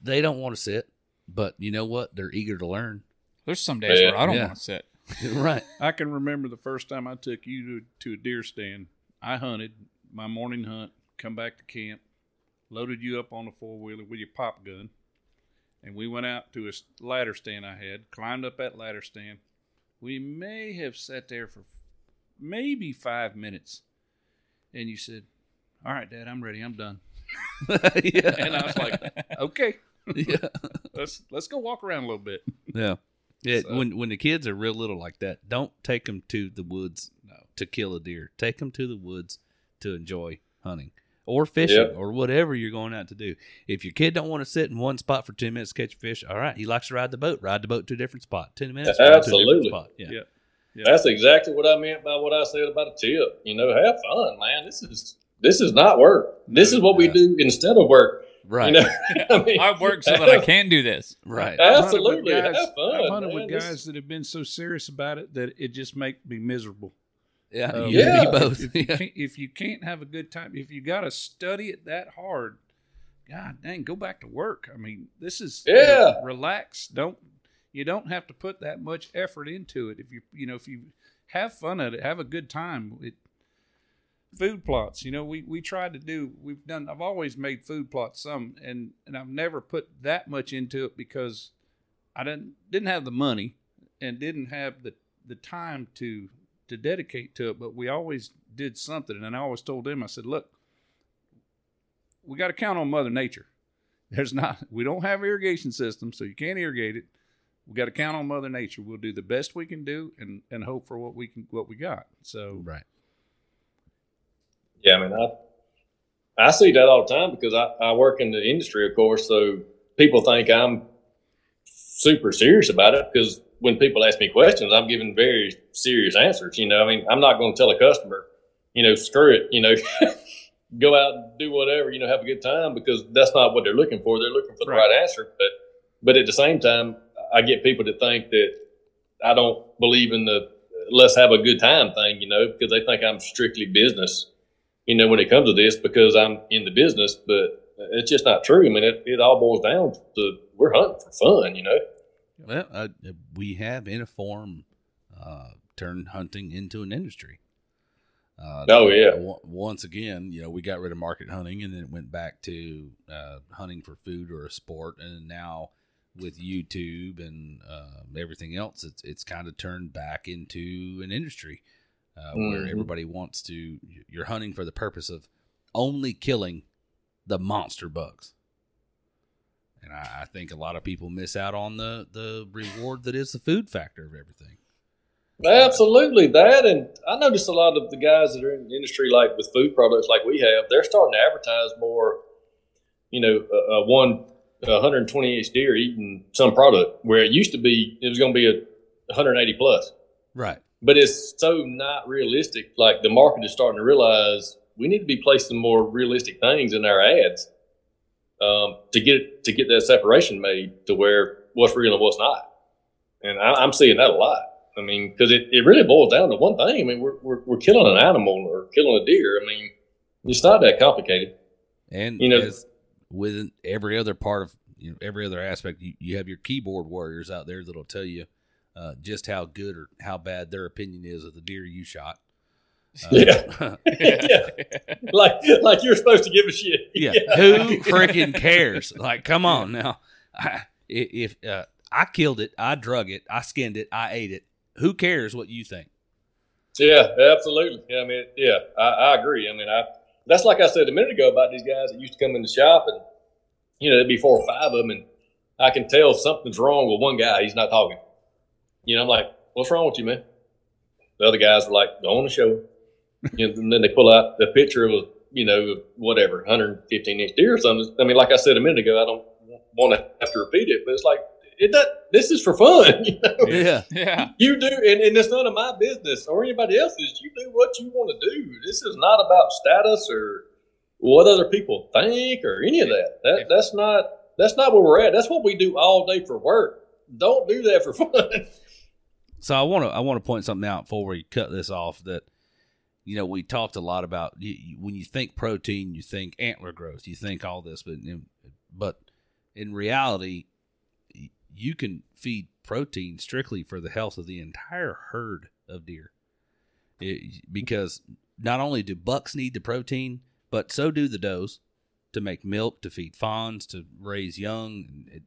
they don't want to sit. But you know what? They're eager to learn. There's some days Yeah. where I don't Yeah. want to sit. right. I can remember the first time I took you to, to a deer stand. I hunted my morning hunt, come back to camp, loaded you up on a four wheeler with your pop gun, and we went out to a ladder stand I had, climbed up that ladder stand. We may have sat there for maybe five minutes, and you said, "All right, Dad, I'm ready. I'm done." yeah. And I was like, "Okay, yeah. let's let's go walk around a little bit." Yeah. Yeah. So- When when the kids are real little like that, don't take them to the woods to kill a deer. Take them to the woods to enjoy hunting or fishing Yep. or whatever you're going out to do. If your kid don't want to sit in one spot for ten minutes to catch a fish, all right, he likes to ride the boat. Ride the boat to a different spot. Ten minutes, ride to a Absolutely. spot. Yeah. Yeah. Yeah. That's exactly what I meant by what I said about a tip. You know, have fun, man. This is this is not work. This is what we do instead of work. Right. You know, I mean, I work so that I can do this. right. I've hunted with Absolutely, guys, have fun, I've hunted man. with This- guys that have been so serious about it that it just make me miserable. Yeah. Uh, you me Yeah. both. If you, can't, if you can't have a good time, if you got to study it that hard, God dang, go back to work. I mean, this is Yeah. Relax. Don't you don't have to put that much effort into it. If you you know if you have fun at it, have a good time. It, food plots. You know, we we tried to do. We've done. I've always made food plots some, and and I've never put that much into it because I didn't didn't have the money and didn't have the the time to to dedicate to it. But we always did something, and I always told them, I said, look, we got to count on Mother Nature. There's not. We don't have irrigation system, so you can't irrigate it. We got to count on Mother Nature. We'll do the best we can do, and and hope for what we can what we got. So Right. Yeah, I mean, I I see that all the time because I, I work in the industry, of course. So people think I'm super serious about it because when people ask me questions, I'm giving very serious answers. You know, I mean, I'm not going to tell a customer, you know, screw it, you know, go out and do whatever, you know, have a good time because that's not what they're looking for. They're looking for the Right. right, answer. But but at the same time, I get people to think that I don't believe in the let's have a good time thing, you know, because they think I'm strictly business you know, when it comes to this because I'm in the business, but it's just not true. I mean, it, it all boils down to we're hunting for fun, you know? Well, uh, we have in a form uh, turned hunting into an industry. Uh, Oh, yeah. o- Once again, you know, we got rid of market hunting, and then it went back to uh, hunting for food or a sport, and now with YouTube and uh, everything else, it's it's kind of turned back into an industry uh, where Mhm. everybody wants to. You're hunting for the purpose of only killing the monster bugs. And I, I think a lot of people miss out on the, the reward that is the food factor of everything. Absolutely. That. And I noticed a lot of the guys that are in the industry, like with food products like we have, they're starting to advertise more, you know, a, a one, 120 inch deer eating some product where it used to be, it was going to be a 180 plus. Right. But it's so not realistic. Like the market is starting to realize we need to be placing more realistic things in our ads um, to get to get that separation made to where what's real and what's not. And I, I'm seeing that a lot. I mean, because it, it really boils down to one thing. I mean, we're, we're, we're killing an animal or killing a deer. I mean, it's not that complicated. And You know- with every other part of you know, every other aspect, you, you have your keyboard warriors out there that'll tell you uh, just how good or how bad their opinion is of the deer you shot. Uh, Yeah. yeah. Like like you're supposed to give a shit. yeah. Who freaking cares? Like, come on now. I, if uh, I killed it, I drug it, I skinned it, I ate it. Who cares what you think? Yeah, absolutely. Yeah, I mean, yeah, I, I agree. I mean, I that's like I said a minute ago about these guys that used to come in the shop, and you know, there'd be four or five of them, and I can tell something's wrong with one guy. He's not talking. You know, I'm like, "What's wrong with you, man?" The other guys were like, "Go on the show," and then they pull out the picture of a, you know, whatever, 115 inch deer or something. I mean, like I said a minute ago, I don't want to have to repeat it, but it's like it does. This is for fun. You know? Yeah. yeah. You do, and, and it's none of my business or anybody else's. You do what you want to do. This is not about status or what other people think or any of that. That that's not that's not where we're at. That's what we do all day for work. Don't do that for fun. So I want to I want to point something out before we cut this off that you know we talked a lot about you, you- when you think protein you think antler growth you think all this but but in reality you can feed protein strictly for the health of the entire herd of deer. It- because not only do bucks need the protein but so do the does to make milk to feed fawns to raise young it,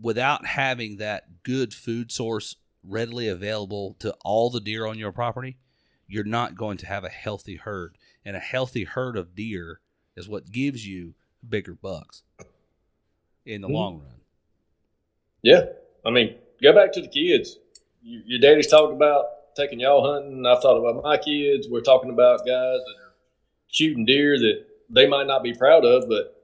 without having that good food source readily available to all the deer on your property, you're not going to have a healthy herd. And a healthy herd of deer is what gives you bigger bucks in the Mhm. long run. yeah, I mean, go back to the kids. You, your daddy's talking about taking y'all hunting. I've thought about my kids. We're talking about guys that are shooting deer that they might not be proud of, but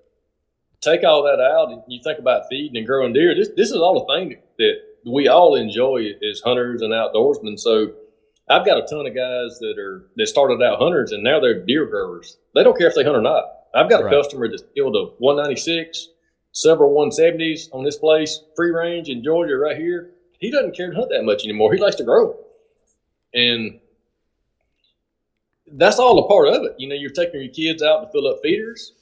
take all that out and you think about feeding and growing deer. This this is all a thing that we all enjoy it as hunters and outdoorsmen. So I've got a ton of guys that are that started out hunters and now they're deer growers. They don't care if they hunt or not. I've got a Right. customer that's killed a 196, several 170s on this place, free range in Georgia right here. He doesn't care to hunt that much anymore. He likes to grow. And that's all a part of it. You know, you're taking your kids out to fill up feeders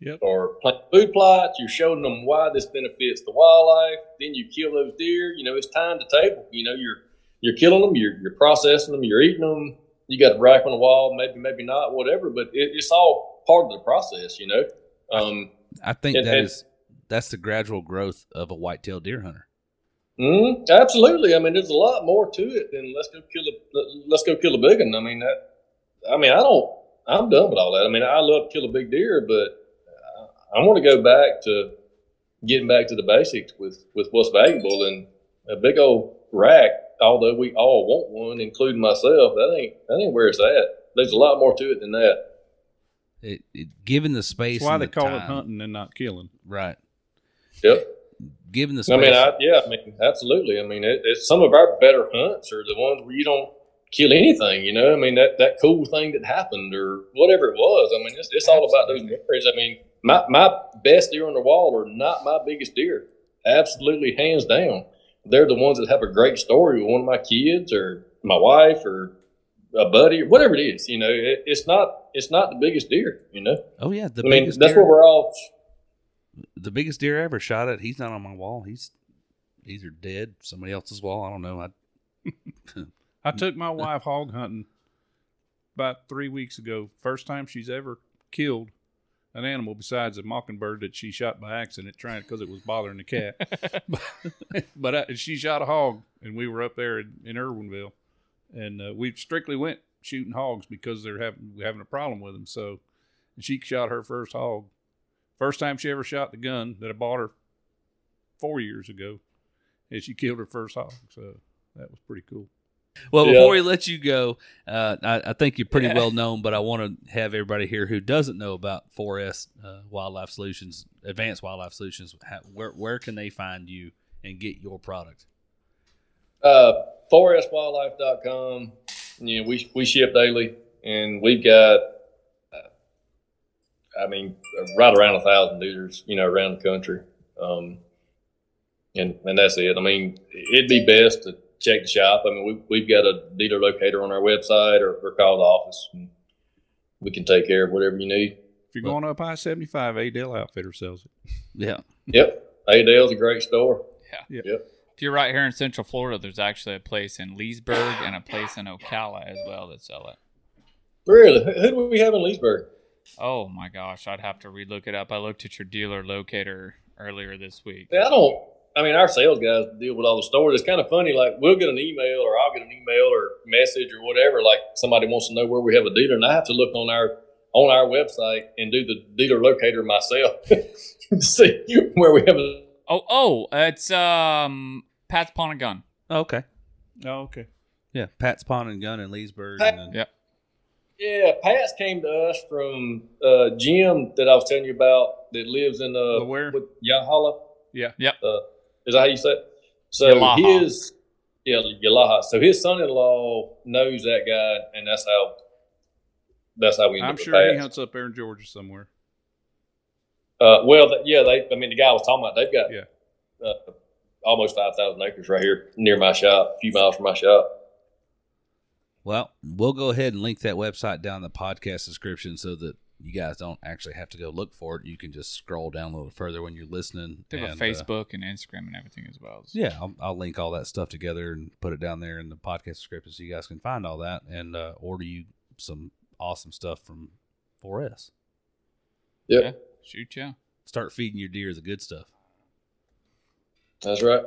Yep. or plant food plots. You're showing them why this benefits the wildlife. Then you kill those deer. You know, it's time to table. You know, you're you're killing them. You're you're processing them. You're eating them. You got a rack on the wall, maybe maybe not, whatever. But it, it's all part of the process. You know. Um, I think And- that and- is that's the gradual growth of a white-tailed deer hunter. Mm, absolutely. I mean, there's a lot more to it than let's go kill a let's go kill a big one. I mean, that, I mean, I don't. I'm done with all that. I mean, I love to kill a big deer, but I, I want to go back to getting back to the basics with with what's valuable and a big old rack. Although we all want one, including myself, that ain't that ain't where it's at. There's a lot more to it than that. It, it given the space, That's why and they the call it hunting and not killing. right? Yep. Given the space, I mean, I, yeah, I mean, absolutely. I mean, it, it's some of our better hunts are the ones where you don't kill anything. You know, I mean, that, that cool thing that happened or whatever it was. I mean, it's, it's all about those memories. I mean, my my best deer on the wall are not my biggest deer. Absolutely, hands down. They're the ones that have a great story with one of my kids or my wife or a buddy or whatever it is. You know, it, it's not it's not the biggest deer. You know, oh yeah, the I mean, biggest that's deer, what we're all. the biggest deer I ever shot at. He's not on my wall. He's either dead, somebody else's wall. I don't know. I I took my wife hog hunting about three weeks ago. First time she's ever killed an animal besides a mockingbird that she shot by accident, trying because it was bothering the cat. but but I, she shot a hog, and we were up there in, in Irwinville, and uh, we strictly went shooting hogs because they're having having a problem with them. So she shot her first hog. First time she ever shot the gun that I bought her four years ago, and she killed her first hog. So that was pretty cool. Well, Yeah. before we let you go, uh, I, I think you're pretty well known, but I want to have everybody here who doesn't know about 4S uh, Wildlife Solutions, Advanced Wildlife Solutions. How, where where can they find you and get your product? Uh, 4swildlife.com. Yeah, we we ship daily, and we've got, uh, I mean, right around a thousand dealers, you know, around the country. Um, and and that's it. I mean, it'd be best to check the shop. I mean, we we've got a dealer locator on our website, or, or call the office. And we can take care of whatever you need. If you're Well- going up I seventy five, Adel Outfitter sells it. Yeah, Yep, Adel's a great store. Yeah. Yep. If you're right here in Central Florida, there's actually a place in Leesburg and a place in Ocala as well that sell it. Really, who, who do we have in Leesburg? Oh my gosh, I'd have to relook it up. I looked at your dealer locator earlier this week. Yeah, I don't. I mean, our sales guys deal with all the stores. It's kind of funny. Like we'll get an email, or I'll get an email or message or whatever. Like somebody wants to know where we have a dealer, and I have to look on our on our website and do the dealer locator myself to see where we have a. Oh, oh, it's um Pat's Pawn and Gun. Oh, okay, Oh, okay. yeah. Pat's Pawn and Gun in Leesburg. Pat- and then, Yep. Yeah, Pat's came to us from uh, Jim that I was telling you about that lives in uh, where? with Yahala. Yeah. Uh, is that how you say it? So Yalaha. his yeah Yalaha. So his son-in-law knows that guy, and that's how that's how we. ended I'm up sure he hunts up there in Georgia somewhere. Uh, well, th- yeah, they. I mean, the guy I was talking about, they've got Yeah. uh, almost five thousand acres right here near my shop, a few miles from my shop. Well, we'll go ahead and link that website down in the podcast description so that you guys don't actually have to go look for it. You can just scroll down a little further when you're listening. They have and, a uh, Facebook and Instagram and everything as well. Yeah, I'll, I'll link all that stuff together and put it down there in the podcast description so you guys can find all that and uh, order you some awesome stuff from 4S. Yep, Yeah. Shoot ya. Start feeding your deer the good stuff. that's right.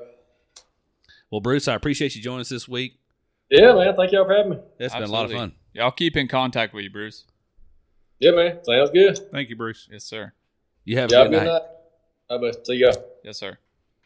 Well, Bruce, I appreciate you joining us this week. Yeah, man. Thank y'all for having me. That's been a lot of fun. Yeah, I'll keep in contact with you, Bruce. Yeah, man. Sounds good. Thank you, Bruce. Yes, sir. You have a have good good night. night. How about see y'all? Yes, sir.